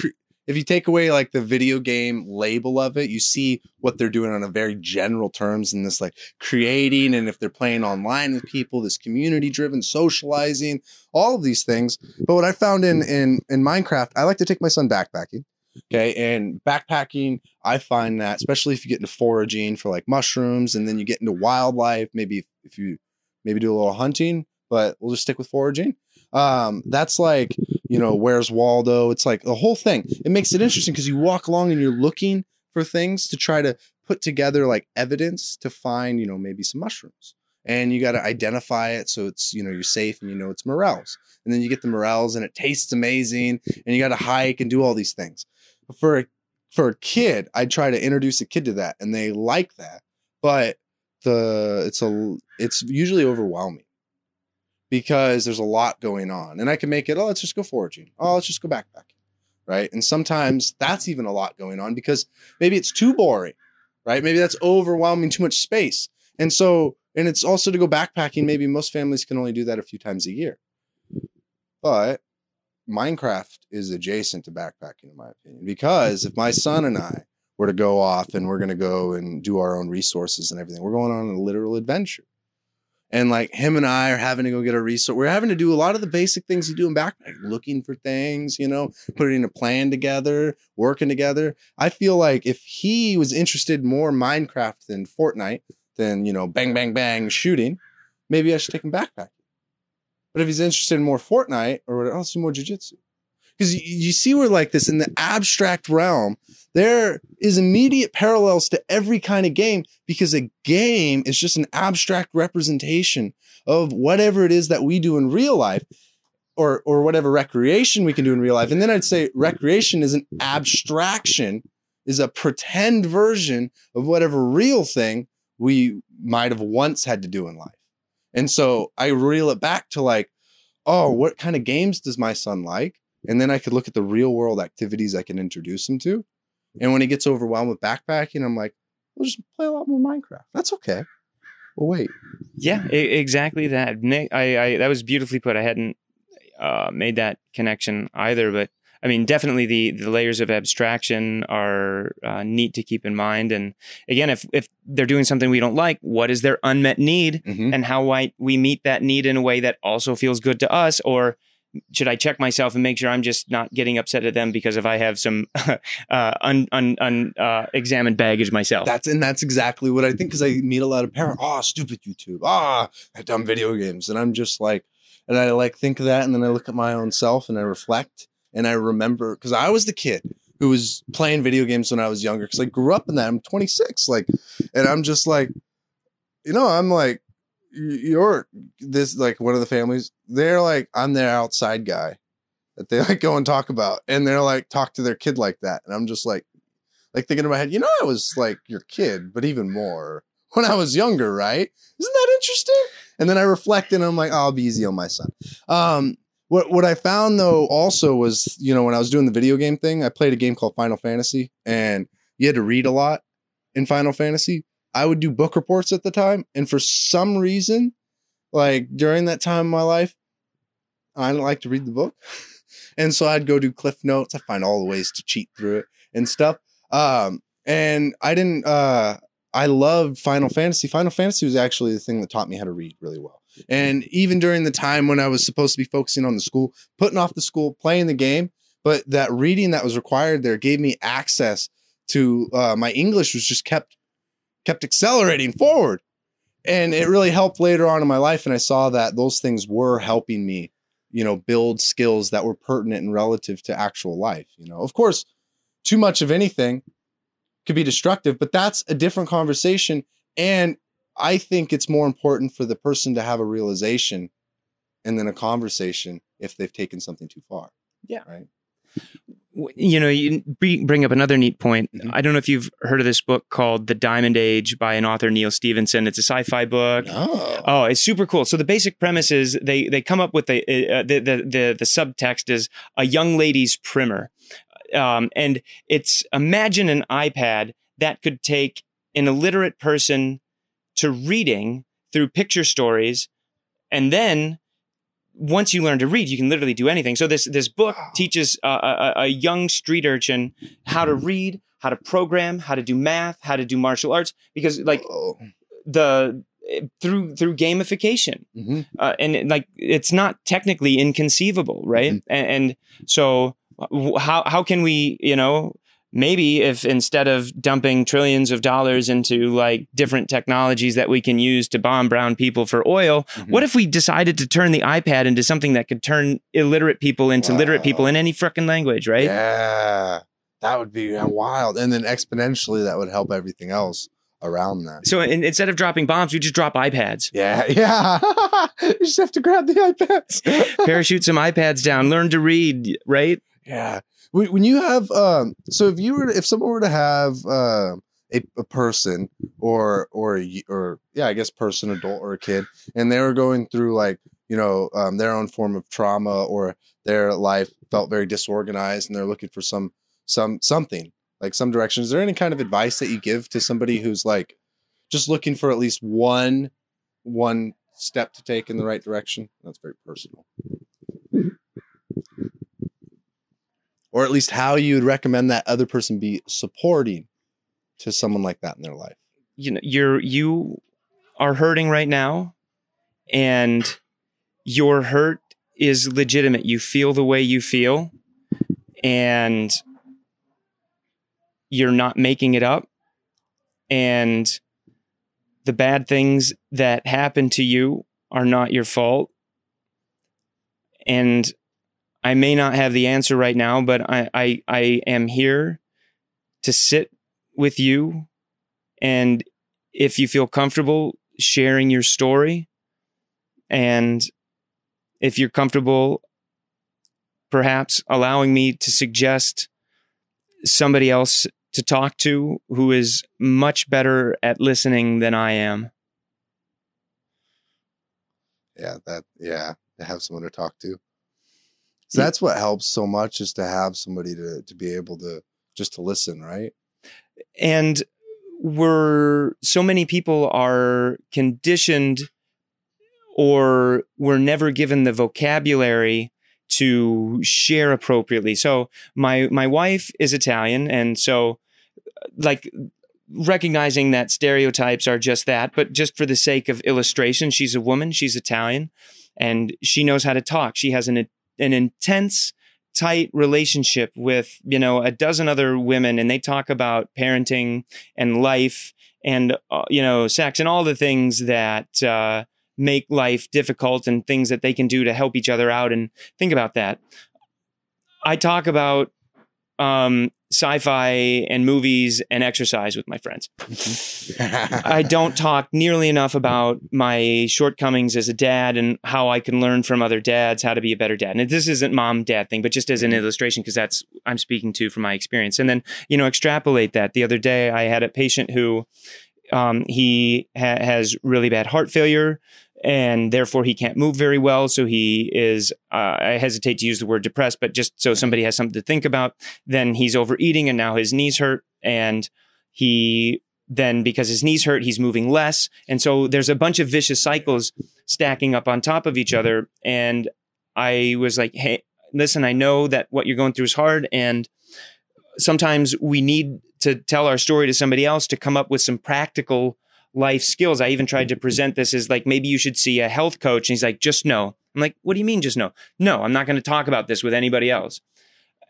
if you take away like the video game label of it, you see what they're doing on a very general terms in this like creating and if they're playing online with people, this community driven socializing, all of these things. But what I found in in in Minecraft, I like to take my son backpacking. Okay. And backpacking, I find that, especially if you get into foraging for like mushrooms and then you get into wildlife, maybe if you maybe do a little hunting, but we'll just stick with foraging. Um, that's like, you know, where's Waldo? It's like the whole thing. It makes it interesting because you walk along and you're looking for things to try to put together like evidence to find, you know, maybe some mushrooms. And you got to identify it so it's, you know, you're safe and you know it's morels. And then you get the morels and it tastes amazing and you got to hike and do all these things for for a kid, I try to introduce a kid to that, and they like that. But the it's a it's usually overwhelming because there's a lot going on, and I can make it. Oh, let's just go foraging. Oh, let's just go backpacking, right? And sometimes that's even a lot going on because maybe it's too boring, right? Maybe that's overwhelming, too much space, and so and it's also to go backpacking. Maybe most families can only do that a few times a year, but Minecraft is adjacent to backpacking, in my opinion, mm. because if my son and I were to go off and we're going to go and do our own resources and everything, we're going on a literal adventure. And like him and I are having to go get a resource. We're having to do a lot of the basic things you do in backpack, looking for things, you know, putting a plan together, working together. I feel like if he was interested more Minecraft than Fortnite, than, you know, bang, bang, bang shooting, maybe I should take him backpacking. But if he's interested in more Fortnite or what else, more jujitsu. Because you, see where like this in the abstract realm, there is immediate parallels to every kind of game because a game is just an abstract representation of whatever it is that we do in real life or or whatever recreation we can do in real life. And then I'd say recreation is an abstraction, is a pretend version of whatever real thing we might have once had to do in life. And so I reel it back to like, oh, what kind of games does my son like? And then I could look at the real world activities I can introduce him to. And when he gets overwhelmed with backpacking, I'm like, we'll just play a lot more Minecraft. That's okay. Well, wait. Yeah, exactly that. Nick, I, I that was beautifully put. I hadn't uh, made that connection either, but I mean, definitely the the layers of abstraction are uh, neat to keep in mind. And again, if if they're doing something we don't like, what is their unmet need, mm-hmm. and how might we meet that need in a way that also feels good to us, or should I check myself and make sure I'm just not getting upset at them because if I have some uh, un, un, un uh, examined baggage myself? That's and that's exactly what I think because I meet a lot of parents. Oh, stupid YouTube. Ah, oh, dumb video games, and I'm just like, and I like think of that, and then I look at my own self and I reflect, and I remember because I was the kid who was playing video games when I was younger because I grew up in that. I'm 26, like, and I'm just like, you know, I'm like, you're this like one of the families. They're like, I'm their outside guy that they like go and talk about, and they're like talk to their kid like that, and I'm just like, like thinking in my head, you know, I was like your kid, but even more when I was younger, right? Isn't that interesting? And then I reflect and I'm like, oh, I'll be easy on my son. Um, what what I found though also was, you know, when I was doing the video game thing, I played a game called Final Fantasy and you had to read a lot in Final Fantasy. I would do book reports at the time, and for some reason, like during that time in my life, I didn't like to read the book. and so I'd go do Cliff Notes. I find all the ways to cheat through it and stuff. Um, and I didn't. Uh, I loved Final Fantasy. Final Fantasy was actually the thing that taught me how to read really well. And even during the time when I was supposed to be focusing on the school, putting off the school, playing the game, but that reading that was required there gave me access to uh, my English was just kept kept accelerating forward, and it really helped later on in my life. And I saw that those things were helping me, you know, build skills that were pertinent and relative to actual life. You know, of course, too much of anything could be destructive, but that's a different conversation. And I think it's more important for the person to have a realization and then a conversation if they've taken something too far. Yeah. Right. you know, you bring up another neat point. Mhm. I don't know if you've heard of this book called The Diamond Age by an author, Neal Stephenson. It's a sci-fi book. Oh. Oh, it's super cool. So the basic premise is they they come up with the uh, the, the the the subtext is a young lady's primer, um, and it's imagine an iPad that could take an illiterate person to reading through picture stories, and then once you learn to read, you can literally do anything. So this this book teaches a, a, a young street urchin how to read, how to program, how to do math, how to do martial arts, because like the through through gamification Mhm. uh, and like it's not technically inconceivable right Mhm. and, and so how how can we you know maybe if instead of dumping trillions of dollars into like different technologies that we can use to bomb brown people for oil Mhm. what if we decided to turn the ipad into something that could turn illiterate people into literate people in any frickin' language right Yeah. That would be wild. And then exponentially, that would help everything else around that. so in, instead of dropping bombs we just drop ipads Yeah. Yeah. you just have to grab the iPads. parachute some ipads down learn to read right Yeah. When you have, um, so if you were, if someone were to have uh, a, a person or, or, or, yeah, I guess person, adult or a kid, and they were going through like, you know, um, their own form of trauma or their life felt very disorganized and they're looking for some, some, something like some direction. Is there any kind of advice that you give to somebody who's like just looking for at least one, one step to take in the right direction? That's very personal. Or at least how you would recommend that other person be supporting to someone like that in their life. you know you're you are hurting right now and your hurt is legitimate you feel the way you feel and you're not making it up and the bad things that happen to you are not your fault and i may not have the answer right now but i i, I am here to sit with you and if you feel comfortable sharing your story and if you're comfortable perhaps allowing me to suggest somebody else to talk to who is much better at listening than I am. Yeah, that yeah, to have someone to talk to. So that's what helps so much is to have somebody to to be able to just to listen, right? and we're so many people are conditioned or were never given the vocabulary to share appropriately. So my my wife is italian and so like recognizing that stereotypes are just that but just for the sake of illustration she's a woman she's italian and she knows how to talk. She has an an intense tight relationship with you know a dozen other women and they talk about parenting and life and uh, you know sex and all the things that uh, make life difficult and things that they can do to help each other out and think about that. I talk about um, sci-fi and movies and exercise with my friends I don't talk nearly enough about my shortcomings as a dad and how I can learn from other dads how to be a better dad. And this isn't mom dad thing, but just as an illustration, because that's I'm speaking to from my experience. And then, you know, extrapolate that. The other day I had a patient who um, he ha- has really bad heart failure and therefore he can't move very well. So he is, uh, I hesitate to use the word depressed, but just so somebody has something to think about. Then he's overeating and now his knees hurt and he then because his knees hurt, he's moving less. And so there's a bunch of vicious cycles stacking up on top of each other. And I was like, hey, listen, I know that what you're going through is hard. And sometimes we need to tell our story to somebody else to come up with some practical life skills. I even tried to mm-hmm. present this as like, maybe you should see a health coach. And he's like, just no. I'm like, what do you mean, just no? No, I'm not going to talk about this with anybody else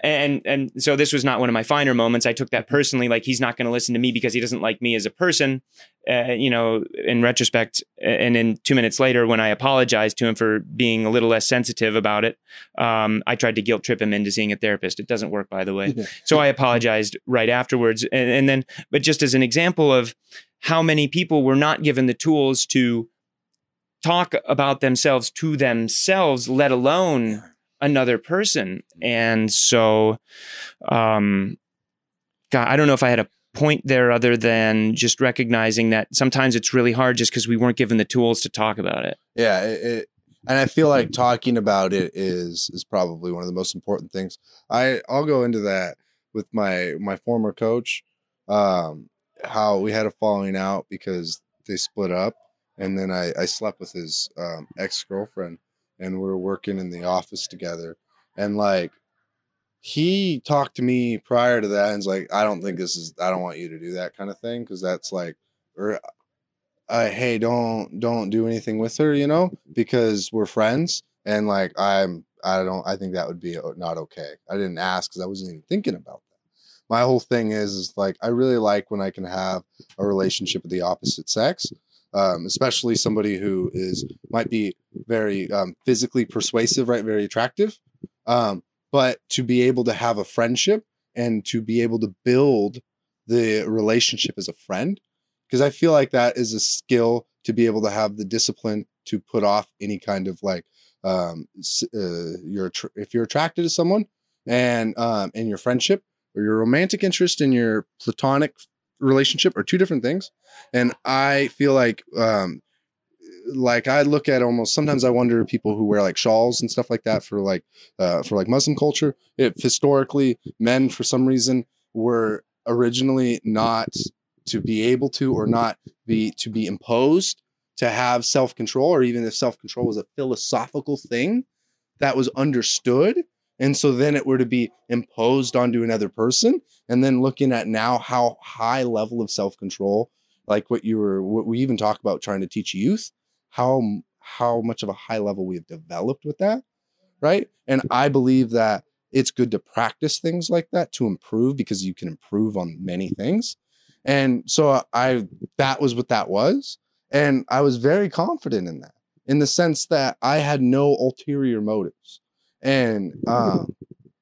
and and so this was not one of my finer moments. I took that personally, like he's not going to listen to me because he doesn't like me as a person. Uh, you know, in retrospect, and then two minutes later, when I apologized to him for being a little less sensitive about it, um, I tried to guilt trip him into seeing a therapist. It doesn't work, by the way. so I apologized right afterwards, and, and then, but just as an example of how many people were not given the tools to talk about themselves to themselves, let alone another person. And so, um, God, I don't know if I had a point there other than just recognizing that sometimes it's really hard just because we weren't given the tools to talk about it. Yeah, it, it, and I feel like talking about it is is probably one of the most important things. I I'll go into that with my my former coach. Um, how we had a falling out because they split up, and then I I slept with his um, ex girlfriend and we are working in the office together. And like he talked to me prior to that and was like, I don't think this is I don't want you to do that kind of thing because that's like or uh, hey, don't don't do anything with her, you know, because we're friends and like I'm I don't I think that would be uh, not okay. I didn't ask because I wasn't even thinking about that. My whole thing is is like I really like when I can have a relationship with the opposite sex um, especially somebody who is might be very um, physically persuasive, right? Very attractive. Um, but to be able to have a friendship and to be able to build the relationship as a friend, because I feel like that is a skill to be able to have the discipline to put off any kind of like um, uh, you're if you're attracted to someone and um, and your friendship or your romantic interest in your platonic relationship are two different things. And I feel like, um, like I look at almost sometimes I wonder people who wear like shawls and stuff like that for like uh, for like Muslim culture. If historically men for some reason were originally not to be able to or not be to be imposed to have self control, or even if self control was a philosophical thing that was understood and so then it were to be imposed onto another person. And then looking at now how high level of self control, like what you were, what we even talk about trying to teach youth, how, how much of a high level we have developed with that. Right. And I believe that it's good to practice things like that to improve because you can improve on many things. And so I, that was what that was. And I was very confident in that in the sense that I had no ulterior motives and um,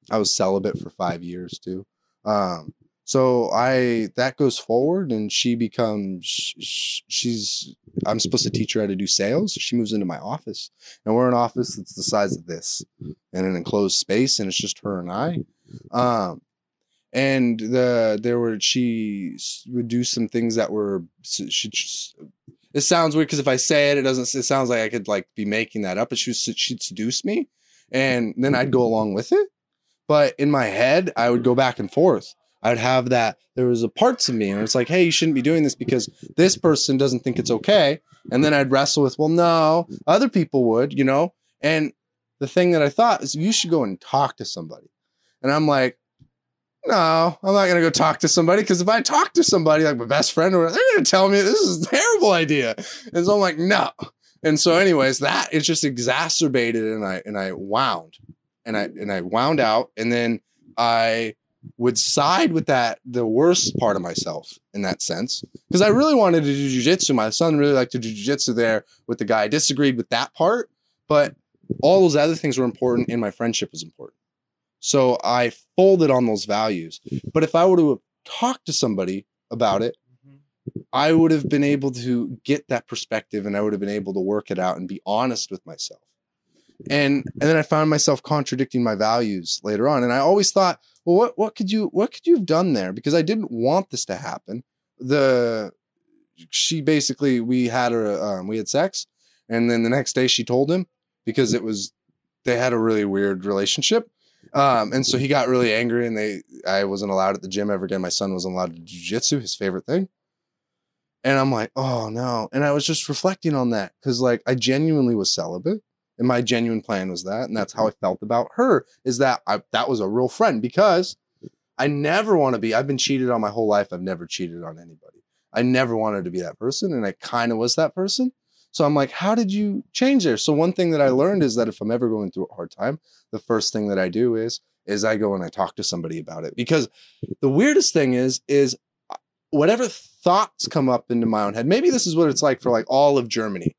I was celibate for five years too. Um, so I that goes forward, and she becomes she's I'm supposed to teach her how to do sales. She moves into my office, and we're in an office that's the size of this, in an enclosed space, and it's just her and I. Um, and the there were she would do some things that were she. It sounds weird because if I say it, it doesn't. It sounds like I could like be making that up. But she she'd seduce me, and then I'd go along with it. But in my head, I would go back and forth. I'd have that there was a parts of me, and it's like, hey, you shouldn't be doing this because this person doesn't think it's okay. And then I'd wrestle with, well, no, other people would, you know. And the thing that I thought is, you should go and talk to somebody. And I'm like, no, I'm not gonna go talk to somebody because if I talk to somebody like my best friend, or they're gonna tell me this is a terrible idea. And so I'm like, no. And so, anyways, that it's just exacerbated, and I and I wound, and I and I wound out, and then I would side with that the worst part of myself in that sense because I really wanted to do jujitsu. My son really liked to do jujitsu there with the guy. I disagreed with that part, but all those other things were important, and my friendship was important. So I folded on those values. But if I were to talk to somebody about it, I would have been able to get that perspective and I would have been able to work it out and be honest with myself. And and then I found myself contradicting my values later on. And I always thought, well, what what could you what could you have done there? Because I didn't want this to happen. The she basically we had her um, we had sex, and then the next day she told him because it was they had a really weird relationship. Um, and so he got really angry, and they I wasn't allowed at the gym ever again. My son wasn't allowed to do jiu-jitsu, his favorite thing. And I'm like, oh no. And I was just reflecting on that because, like, I genuinely was celibate. And my genuine plan was that, and that's how mm-hmm. I felt about her. Is that I that was a real friend because I never want to be. I've been cheated on my whole life. I've never cheated on anybody. I never wanted to be that person, and I kind of was that person. So I'm like, how did you change there? So one thing that I learned is that if I'm ever going through a hard time, the first thing that I do is is I go and I talk to somebody about it. Because the weirdest thing is is whatever thoughts come up into my own head. Maybe this is what it's like for like all of Germany.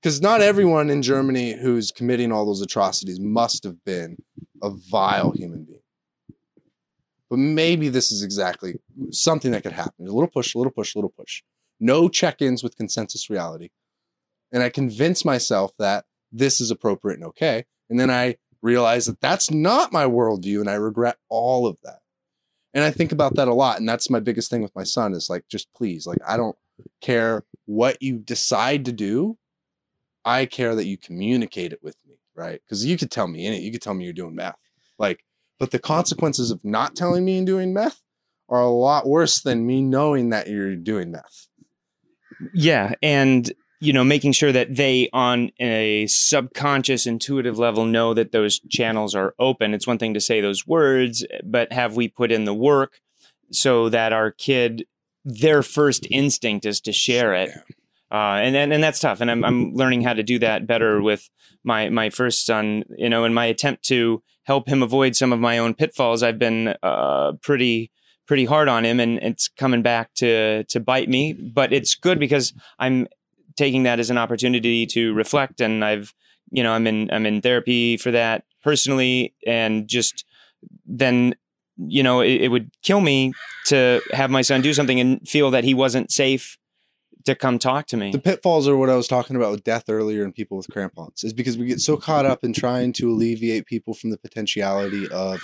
Because not everyone in Germany who's committing all those atrocities must have been a vile human being. But maybe this is exactly something that could happen. A little push, a little push, a little push no check ins with consensus reality. And I convince myself that this is appropriate and okay. And then I realize that that's not my worldview and I regret all of that. And I think about that a lot. And that's my biggest thing with my son is like, just please, like, I don't care what you decide to do. I care that you communicate it with me, right? Because you could tell me in it, you could tell me you're doing meth. Like, but the consequences of not telling me and doing meth are a lot worse than me knowing that you're doing meth. Yeah, and you know, making sure that they, on a subconscious, intuitive level, know that those channels are open. It's one thing to say those words, but have we put in the work so that our kid, their first instinct is to share it? Uh, and, and and that's tough. And I'm I'm learning how to do that better with my my first son. You know, in my attempt to help him avoid some of my own pitfalls, I've been uh, pretty pretty hard on him and it's coming back to to bite me but it's good because i'm taking that as an opportunity to reflect and i've you know i'm in i'm in therapy for that personally and just then you know it, it would kill me to have my son do something and feel that he wasn't safe to come talk to me. The pitfalls are what I was talking about with death earlier and people with crampons is because we get so caught up in trying to alleviate people from the potentiality of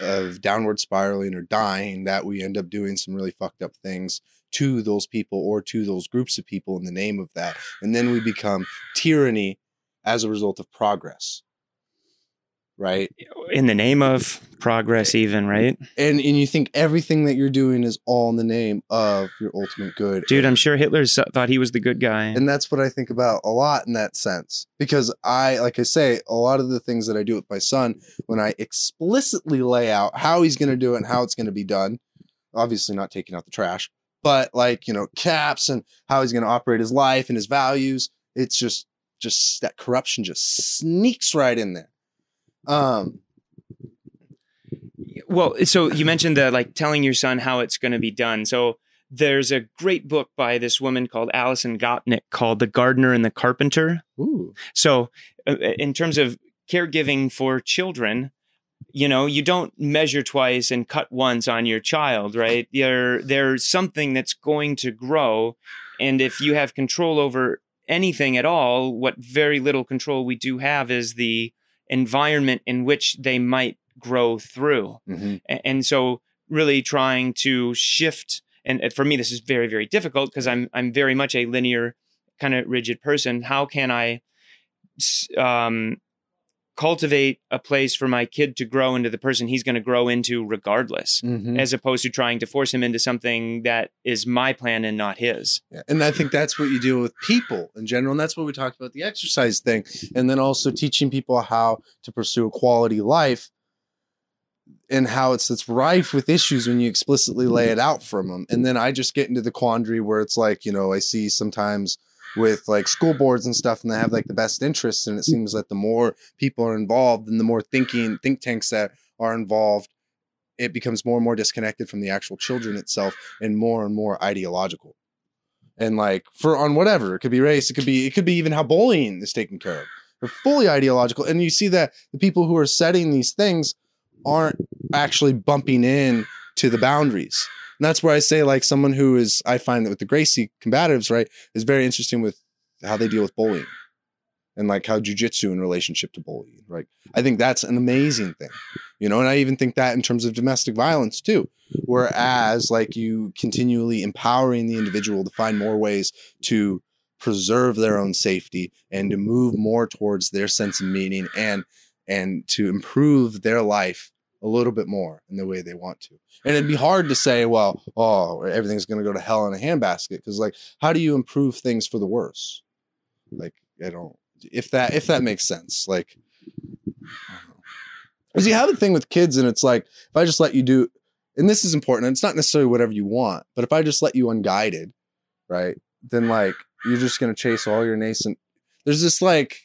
of downward spiraling or dying that we end up doing some really fucked up things to those people or to those groups of people in the name of that. And then we become tyranny as a result of progress right? In the name of progress, even right? And and you think everything that you're doing is all in the name of your ultimate good, dude. I'm sure Hitler thought he was the good guy, and that's what I think about a lot in that sense. Because I, like I say, a lot of the things that I do with my son, when I explicitly lay out how he's going to do it and how it's going to be done, obviously not taking out the trash, but like you know caps and how he's going to operate his life and his values. It's just just that corruption just sneaks right in there um, well, so you mentioned the like telling your son how it's going to be done. So there's a great book by this woman called Alison Gopnik called The Gardener and the Carpenter. Ooh. So, uh, in terms of caregiving for children, you know, you don't measure twice and cut once on your child, right? There, there's something that's going to grow. And if you have control over anything at all, what very little control we do have is the environment in which they might grow through. Mm-hmm. And, so really trying to shift and for me this is very very difficult because I'm I'm very much a linear kind of rigid person. How can I um, cultivate a place for my kid to grow into the person he's going to grow into regardless mm-hmm. as opposed to trying to force him into something that is my plan and not his yeah. and i think that's what you do with people in general and that's what we talked about the exercise thing and then also teaching people how to pursue a quality life and how it's it's rife with issues when you explicitly lay it out from them and then i just get into the quandary where it's like you know i see sometimes with like school boards and stuff and they have like the best interests and it seems that the more people are involved and the more thinking think tanks that are involved it becomes more and more disconnected from the actual children itself and more and more ideological. And like for on whatever it could be race it could be it could be even how bullying is taken care of. They're fully ideological and you see that the people who are setting these things aren't actually bumping in to the boundaries and that's where I say, like, someone who is, I find that with the Gracie combatives, right, is very interesting with how they deal with bullying and like how jujitsu in relationship to bullying, right? I think that's an amazing thing, you know, and I even think that in terms of domestic violence too. Whereas, like, you continually empowering the individual to find more ways to preserve their own safety and to move more towards their sense of meaning and and to improve their life a little bit more in the way they want to. And it'd be hard to say, well, oh, everything's going to go to hell in a handbasket because, like, how do you improve things for the worse? Like, I don't. if that if that makes sense like because you have a thing with kids and it's like if i just let you do and this is important and it's not necessarily whatever you want but if i just let you unguided right then like you're just going to chase all your nascent there's this like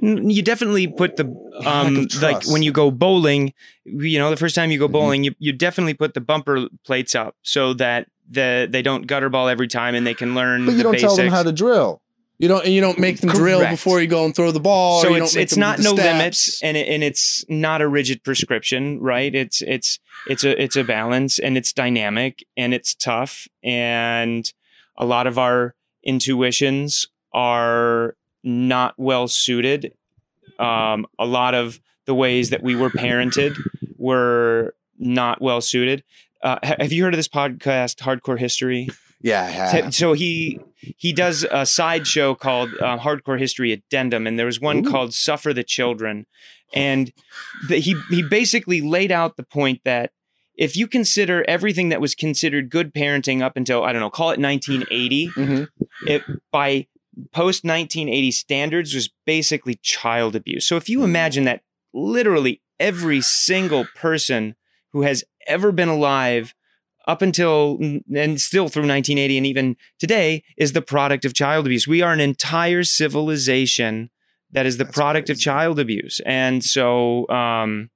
You definitely put the um like when you go bowling, you know, the first time you go Mhm. bowling, you, you definitely put the bumper plates up so that the they don't gutter ball every time and they can learn but you the don't basics. tell them how to drill you don't and you don't make them drill before you go and throw the ball so it's it's not no steps. limits and it, and it's not a rigid prescription right it's it's it's a it's a balance and it's dynamic and it's tough and a lot of our intuitions are not well suited. Um, a lot of the ways that we were parented were not well suited. Uh, have you heard of this podcast hardcore history? Yeah I so he he does a sideshow called uh, Hardcore History Addendum, and there was one Ooh. called Suffer the Children, and the, he he basically laid out the point that if you consider everything that was considered good parenting up until I don't know, call it 1980, Mhm. it by post 1980 standards was basically child abuse. So if you Mm. imagine that literally every single person who has ever been alive up until and still through 1980 and even today is the product of child abuse. We are an entire civilization that is the That's product of child abuse. And so um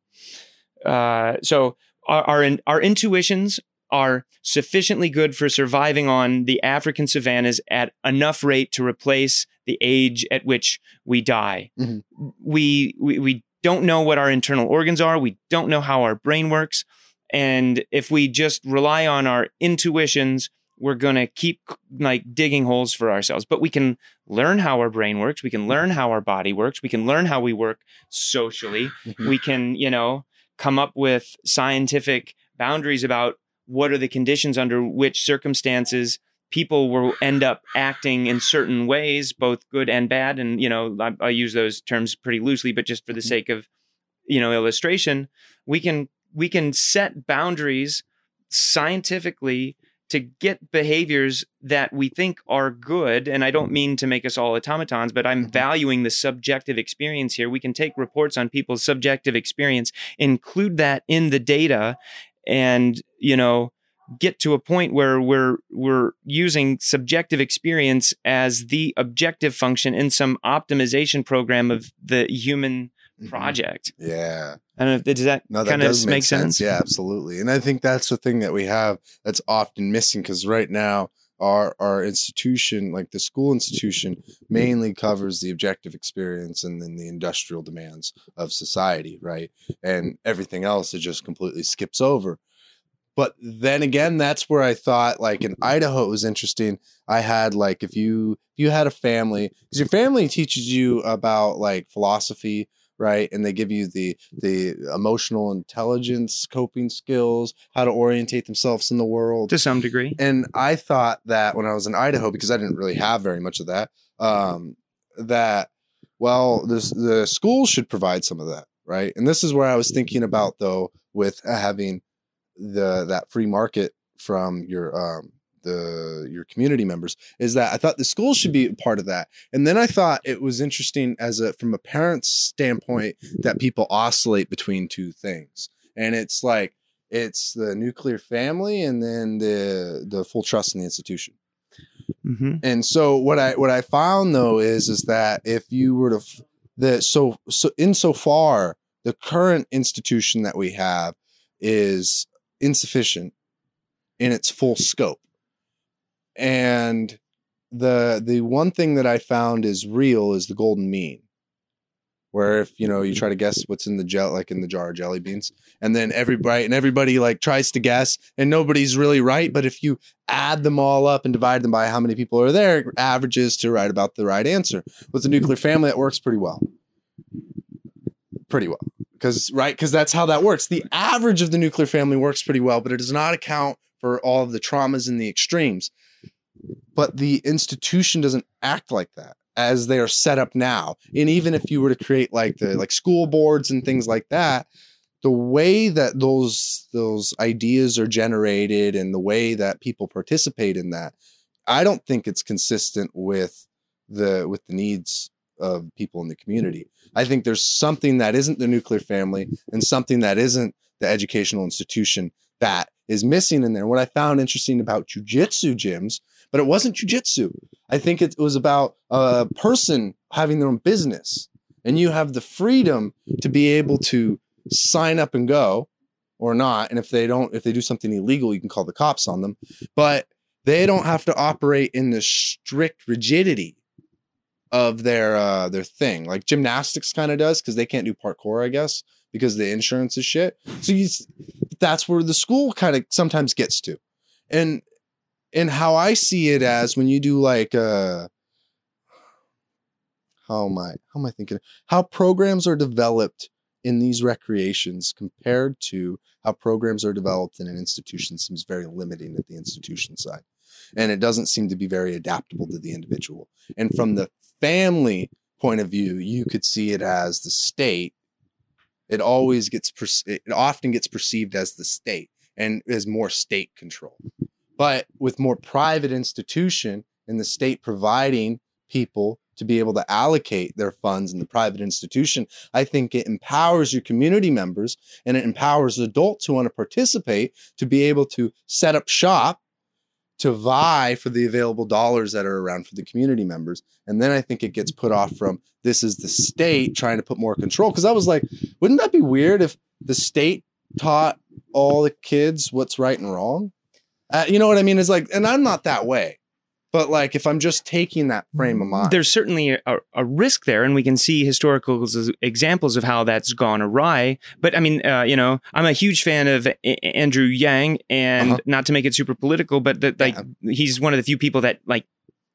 uh so our our, our intuitions are sufficiently good for surviving on the African savannas at enough rate to replace the age at which we die. Mhm. We, we we don't know what our internal organs are. We don't know how our brain works. And if we just rely on our intuitions, we're going to keep like digging holes for ourselves. But we can learn how our brain works. We can learn how our body works. We can learn how we work socially. Mhm. We can, you know, come up with scientific boundaries about what are the conditions under which circumstances people will end up acting in certain ways, both good and bad. And, you know, I, I use those terms pretty loosely, but just for the Mhm. sake of, you know, illustration, we can we can set boundaries scientifically to get behaviors that we think are good. And I don't mean to make us all automatons, but I'm Mhm. valuing the subjective experience here. We can take reports on people's subjective experience, include that in the data, and, you know, get to a point where we're we're using subjective experience as the objective function in some optimization program of the human Mhm. project. yeah I don't know. if- Does that No, that kind of does make, make sense? Yeah, absolutely. And I think that's the thing that we have that's often missing because right now our our institution, like the school institution, mainly covers the objective experience and then the industrial demands of society, right? And everything else it just completely skips over. But then again, that's where I thought like in Idaho it was interesting. I had like if you if you had a family, because your family teaches you about like philosophy, right? And they give you the the emotional intelligence, coping skills, how to orientate themselves in the world. To some degree. And I thought that when I was in Idaho, because I didn't really have very much of that, um, that well, this the school should provide some of that, right? And this is where I was thinking about though, with having the that free market from your um the your community members is that I thought the school should be a part of that. And then I thought it was interesting as a from a parent's standpoint that people oscillate between two things. And it's like it's the nuclear family and then the the full trust in the institution. Mm-hmm. And so what I what I found though is is that if you were to the so so insofar the current institution that we have is insufficient in its full scope. And the the one thing that I found is real is the golden mean. Where if you know you try to guess what's in the gel like in the jar of jelly beans, and then everybody and everybody like tries to guess and nobody's really right. But if you add them all up and divide them by how many people are there, averages to right about the right answer. With the nuclear family, that works pretty well. Pretty well. Because right, because that's how that works. The average of the nuclear family works pretty well, but it does not account for all of the traumas and the extremes. But the institution doesn't act like that as they are set up now. And even if you were to create like the like school boards and things like that, the way that those those ideas are generated and the way that people participate in that, I don't think it's consistent with the with the needs of people in the community. I think there's something that isn't the nuclear family and something that isn't the educational institution that is missing in there. What I found interesting about jujitsu gyms, but it wasn't jujitsu. I think it was about a person having their own business, and you have the freedom to be able to sign up and go or not. And if they don't, if they do something illegal, you can call the cops on them. But they don't have to operate in the strict rigidity of their uh their thing like gymnastics kind of does because they can't do parkour i guess because the insurance is shit. So you that's where the school kind of sometimes gets to. And and how i see it as when you do like uh how am i how am i thinking? How programs are developed in these recreations compared to how programs are developed in an institution seems very limiting at the institution side. And it doesn't seem to be very adaptable to the individual. And from the family point of view you could see it as the state. It always gets perce- it often gets perceived as the state and is more state control but with more private institution and the state providing people to be able to allocate their funds in the private institution i think it empowers your community members and it empowers adults who want to participate to be able to set up shop to vie for the available dollars that are around for the community members. And then I think it gets put off from this is the state trying to put more control. Because I was like, wouldn't that be weird if the state taught all the kids what's right and wrong? Uh, you know what I mean? It's like, and I'm not that way. But like, if I'm just taking that frame of mind, there's certainly a, a risk there, and we can see historical examples of how that's gone awry. But I mean, uh, you know, I'm a huge fan of a- Andrew Yang, and uh-huh. not to make it super political, but that like yeah. he's one of the few people that like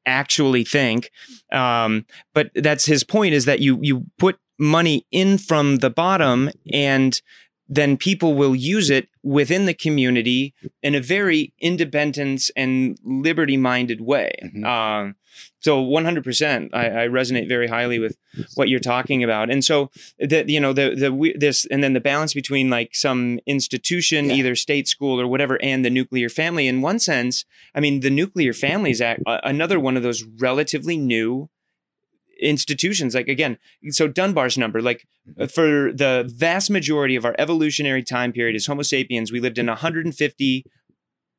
actually think. Um, but that's his point: is that you you put money in from the bottom and then people will use it within the community in a very independence and liberty minded way. Mm-hmm. Um, so 100%, I, I, resonate very highly with what you're talking about. And so that, you know, the, the, this, and then the balance between like some institution, yeah. either state school or whatever, and the nuclear family. In one sense, I mean, the nuclear family is another one of those relatively new institutions like again so dunbar's number like mm-hmm. for the vast majority of our evolutionary time period as homo sapiens we lived in a 150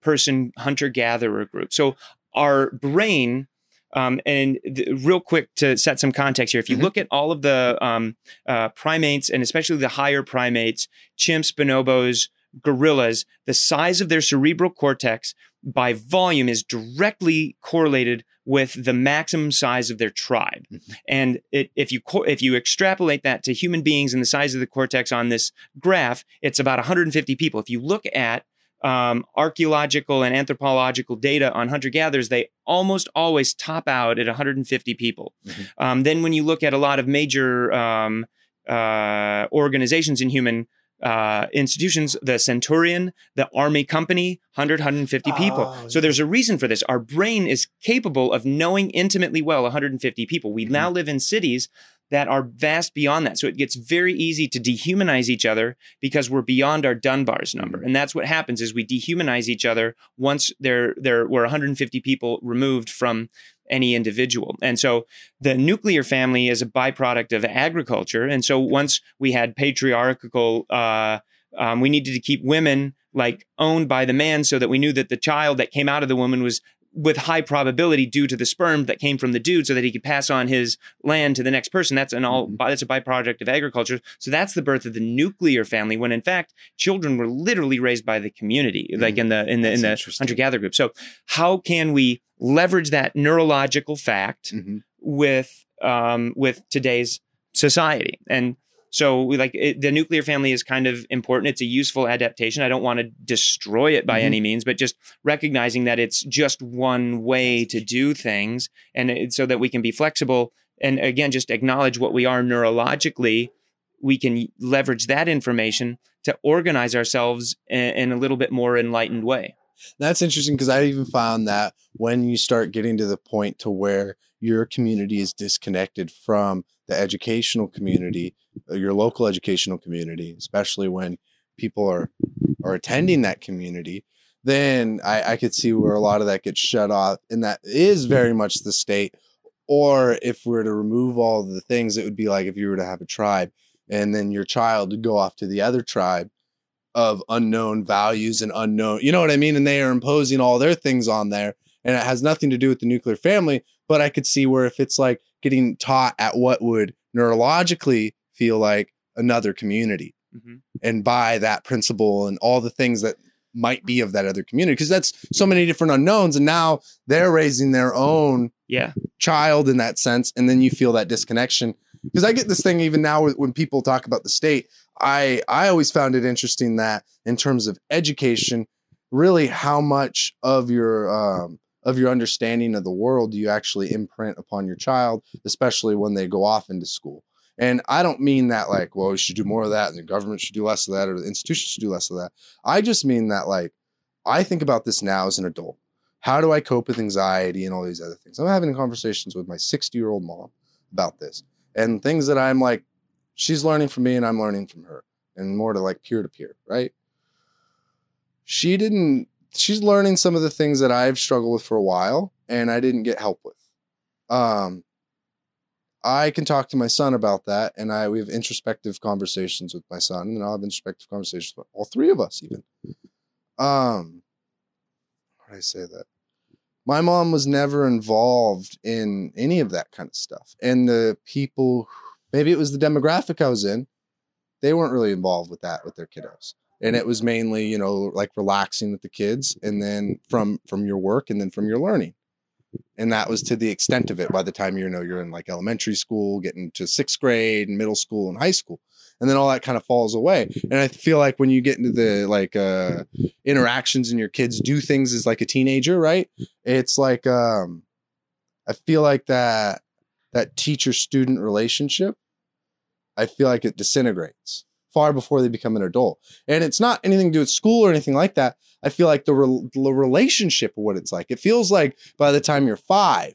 person hunter gatherer group so our brain um, and th- real quick to set some context here, if you mm-hmm. look at all of the um, uh, primates and especially the higher primates, chimps, bonobos, gorillas, the size of their cerebral cortex by volume is directly correlated with the maximum size of their tribe. Mm-hmm. And it, if you if you extrapolate that to human beings and the size of the cortex on this graph, it's about 150 people. If you look at um, archaeological and anthropological data on hunter gatherers, they almost always top out at 150 people. Mm-hmm. Um, then, when you look at a lot of major um, uh, organizations in human uh, institutions, the Centurion, the Army Company, 100, 150 people. Oh, so there's a reason for this. Our brain is capable of knowing intimately well 150 people. We mm-hmm. now live in cities that are vast beyond that. So it gets very easy to dehumanize each other because we're beyond our Dunbar's number. Mm-hmm. And that's what happens is we dehumanize each other once there there were 150 people removed from any individual. And so the nuclear family is a byproduct of agriculture. And so once we had patriarchal, uh, um, we needed to keep women like owned by the man so that we knew that the child that came out of the woman was with high probability due to the sperm that came from the dude so that he could pass on his land to the next person that's an all mm-hmm. that's a byproduct of agriculture so that's the birth of the nuclear family when in fact children were literally raised by the community mm-hmm. like in the in the that's in the hunter gatherer group so how can we leverage that neurological fact mm-hmm. with um, with today's society and so we like it, the nuclear family is kind of important. It's a useful adaptation. I don't want to destroy it by mm-hmm. any means, but just recognizing that it's just one way to do things, and it, so that we can be flexible. And again, just acknowledge what we are neurologically. We can leverage that information to organize ourselves in, in a little bit more enlightened way. That's interesting because I even found that when you start getting to the point to where your community is disconnected from the educational community, uh, your local educational community, especially when people are are attending that community, then I, I could see where a lot of that gets shut off, and that is very much the state Or if we were to remove all the things, it would be like if you were to have a tribe and then your child would go off to the other tribe of unknown values and unknown, you know what I mean? And they are imposing all their things on there. And it has nothing to do with the nuclear family. But I could see where if it's like getting taught at what would neurologically feel like another community. Hmm and by that principle and all the things that might be of that other community because that's so many different unknowns and now they're raising their own Yeah. child in that sense and then you feel that disconnection. Because i get this thing even now when people talk about the state i i always found it interesting that in terms of education really how much of your um of your understanding of the world do you actually imprint upon your child especially when they go off into school and i don't mean that like well we should do more of that and the government should do less of that or the institutions should do less of that i just mean that like i think about this now as an adult how do I cope with anxiety and all these other things? I'm having conversations with my 60 year old mom about this and things that I'm like, she's learning from me and I'm learning from her, and more to like peer to peer, right? She didn't, she's learning some of the things that I've struggled with for a while and I didn't get help with. Um, I can talk to my son about that, and I we have introspective conversations with my son, and I'll have introspective conversations with all three of us, even. Um, how did I say that? My mom was never involved in any of that kind of stuff. And the people, maybe it was the demographic I was in, they weren't really involved with that with their kiddos. And it was mainly, you know, like relaxing with the kids and then from from your work and then from your learning. And that was to the extent of it by the time you know you're in like elementary school, getting to sixth grade and middle school and high school. And then all that kind of falls away. And I feel like when you get into the like uh interactions and your kids do things as like a teenager, right? It's like um I feel like that that teacher student relationship, I feel like it disintegrates far before they become an adult. And it's not anything to do with school or anything like that. I feel like the, re- the relationship of what it's like. It feels like by the time you're five,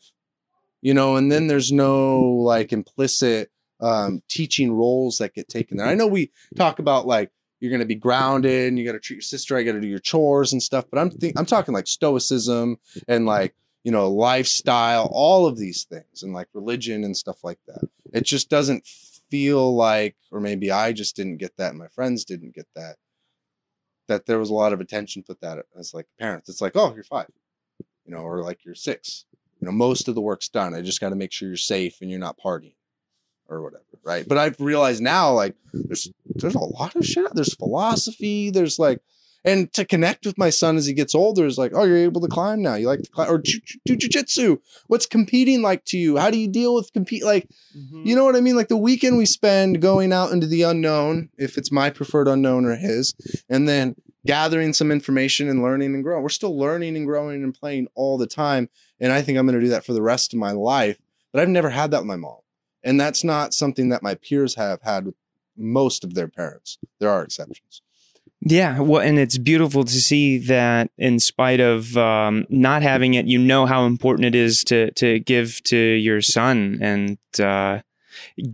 you know, and then there's no like implicit um, teaching roles that get taken there. I know we talk about like you're going to be grounded and you got to treat your sister, I got to do your chores and stuff, but I'm think I'm talking like stoicism and like you know lifestyle, all of these things, and like religion and stuff like that. It just doesn't feel like, or maybe I just didn't get that, and my friends didn't get that. That there was a lot of attention put that as like parents. It's like, oh, you're five, you know, or like you're six. You know, most of the work's done. I just got to make sure you're safe and you're not partying or whatever, right? But I've realized now, like, there's there's a lot of shit. There's philosophy. There's like, and to connect with my son as he gets older is like, oh, you're able to climb now. You like to climb or do jujitsu. What's competing like to you? How do you deal with compete? Like, mm-hmm. you know what I mean? Like the weekend we spend going out into the unknown, if it's my preferred unknown or his, and then gathering some information and learning and growing. We're still learning and growing and playing all the time. And I think I'm going to do that for the rest of my life. But I've never had that with my mom. And that's not something that my peers have had with most of their parents. There are exceptions. Yeah, well, and it's beautiful to see that in spite of um, not having it, you know how important it is to to give to your son and uh,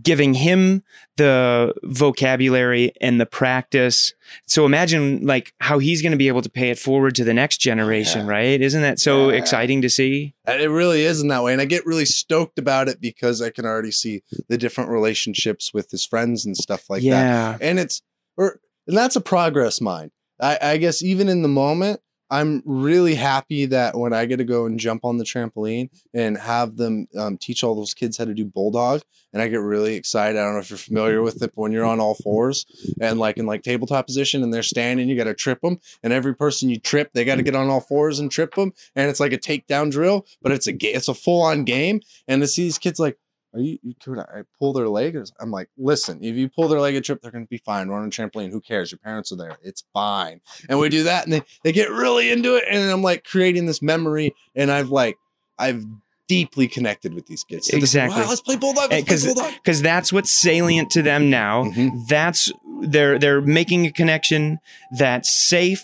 giving him the vocabulary and the practice. So imagine like how he's going to be able to pay it forward to the next generation, Yeah. right? Isn't that so Yeah. exciting to see? It really is in that way. And I get really stoked about it because I can already see the different relationships with his friends and stuff like that. yeah, and it's or and that's a progress mind. I, I guess even in the moment i'm really happy that when i get to go and jump on the trampoline and have them um, teach all those kids how to do bulldog and i get really excited. I don't know if you're familiar with it but when you're on all fours and like in like tabletop position and they're standing you got to trip them and every person you trip they got to get on all fours and trip them and it's like a takedown drill but it's a ga- it's a full-on game. And to see these kids like are you, you could I pull their leg? I'm like, listen, if you pull their leg a trip, they're gonna be fine. Run on a trampoline. Who cares? Your parents are there. It's fine. And we do that, and they, they get really into it. And I'm like creating this memory, and I've like I've deeply connected with these kids. So this- Exactly. wow, let's play bulldog. Let's Eh, 'cause- play bulldog. because that's what's salient to them now. Mhm. That's they're they're making a connection that's safe,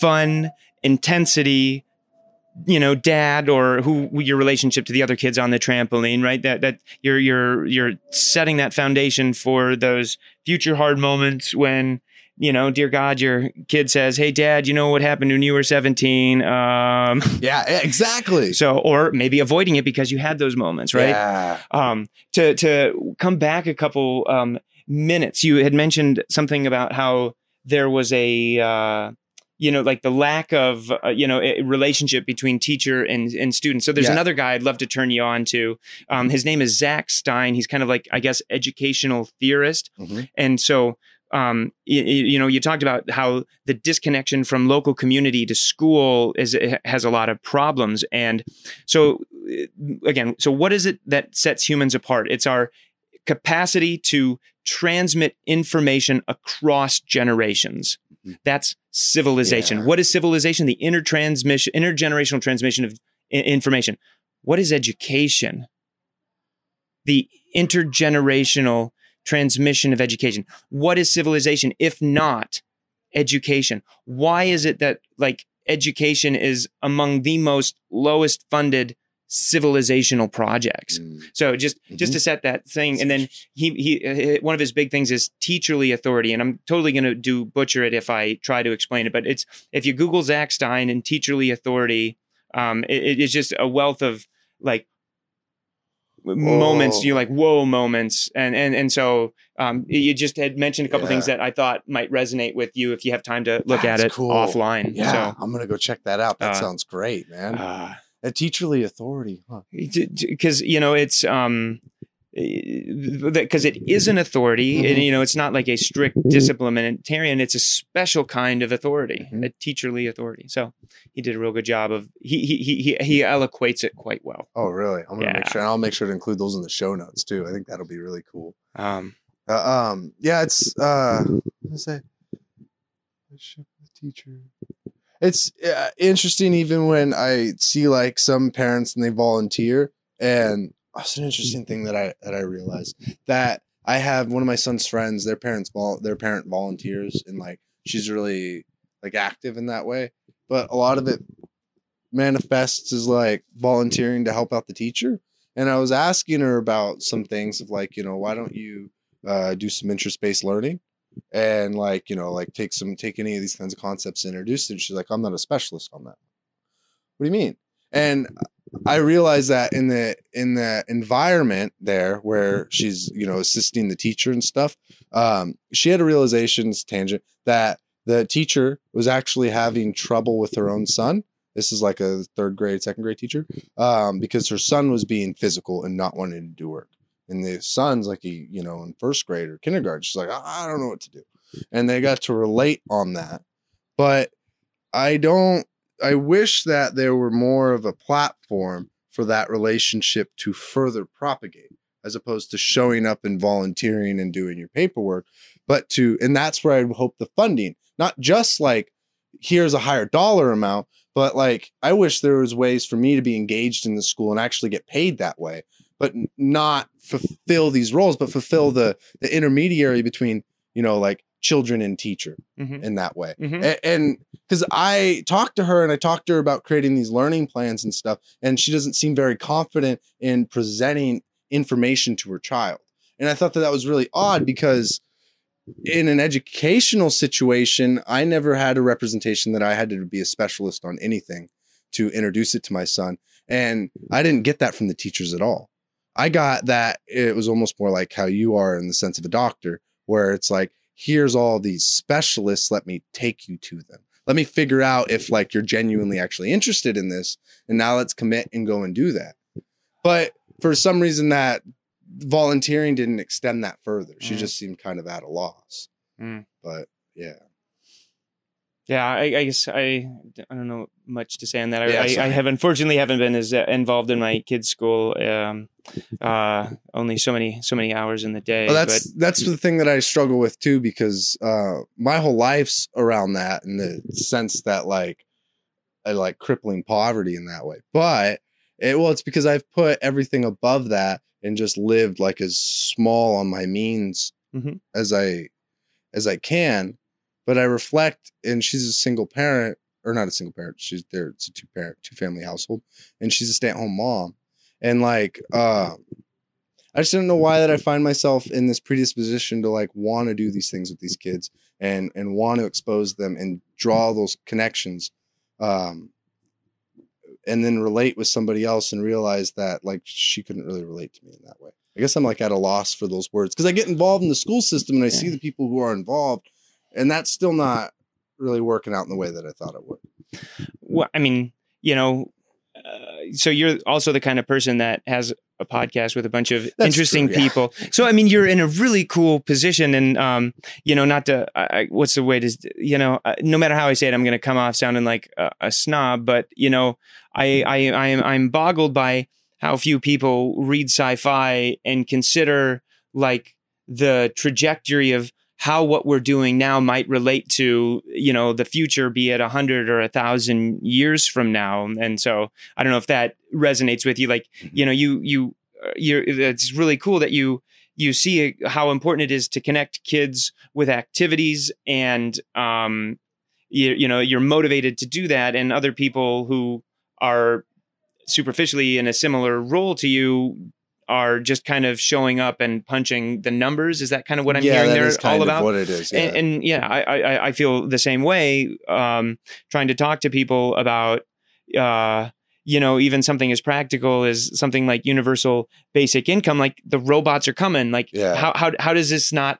fun, intensity. You know, dad or who your relationship to the other kids on the trampoline, right? That that you're you're you're setting that foundation for those future hard moments when you know, dear God, your kid says, "Hey, Dad, you know what happened when you were 17?" Um, Yeah, exactly. so, or maybe avoiding it because you had those moments, right? Yeah. um, to to come back a couple um, minutes, you had mentioned something about how there was a uh, you know like the lack of uh, you know a relationship between teacher and and student. So there's Yeah. another guy I'd love to turn you on to. Um, his name is Zach Stein. He's kind of like I guess educational theorist, Mhm. and so. Um, you, you know, you talked about how the disconnection from local community to school is has a lot of problems, and so uh, again, so what is it that sets humans apart? It's our capacity to transmit information across generations. Mhm. That's civilization. Yeah. What is civilization? The intertransmission, intergenerational transmission of i- information. What is education? The intergenerational transmission of education. What is civilization if not education? Why is it that like education is among the most lowest funded civilizational projects? Mm. So just just to set that thing, and then he he one of his big things is teacherly authority, and I'm totally going to do butcher it if I try to explain it. But it's if you Google Zach Stein and teacherly authority, um, it, it is just a wealth of like moments. You're like whoa moments, and and and so um, you just had mentioned a couple Yeah. things that I thought might resonate with you if you have time to look at it cool. offline. Yeah, So. I'm gonna go check that out. That Uh, sounds great, man. Uh, a teacherly authority, huh? because you know it's um because it is an authority and Mhm. you know it's not like a strict disciplinarian it's a special kind of authority Mhm. a teacherly authority so he did a real good job of he he he he, he eloquates it quite well Oh, really? I'm gonna make sure. And I'll make sure to include those in the show notes too. I think that'll be really cool. um Uh, um, yeah, it's uh, I say? The teacher. It's uh, interesting even when I see like some parents and they volunteer, and that's an interesting thing that I that I realized that I have one of my son's friends. Their parents vol their parent volunteers, and like she's really like active in that way. But a lot of it manifests as like volunteering to help out the teacher. And I was asking her about some things of like, you know, why don't you uh, do some interest based learning and like you know like take some take any of these kinds of concepts and introduce it. And she's like, I'm not a specialist on that. What do you mean? And I realized that in the in the environment there where she's you know assisting the teacher and stuff, um, she had a realization tangent that the teacher was actually having trouble with her own son. This is like a third grade, second grade teacher, um, because her son was being physical and not wanting to do work and the son's like he you know in first grade or kindergarten she's like i don't know what to do. Mm. And they got to relate on that but i don't i wish that there were more of a platform for that relationship to further propagate as opposed to showing up and volunteering and doing your paperwork but to and that's where i hope the funding not just like here's a higher dollar amount but like i wish there was ways for me to be engaged in the school and actually get paid that way but not fulfill these roles, but fulfill the the intermediary between you know like children and teacher mhm, in that way. mhm. And because I talked to her and I talked to her about creating these learning plans and stuff, and she doesn't seem very confident in presenting information to her child. And I thought that that was really odd because in an educational situation, I never had a representation that I had to be a specialist on anything to introduce it to my son. And I didn't get that from the teachers at all. I got that it was almost more like how you are in the sense of a doctor, where it's like, here's all these specialists, let me take you to them. Let me figure out if like you're genuinely actually interested in this. And now let's commit and go and do that. But for some reason that volunteering didn't extend that further. She Mm. just seemed kind of at a loss. Mm. But yeah. Yeah, I, I guess I, I don't know much to say on that. I, Yeah, I, I have unfortunately haven't been as uh, involved in my kids' school. Um, uh, only so many so many hours in the day. Well, that's that's the thing that I struggle with too, because uh, my whole life's around that in the sense that like I like crippling poverty in that way. But it, well, it's because I've put everything above that and just lived like as small on my means Mhm. as I as I can. But I reflect, and she's a single parent, or not a single parent. She's there. It's a two parent, two family household, and she's a stay at home mom. And like, uh, I just don't know why that I find myself in this predisposition to like want to do these things with these kids. and and want to expose them and draw those connections um and then relate with somebody else and realize that like she couldn't really relate to me in that way i guess i'm like at a loss for those words because i get involved in the school system and i see the people who are involved and that's still not really working out in the way that i thought it would well, I mean, you know, uh, so you're also the kind of person that has a podcast with a bunch of That's interesting true, yeah. people. So I mean, you're in a really cool position, and um, you know, not to I, I- what's the way to you know, uh, no matter how I say it, I'm going to come off sounding like a, a snob, but you know, I I I am I'm boggled by how few people read sci-fi and consider like the trajectory of how what we're doing now might relate to you know the future be it a hundred or a thousand years from now. And so i don't know if that resonates with you. Like you know you you uh, you're it's really cool that you you see how important it is to connect kids with activities and um you, you know you're motivated to do that. And other people who are superficially in a similar role to you are just kind of showing up and punching the numbers is that kind of what i'm yeah, hearing there all about what it is yeah. and, and yeah, I, I I feel the same way. Um, trying to talk to people about, uh, you know, even something as practical as something like universal basic income. Like the robots are coming. Like Yeah. how how how does this not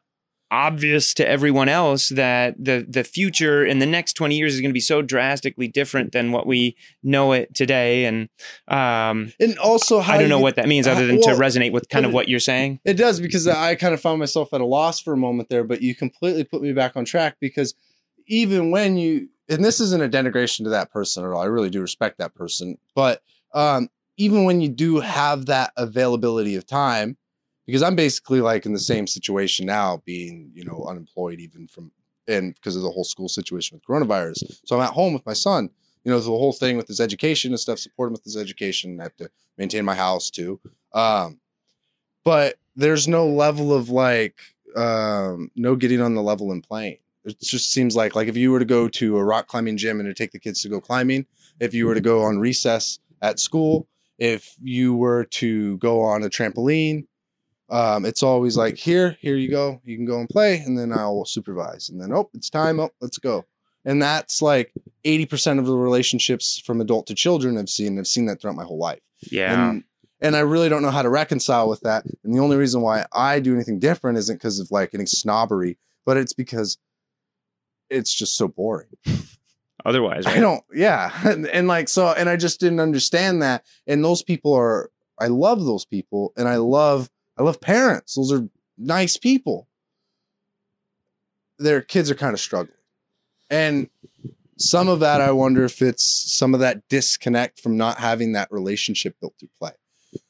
obvious to everyone else that the the future in the next 20 years is going to be so drastically different than what we know it today and um and also how i don't know you- what that means other than well, to resonate with kind of what you're saying It does because I kind of found myself at a loss for a moment there, but you completely put me back on track because even when you and this isn't a denigration to that person at all. I really do respect that person, but um, even when you do have that availability of time, because I'm basically like in the same situation now, being you know unemployed even from and because of the whole school situation with coronavirus. So I'm at home with my son. You know the whole thing with his education and stuff. Support him with his education. I have to maintain my house too. Um, but there's no level of like um no getting on the level and playing it just seems like like if you were to go to a rock climbing gym and to take the kids to go climbing if you were to go on recess at school if you were to go on a trampoline um it's always like here here you go you can go and play and then i'll supervise and then oh it's time oh let's go and that's like 80% of the relationships from adult to children i've seen i've seen that throughout my whole life yeah and and I really don't know how to reconcile with that. And the only reason why I do anything different isn't because of like any snobbery, but it's because it's just so boring. otherwise I don't, yeah. And, and like, so, and I just didn't understand that. And those people are, I love those people and I love, I love parents. Those are nice people. Their kids are kind of struggling. And some of that, I wonder if it's some of that disconnect from not having that relationship built through play.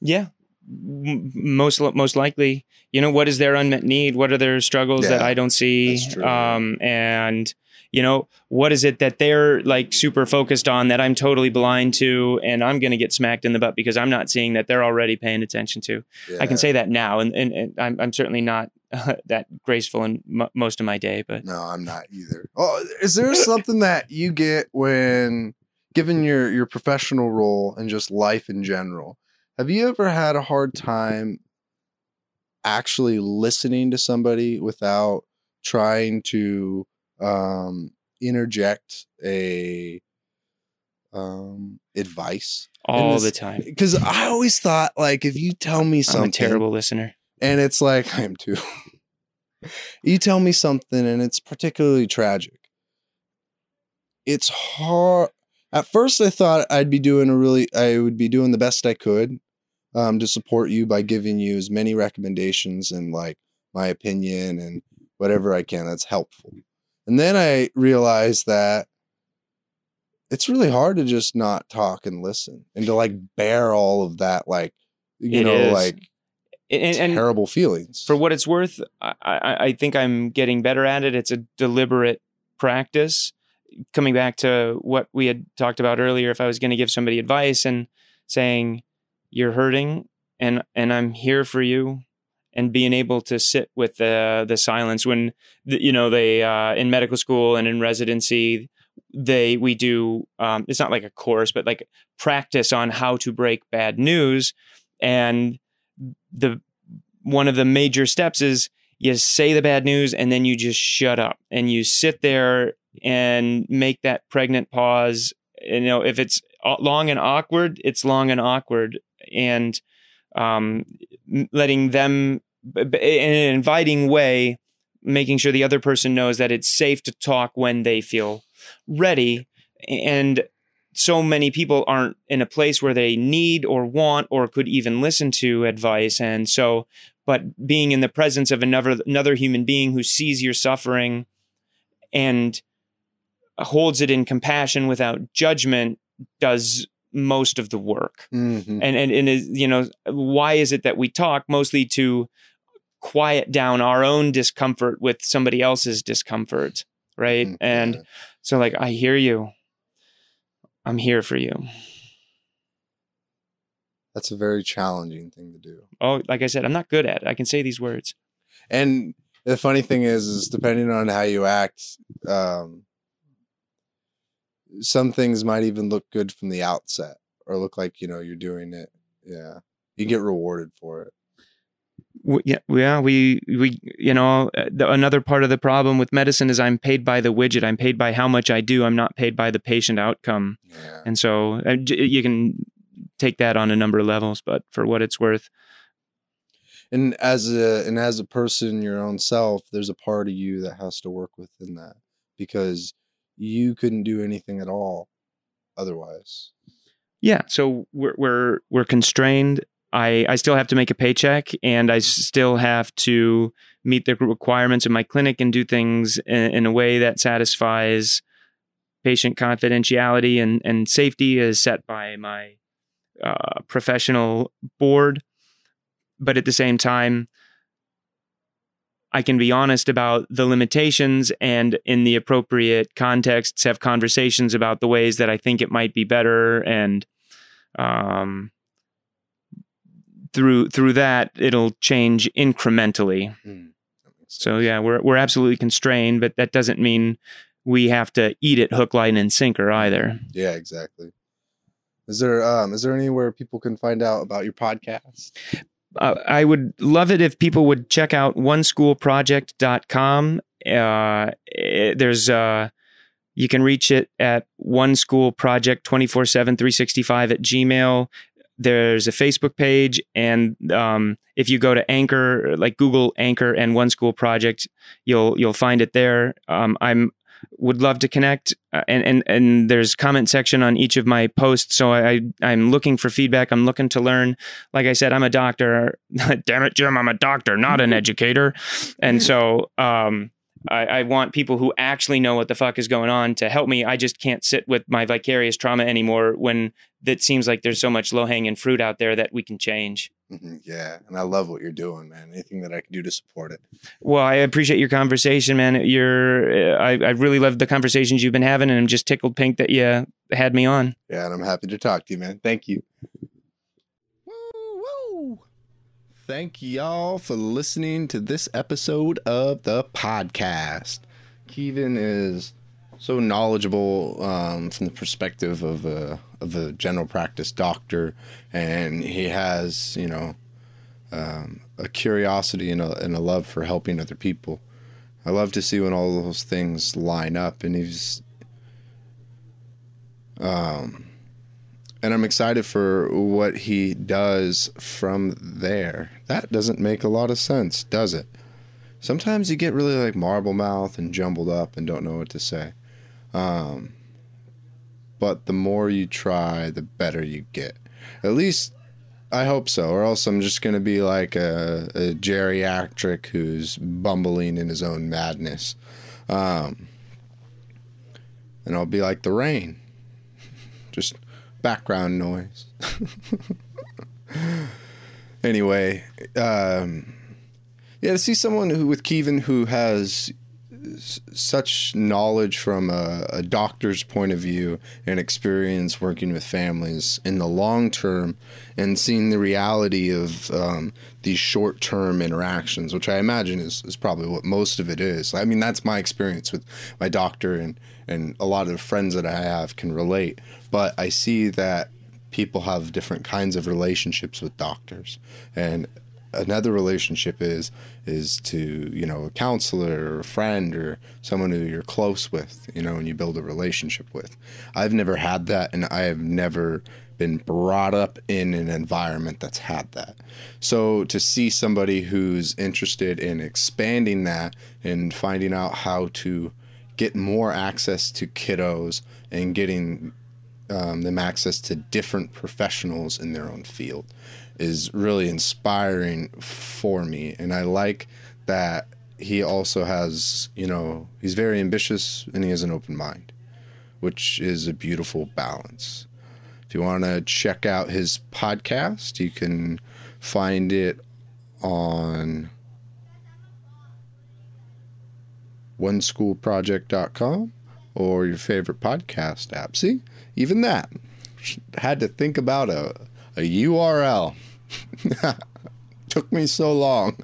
Yeah, most most likely. You know, what is their unmet need? What are their struggles that I don't see? Um, and you know, what is it that they're like super focused on that I'm totally blind to, and I'm going to get smacked in the butt because I'm not seeing that they're already paying attention to. I can say that now, and and, and I'm I'm certainly not that graceful in m- most of my day, but No, I'm not either. Oh, is there something that you get when given your your professional role and just life in general? Have you ever had a hard time actually listening to somebody without trying to um interject a um advice? all the time. Because I always thought like if you tell me something, I'm a terrible listener. and it's like I am too. you tell me something and it's particularly tragic. It's hard. At first, I thought I'd be doing a really, I would be doing the best I could um, to support you by giving you as many recommendations and like my opinion and whatever I can that's helpful. And then I realized that it's really hard to just not talk and listen and to like bear all of that, like, you It know, is. like And, and terrible feelings. for what it's worth, I, I, I think I'm getting better at it. It's a deliberate practice. Coming back to what we had talked about earlier, if I was going to give somebody advice and saying, "You're hurting, and and I'm here for you," and being able to sit with the the silence when the, you know they uh, in medical school and in residency they we do um, it's not like a course but like practice on how to break bad news and the one of the major steps is you say the bad news and then you just shut up and you sit there and make that pregnant pause. You know, if it's long and awkward, it's long and awkward, and um, letting them in an inviting way, making sure the other person knows that it's safe to talk when they feel ready. And so many people aren't in a place where they need or want or could even listen to advice. And so, but being in the presence of another another human being who sees your suffering and holds it in compassion without judgment does most of the work. Mm-hmm. And and and is, you know why is it that we talk mostly to quiet down our own discomfort with somebody else's discomfort, right? Mm, And so like I hear you. I'm here for you. That's a very challenging thing to do. Oh, like I said, I'm not good at it. I can say these words. And the funny thing is, is depending on how you act, um, some things might even look good from the outset or look like you know you're doing it. Yeah, you get rewarded for it. W- yeah, yeah, we we you know uh, the, another part of the problem with medicine is I'm paid by the widget. I'm paid by how much I do. I'm not paid by the patient outcome. Yeah, And so uh, you can take that on a number of levels, but for what it's worth, and as a and as a person, your own self, there's a part of you that has to work within that because you couldn't do anything at all otherwise. yeah. So we're we're we're constrained. I I still have to make a paycheck, and I still have to meet the requirements of my clinic and do things in, in a way that satisfies patient confidentiality and and safety as set by my uh, professional board. But at the same time, I can be honest about the limitations and in the appropriate contexts have conversations about the ways that I think it might be better and um through through that it'll change incrementally. Mm, So yeah, we're we're absolutely constrained, but that doesn't mean we have to eat it hook line and sinker either. yeah, exactly. Is there um is there anywhere people can find out about your podcast? Uh, I would love it if people would check out oneschoolproject.com. Uh, eh, there's uh, you can reach it at one school project 24 7 365 at gmail there's a facebook page and um, if you go to anchor like google anchor and one school project you'll you'll find it there um, i'm would love to connect uh, and and and there's comment section on each of my posts. So i i'm looking for feedback. I'm looking to learn. Like i said i'm a doctor. Damn it jim i'm a doctor not an educator. And so um I, I want people who actually know what the fuck is going on to help me. I just can't sit with my vicarious trauma anymore when it seems like there's so much low hanging fruit out there that we can change. Mhm, Yeah, and I love what you're doing, man. Anything that I can do to support it. Well, I appreciate your conversation, man. You're, uh, I, I really love the conversations you've been having, and I'm just tickled pink that you had me on. Yeah, and I'm happy to talk to you, man. Thank you. Woo, woo. Thank y'all for listening to this episode of the podcast. Kevin is so knowledgeable um, from the perspective of a a general practice doctor, and he has you know um, a curiosity and a, and a love for helping other people. I love to see when all those things line up, and he's um, and I'm excited for what he does from there. That doesn't make a lot of sense, does it? Sometimes you get really like marble mouth and jumbled up and don't know what to say. Um, but the more you try, the better you get. At least I hope so, or else I'm just going to be like a, a geriatric who's bumbling in his own madness. Um, and I'll be like the rain. Just background noise. anyway, um, yeah, to see someone who with Kevin who has such knowledge from a, a doctor's point of view and experience working with families in the long term and seeing the reality of um, these short term interactions, which I imagine is, is probably what most of it is. I mean, that's my experience with my doctor, and, and a lot of friends that I have can relate. But I see that people have different kinds of relationships with doctors. And another relationship is is to you know a counselor or a friend or someone who you're close with you know and you build a relationship with. I've never had that and i have never been brought up in an environment that's had that. So to see somebody who's interested in expanding that and finding out how to get more access to kiddos and getting um, them access to different professionals in their own field is really inspiring for me. And I like that he also has, you know, he's very ambitious and he has an open mind, which is a beautiful balance. If you want to check out his podcast, you can find it on oneschoolproject.com or your favorite podcast app. See, even that had to think about a, a URL. Took me so long.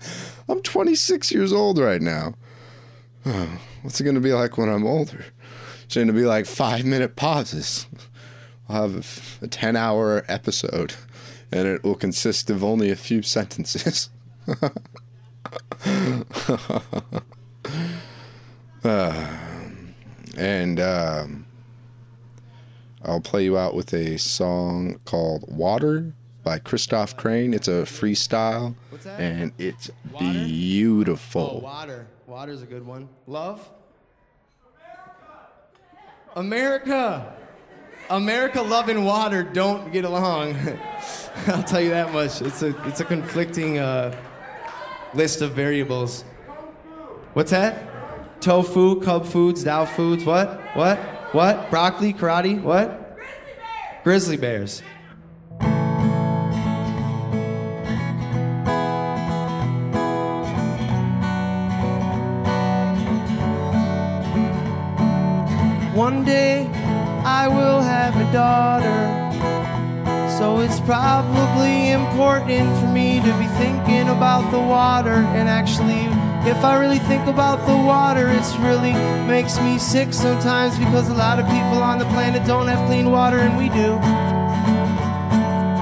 I'm 26 years old right now. what's it going to be like when I'm older? It's going to be like five minute pauses. I'll have a 10 hour episode and it will consist of only a few sentences. uh, and um, I'll play you out with a song called Water by Christoph Crane. It's a freestyle and it's water? beautiful. Oh, water. Water's a good one. Love? America. America, love, and water don't get along. I'll tell you that much. It's a it's a conflicting uh, list of variables. What's that? Tofu, Cub Foods, Dow Foods. What? What? What? Broccoli, karate. What? Grizzly bears. One day I will have a daughter. So it's probably important for me to be thinking about the water. And actually, if I really think about the water, it's really makes me sick sometimes because a lot of people on the planet don't have clean water and we do.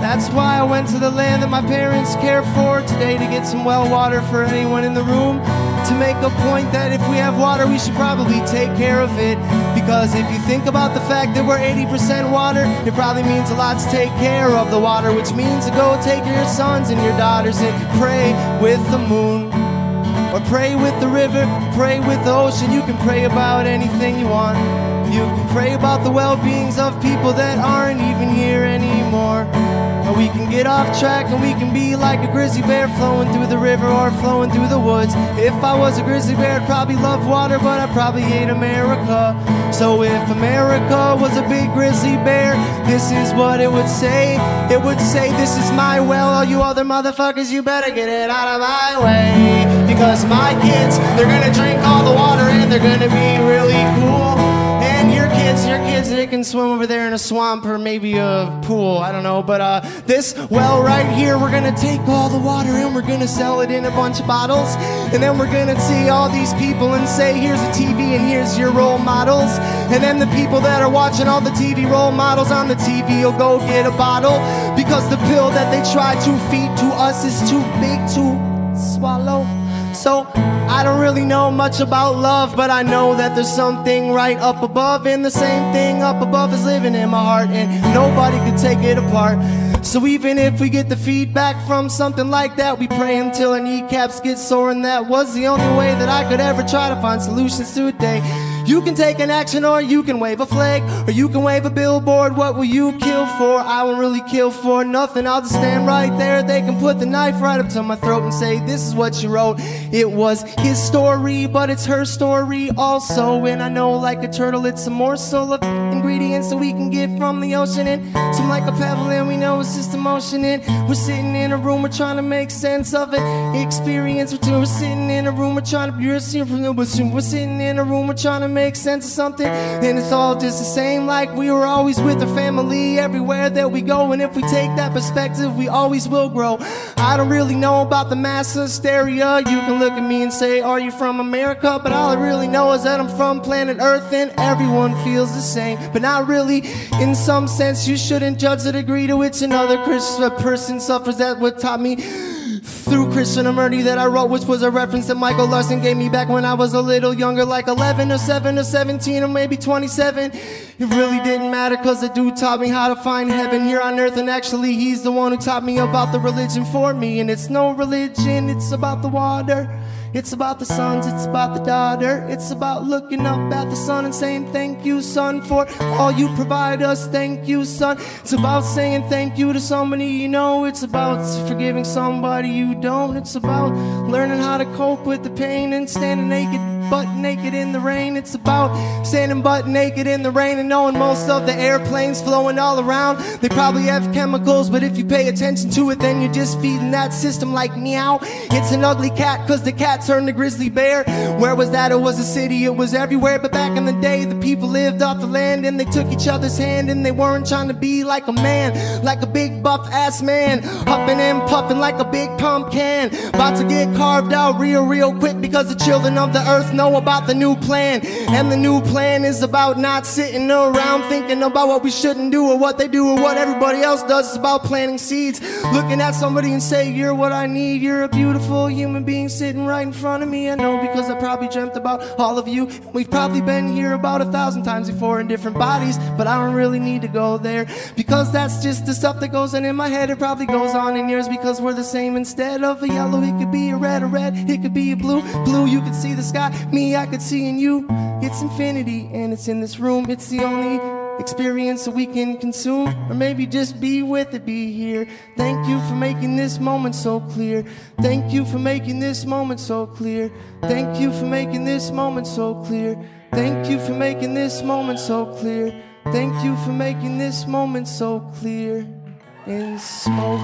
That's why I went to the land that my parents care for today to get some well water for anyone in the room to make a point that if we have water, we should probably take care of it. Because if you think about the fact that we're 80% water, it probably means a lot to take care of the water, which means to go take your sons and your daughters and pray with the moon. Or pray with the river, pray with the ocean. You can pray about anything you want. You can pray about the well beings of people that aren't even here anymore. Or we can get off track and we can be like a grizzly bear flowing through the river or flowing through the woods. If I was a grizzly bear, I'd probably love water, but I probably hate America. So if America was a big grizzly bear, this is what it would say. It would say, This is my well, all you other motherfuckers, you better get it out of my way. Because my kids, they're gonna drink all the water and they're gonna be really cool kids, your kids, they can swim over there in a swamp or maybe a pool. I don't know. But uh, this well right here, we're gonna take all the water and we're gonna sell it in a bunch of bottles. And then we're gonna see all these people and say, here's a TV and here's your role models. And then the people that are watching all the TV role models on the TV will go get a bottle because the pill that they try to feed to us is too big to swallow. So I don't really know much about love, but I know that there's something right up above, and the same thing up above is living in my heart, and nobody could take it apart. So even if we get the feedback from something like that, we pray until our kneecaps get sore, and that was the only way that I could ever try to find solutions to a day. You can take an action or you can wave a flag or you can wave a billboard. What will you kill for? I won't really kill for nothing. I'll just stand right there. They can put the knife right up to my throat and say, This is what you wrote. It was his story, but it's her story also. And I know, like a turtle, it's a morsel of ingredients that we can get from the ocean. And some like a pebble, and we know it's just emotion. And we're sitting in a room, we're trying to make sense of it. Experience, we're sitting in a room, we're trying to be seen from the We're sitting in a room, we're trying to make sense of something. And it's all just the same, like we were always with the family everywhere that we go. And if we take that perspective, we always will grow. I don't really know about the mass hysteria. You can look at me and say, Are you from America? But all I really know is that I'm from planet Earth and everyone feels the same. But not really. In some sense, you shouldn't judge the degree to which another person suffers. That what taught me through Christian Krishnamurti that I wrote, which was a reference that Michael Larson gave me back when I was a little younger, like 11 or 7 or 17 or maybe 27. It really didn't matter because the dude taught me how to find heaven here on earth, and actually, he's the one who taught me about the religion for me. And it's no religion, it's about the water. It's about the sons, it's about the daughter. It's about looking up at the sun and saying, Thank you, son, for all you provide us. Thank you, son. It's about saying thank you to somebody you know. It's about forgiving somebody you don't. It's about learning how to cope with the pain and standing naked butt naked in the rain. It's about standing butt naked in the rain and knowing most of the airplanes flowing all around. They probably have chemicals, but if you pay attention to it, then you're just feeding that system like meow. It's an ugly cat, cause the cat turned to grizzly bear. Where was that? It was a city, it was everywhere. But back in the day, the people lived off the land and they took each other's hand and they weren't trying to be like a man, like a big buff ass man, huffing and puffing like a big pumpkin. About to get carved out real, real quick because the children of the earth know about the new plan. And the new plan is about not sitting around thinking about what we shouldn't do or what they do or what everybody else does. It's about planting seeds, looking at somebody and say, You're what I need. You're a beautiful human being sitting right in front of me. I know because I probably dreamt about all of you. We've probably been here about a thousand times before in different bodies, but I don't really need to go there because that's just the stuff that goes on in my head. It probably goes on in yours because we're the same. Instead of a yellow, it could be a red, a red, it could be a blue. Blue, you could see the sky me I could see in you. It's infinity and it's in this room. It's the only experience that we can consume. Or maybe just be with it, be here. Thank you for making this moment so clear. Thank you for making this moment so clear. Thank you for making this moment so clear. Thank you for making this moment so clear. Thank you for making this moment so clear in smoke.